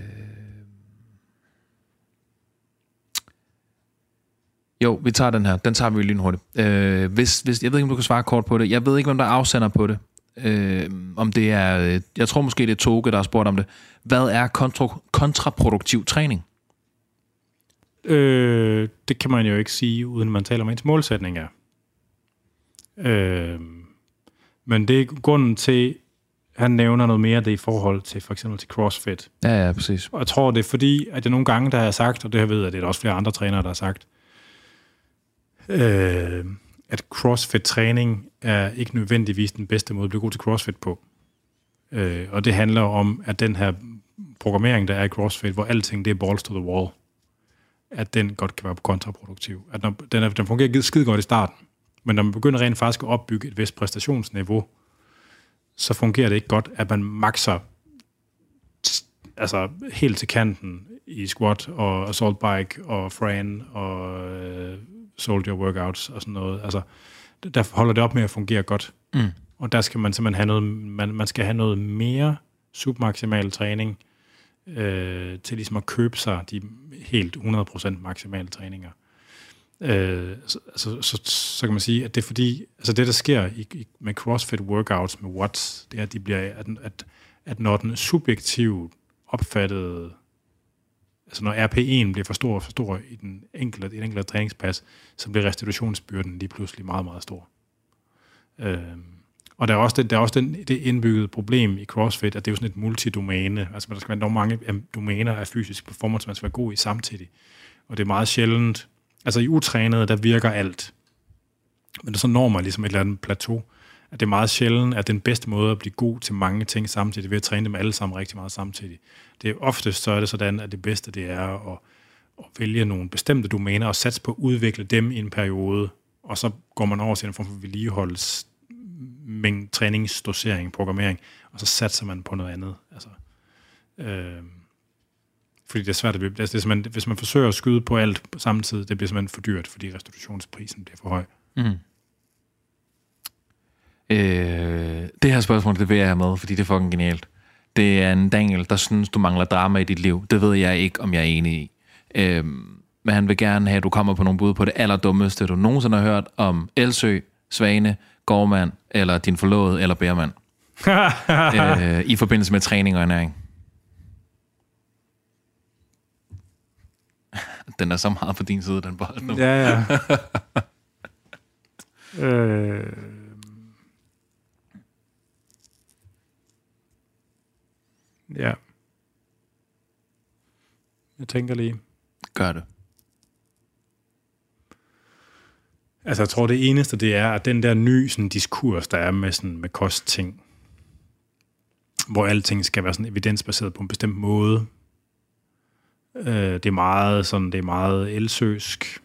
jo, vi tager den her. Den tager vi lynhurtigt. Øh, hvis, hvis, jeg ved ikke, om du kan svare kort på det. Jeg ved ikke, hvem der er afsender på det. Øh, om det er... øh, Jeg tror måske, det er Toge, der har spurgt om det. Hvad er kontra, kontraproduktiv træning? Øh, det kan man jo ikke sige, uden man taler om ens målsætning er. Øh, men det er grunden til, han nævner noget mere det i forhold til for eksempel til CrossFit. Ja, ja, præcis. Og jeg tror, det er fordi, at jeg nogle gange, der har sagt, og det her ved jeg, det er der også flere andre trænere, der har sagt, øh, øh, at CrossFit-træning er ikke nødvendigvis den bedste måde at blive god til CrossFit på. Øh, og det handler om, at den her programmering, der er i CrossFit, hvor alting det er balls to the wall, at den godt kan være kontraproduktiv. At når, den, er, den fungerer skide godt i starten, men når man begynder rent faktisk at opbygge et vist præstationsniveau, så fungerer det ikke godt, at man makser altså helt til kanten i squat og assault bike og fran og øh, soldier workouts og sådan noget. Altså, der holder det op med at fungere godt. Mm. Og der skal man simpelthen have noget, man, man skal have noget mere submaximal træning øh, til ligesom at købe sig de helt 100% maksimale træninger. Øh, så, altså, så, så kan man sige, at det er fordi, altså det der sker i, i, med CrossFit workouts med watts, det er, at, de bliver, at, at, at når den subjektivt opfattede, altså når RP1 bliver for stor og for stor i den enkelte, i den enkelte træningspas, så bliver restitutionsbyrden lige pludselig meget, meget stor. Øh, og der er også, det, der er også den, det indbyggede problem i CrossFit, at det er jo sådan et multidomæne. Altså der skal være nogle mange domæner af fysisk performance, man skal være god i samtidig. Og det er meget sjældent. Altså i utrænede, der virker alt. Men så når man ligesom et eller andet plateau, at det er meget sjældent, at den bedste måde at blive god til mange ting samtidig, ved at træne dem alle sammen rigtig meget samtidig. Det er oftest så er det sådan, at det bedste det er at, at vælge nogle bestemte domæner og satse på at udvikle dem i en periode, og så går man over til en form for vedligeholds mængde træningsdosering, programmering, og så satser man på noget andet. Altså, øh, fordi det er svært at blive, altså det er simpelthen- hvis man forsøger at skyde på alt på samme tid, det bliver simpelthen for dyrt, fordi restitutionsprisen bliver for høj. Mm. Øh, det her spørgsmål, det vil jeg have med, fordi det er fucking genialt. Det er en Daniel, der synes, du mangler drama i dit liv. Det ved jeg ikke, om jeg er enig i. Øh, men han vil gerne have, at du kommer på nogle bud på det allerdummeste, du nogensinde har hørt om Elsø, Svane, Gårdmand, eller din forlovede, eller Bærmand. [LAUGHS] øh, I forbindelse med træning og ernæring. [LAUGHS] Den er så meget på din side, den bold nu. Ja, ja. [LAUGHS] øh, ja. Jeg tænker lige. Gør det. Altså, jeg tror, det eneste, det er, at den der ny sådan, diskurs, der er med, sådan, med kostting, hvor alting skal være sådan evidensbaseret på en bestemt måde, øh, det er meget sådan, det er meget elsøsk,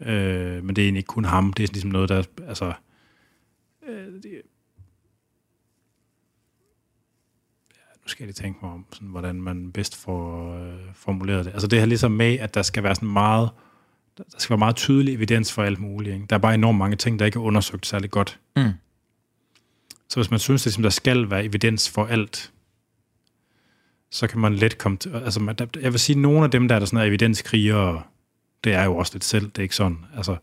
øh, men det er egentlig ikke kun ham, det er ligesom noget, der, altså, øh, jeg lige tænke mig om, sådan, hvordan man bedst får øh, formuleret det. Altså det her ligesom med, at der skal være sådan meget, der skal være meget tydelig evidens for alt muligt. Ikke? Der er bare enormt mange ting, der ikke er undersøgt særlig godt. Mm. Så hvis man synes, at der skal være evidens for alt, så kan man let komme til... Altså, man- der- jeg vil sige, at nogle af dem, der er der sådan er evidenskrigere, det er jo også lidt selv, det er ikke sådan. Altså,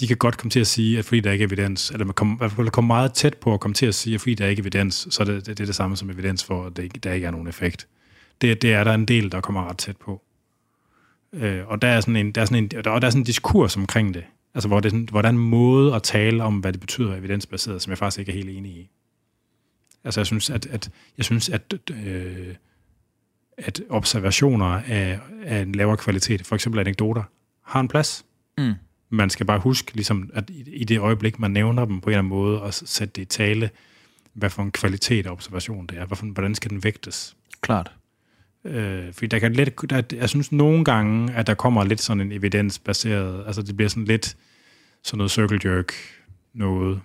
de kan godt komme til at sige, at fordi der ikke er evidens, eller man kommer, i hvert fald meget tæt på at komme til at sige, at fordi der ikke er evidens, så er det det, er det samme som evidens for, at det der ikke er nogen effekt. Det, det er der en del, der kommer ret tæt på. Øh, og der er sådan en, der er sådan en, og der er sådan en diskurs omkring det. Altså, hvor det er sådan, hvor der er en måde at tale om, hvad det betyder evidensbaseret, som jeg faktisk ikke er helt enig i. Altså, jeg synes, at, at, jeg synes, at øh, at observationer af, af en lavere kvalitet, for eksempel anekdoter, har en plads. Mm. Man skal bare huske, ligesom, at i, det øjeblik, man nævner dem på en eller anden måde, og sætte det i tale, hvad for en kvalitet af observation det er, for, hvordan skal den vægtes. Klart. Øh, fordi der kan lidt, der, jeg synes nogle gange, at der kommer lidt sådan en evidensbaseret, altså det bliver sådan lidt sådan noget circle jerk noget.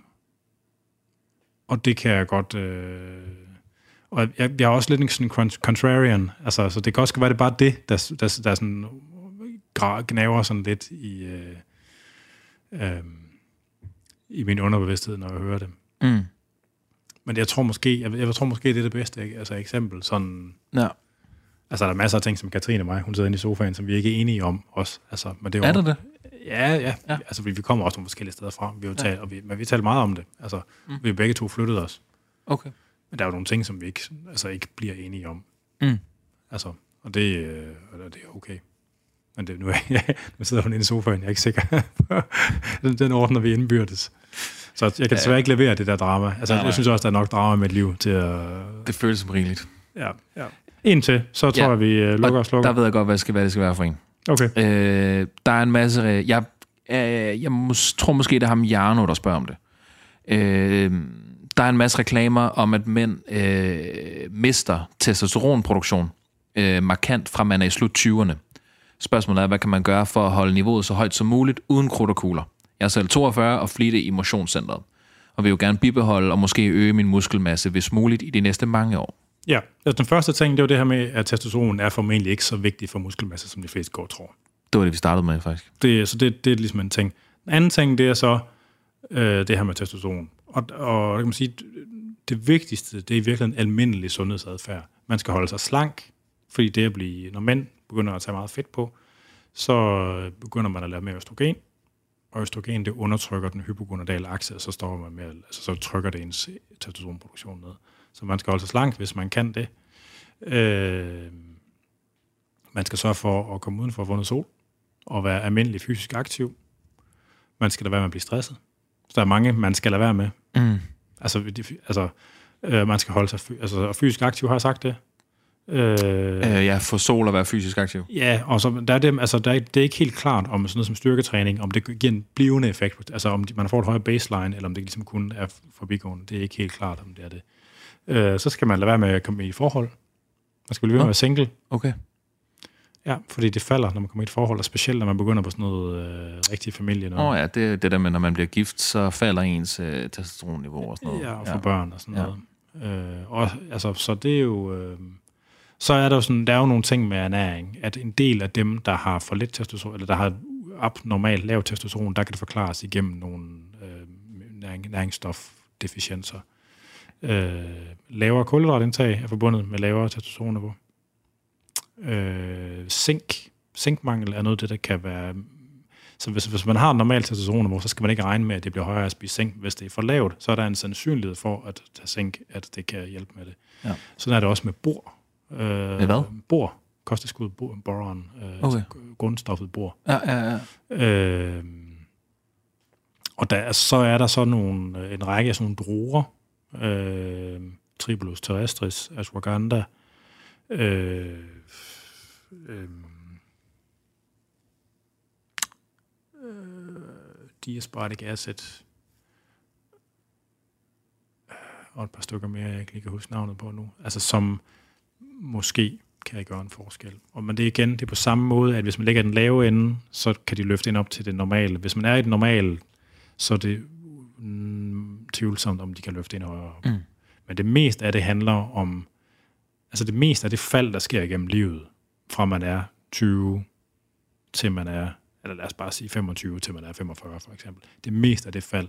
Og det kan jeg godt... Øh, og jeg, jeg er også lidt en sådan con- contrarian, altså så det kan også være, det bare det, der, der, der sådan gra- gnaver sådan lidt i, øh, øh, i min underbevidsthed, når jeg hører det. Mm. Men jeg tror måske, jeg, jeg tror måske, det er det bedste ikke? altså eksempel, sådan Ja. Altså, der er masser af ting, som Katrine og mig, hun sidder inde i sofaen, som vi ikke er enige om også. Altså, men det Er der det? Ja, ja, Ja. ja. Altså, vi, vi kommer også nogle forskellige steder fra. Vi har talt, og vi, men vi taler meget om det. Altså, mm. vi begge to flyttet os. Okay. Men der er jo nogle ting, som vi ikke, altså, ikke bliver enige om. Mm. Altså, og det, øh, og det er okay. Men det, nu, er [LAUGHS] nu sidder hun inde i sofaen, jeg er ikke sikker. [LAUGHS] den, den ordner vi indbyrdes. Så jeg kan desværre ikke levere det der drama. Altså, Nej, nej. jeg synes også, der er nok drama med et liv til at... Det føles som rigeligt. Ja, ja. Indtil, så tror Ja. jeg, vi øh, lukker og Og slukker. der ved jeg godt, hvad det skal, hvad det skal være for en. Okay. Øh, der er en masse... Jeg, øh, jeg mås, tror måske, det er ham Jarno, der spørger om det. Øh, der er en masse reklamer om, at mænd øh, mister testosteronproduktion øh, markant fra man er i slut 20'erne. Spørgsmålet er, hvad kan man gøre for at holde niveauet så højt som muligt uden krudt og kugler? Jeg er selv 42 og flite i motionscentret, og vil jo gerne bibeholde og måske øge min muskelmasse, hvis muligt, i de næste mange år. Ja, altså den første ting, det var det her med, at testosteron er formentlig ikke så vigtig for muskelmasse, som de fleste går tror. Det var det, vi startede med, faktisk. Det, så det, det er ligesom en ting. Den anden ting, det er så øh, det her med testosteron. Og, og kan man sige, det vigtigste, det er i virkeligheden almindelig sundhedsadfærd. Man skal holde sig slank, fordi det at blive, når mænd begynder at tage meget fedt på, så begynder man at lave mere østrogen, og østrogen det undertrykker den hypogonadale akse, og så står man med, altså så trykker det ens testosteronproduktion ned. Så man skal holde sig slank, hvis man kan det. Øh, man skal sørge for at komme uden for at få noget sol, og være almindelig fysisk aktiv. Man skal lade være med at blive stresset. Så der er mange, man skal lade være med. Mm. Altså, altså øh, man skal holde sig altså, og fysisk aktiv, har jeg sagt det? Øh, Øh, ja, få sol og være fysisk aktiv. Ja, og så der er det, altså, der er, det er ikke helt klart om sådan noget som styrketræning, om det giver en blivende effekt, altså om man får et højere baseline, eller om det ligesom kun er forbigående. Det er ikke helt klart, om det er det. Øh, så skal man lade være med at komme i forhold. Man skal blive ved med at være single. Okay. Ja, fordi det falder, når man kommer i et forhold, og specielt når man begynder på sådan noget øh, rigtig familie. Åh oh, ja, det det der med, når man bliver gift, så falder ens øh, testosteronniveau og sådan noget. Ja, og få børn og sådan Ja. noget. Øh, og, altså, så det er jo... Øh, så er der jo sådan, der er jo nogle ting med ernæring, at en del af dem, der har for lidt testosteron, eller der har abnormalt lav testosteron, der kan det forklares igennem nogle øh, næring, næringsstofdeficienser. Øh, lavere kulhydratindtag er forbundet med lavere testosteronniveau. Øh, zink, zinkmangel er noget af det, der kan være... Så hvis, hvis man har et normalt testosteronniveau, så skal man ikke regne med, at det bliver højere at spise zink. Hvis det er for lavt, så er der en sandsynlighed for at tage zink, at det kan hjælpe med det. Ja. Sådan er det også med bor. Øh, Med hvad? Bor. Kosttilskud bor, boron. Øh, Okay. altså grundstoffet bor. Ja, ja, ja. Øh, og der, så er der så nogle, øh, en række af sådan nogle druer. Øh, Tribulus terrestris, ashwagandha, øh, øh, øh, diaspartic acid, øh, og et par stykker mere, jeg ikke lige kan huske navnet på nu. Altså som måske kan gøre en forskel. Og men det er igen, det er på samme måde, at hvis man lægger den lave ende, så kan de løfte ind op til det normale. Hvis man er i det normale, så er det mm, tvivlsomt, om de kan løfte ind højere op. Mm. Men det meste af det handler om, altså det meste af det fald, der sker igennem livet, fra man er 20 til man er, eller lad os bare sige 25 til man er 45 for eksempel. Det meste af det fald,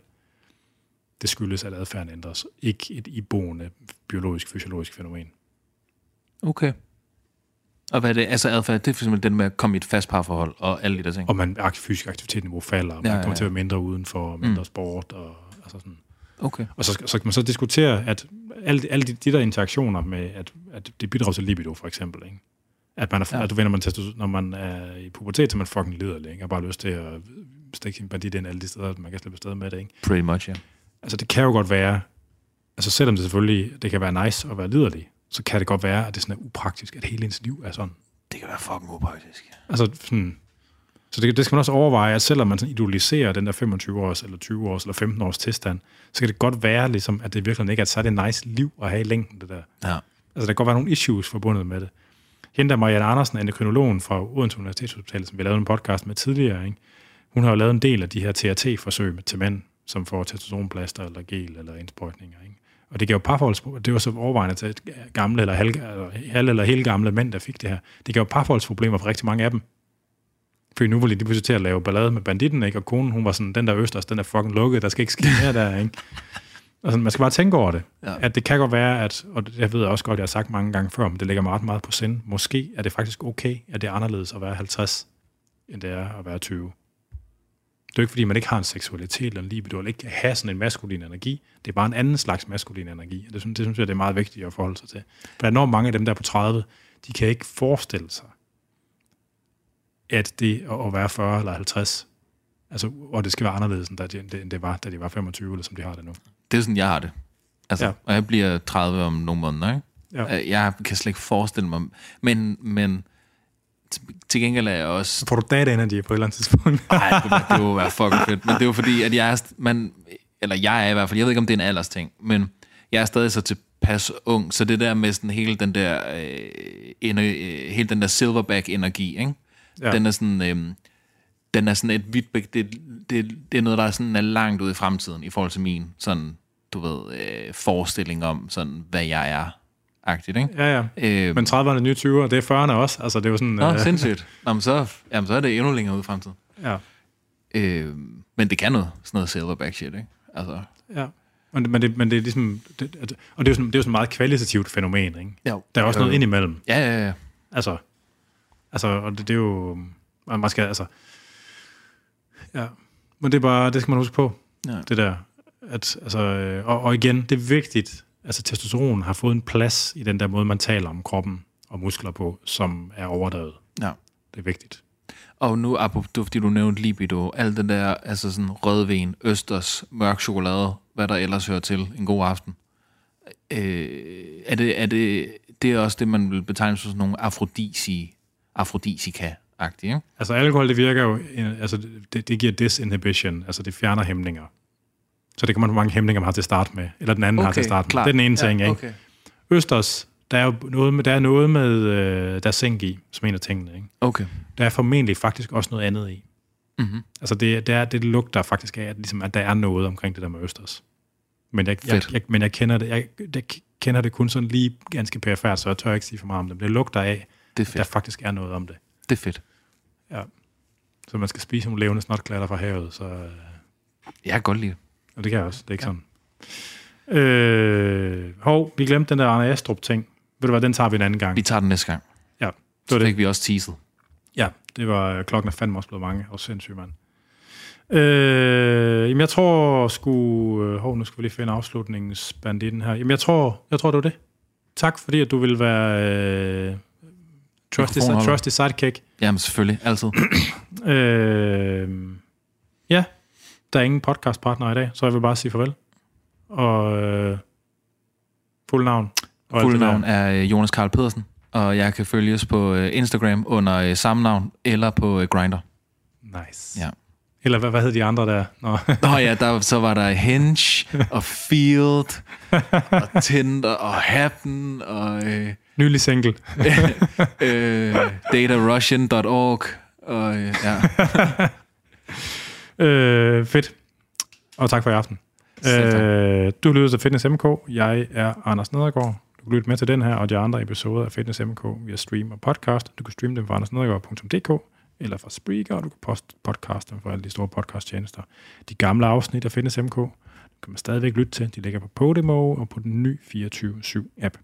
det skyldes, at adfærden ændres. Ikke et iboende biologisk, fysiologisk fænomen. Okay. Og hvad er det? Altså adfærd, det er for eksempel den med at komme i et fast parforhold og alle de der ting. Og man fysisk aktivitetsniveau falder, og man Ja, ja, ja, kommer til at være mindre udenfor, mindre mm. sport, og altså sådan. Okay. Og så, så kan man så diskutere, at alle, alle de, de der interaktioner med, at, at det bidrager til libido, for eksempel, ikke? At, man er, Ja. at du ved, når man, testo- når man er i pubertet, så man fucking liderlig, ikke? Og bare lyst til at stikke sin bandit ind alle de steder, man kan slippe afsted med det, ikke? Pretty much, ja. Altså, det kan jo godt være, altså selvom det selvfølgelig, det kan være nice at være liderlig, så kan det godt være, at det sådan er upraktisk, at hele ens liv er sådan. Det kan være fucking upraktisk. Altså sådan, så det, det skal man også overveje, at selvom man sådan idoliserer den der 25-års, eller 20-års, eller 15-års tilstand, så kan det godt være, ligesom, at det virkelig ikke er et særligt nice liv at have i længden, det der. Ja. Altså, der kan godt være nogle issues forbundet med det. Hende der Marianne Andersen, endokrinologen fra Odense Universitetshospital, som vi lavede en podcast med tidligere, ikke? hun har jo lavet en del af de her TRT-forsøg med til mænd, som får testosteronplaster eller gel eller indsprøjtninger. Ikke? Og det gav jo parforholdsproblemer. Det var så overvejende til gamle eller halv, eller, halv eller helt gamle mænd, der fik det her. Det gav jo parforholdsproblemer for rigtig mange af dem. Fordi nu var de lige pludselig til at lave ballade med banditten, ikke? og konen, hun var sådan, den der østers, den er fucking lukket, der skal ikke ske mere der, ikke? Altså, man skal bare tænke over det. Ja. At det kan godt være, at, og jeg ved jeg også godt, jeg har sagt mange gange før, men det ligger mig ret meget på sind. Måske er det faktisk okay, at det er anderledes at være 50, end det er at være 20. Det er jo ikke, fordi man ikke har en seksualitet eller en libido, eller ikke have sådan en maskulin energi. Det er bare en anden slags maskulin energi. Og det, synes- det synes jeg, det er meget vigtigt at forholde sig til. For der er enormt mange af dem der på 30, de kan ikke forestille sig, at det at være 40 eller 50, altså, og det skal være anderledes, end det, end det var, da de var 25, eller som de har det nu. Det er sådan, jeg har det. Altså, Ja. og jeg bliver 30 om nogle måneder, ikke? Ja. Jeg kan slet ikke forestille mig... Men, men til- gengæld er jeg også... Så får du data energy på et eller andet tidspunkt. Ej, det, ville være [LAUGHS] fucking fedt. Men det er jo fordi, at jeg er... Man, eller jeg er i hvert fald... Jeg ved ikke, om det er en aldersting, men jeg er stadig så tilpas ung, så det der med sådan hele den der... Øh, ener, øh, hele den der silverback-energi, ikke? Ja. Den er sådan... Øh, den er sådan et vidt... Det, det, det er noget, der er sådan er langt ude i fremtiden, i forhold til min sådan, du ved, øh, forestilling om, sådan, hvad jeg er. Agtigt, ikke? ja, ja. Øh, Men 30'erne er nye 20'er, det er 40'erne også. Altså, det er jo sådan... Nå, øh, sindssygt. Nå, men så, jamen, så er det endnu længere ude i fremtiden. ja, Øh, men det kan noget, sådan noget silverback shit, ikke? Altså, ja. Men, det- men, det, men det er ligesom... Det, og det er jo sådan, det er jo sådan et meget kvalitativt fænomen, ikke? jo. Der er også noget indimellem. Ja, ja, ja. Altså, altså og det, det er jo... Man man skal, altså... Ja, men det er bare... Det skal man huske på, ja. det der. At, altså, øh, og, og igen, det er vigtigt. Altså, testosteron har fået en plads i den der måde, man taler om kroppen og muskler på, som er overdrevet. ja. Det er vigtigt. Og nu, var, fordi du nævnte libido, alt det der, altså sådan rødvin, østers, mørk chokolade, hvad der ellers hører til, en god aften. Øh, er det, er det, det er også det, man vil betegne som sådan nogle afrodisi, afrodisika-agtige, ikke? Altså alkohol, det virker jo, altså det, det giver disinhibition, altså det fjerner hæmninger. Så det kommer hvor mange hæmninger, man har til at starte med, eller den anden okay, har til at starte med. Det er den ene ting, ikke? Okay. Østers, der er jo noget med, der er noget med, øh, der er zink i, som en af tingene, ikke? okay. Der er formentlig faktisk også noget andet i. Mm-hmm. Altså det, det, er, det lugter faktisk af, at, ligesom, at der er noget omkring det der med Østers. Men jeg, jeg, jeg, men jeg kender det, jeg, jeg kender det kun sådan lige ganske perifært, så jeg tør ikke sige for meget om det. Men det lugter af, Det er at der faktisk er noget om det. Det er fedt. Ja. Så man skal spise nogle levende snotklatter fra havet, så... Øh, Jeg kan godt lide det. Og det kan jeg også, det er ikke ja. sådan. Øh, hov, vi glemte den der Arne Astrup ting. Ved du hvad, den tager vi en anden gang. Vi tager den næste gang. Ja, det Så var det. fik vi også teaset. Ja, det var klokken er fandme også blevet mange. Og sindssygt, mand. Øh, jamen, jeg tror sgu... Øh, hov, nu skal vi lige finde afslutningsbanditten her. Jamen, jeg tror, jeg tror, det var det. Tak, fordi at du vil være øh, trusty, trusty sidekick. Jamen selvfølgelig, altid. [CLEARS THROAT] Øh, ja, der er ingen podcastpartner i dag, så jeg vil bare sige farvel. Og øh, fuld navn. Og Fuld navn er øh, Jonas Karl Pedersen, og jeg kan følges på øh, Instagram under øh, samme navn, eller på Grindr. Nice. Ja. Eller hvad, hvad hed de andre der? Nå. Nå ja, der, så var der Hinge, og Field, [LAUGHS] og Tinder, og Happen, og øh, Nylig single. [LAUGHS] øh, datarussian.org, og øh, ja. [LAUGHS] Øh, fedt. Og tak for i aften. Øh, du lytter til Fitness MK. Jeg er Anders Nedergaard. Du kan lytte med til den her og de andre episoder af Fitness MK via stream og podcast. Du kan streame dem fra andersnedergaard.dk eller fra Spreaker, og du kan poste podcast dem fra alle de store podcasttjenester. De gamle afsnit af Fitness MK kan man stadigvæk lytte til. De ligger på Podimo og på den nye 24-7-app.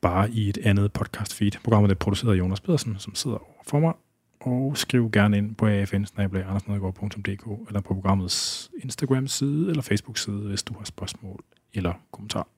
Bare i et andet podcast feed. Programmet er produceret af Jonas Pedersen, som sidder over for mig og skriv gerne ind på afn eller på programmets Instagram-side eller Facebook-side, hvis du har spørgsmål eller kommentarer.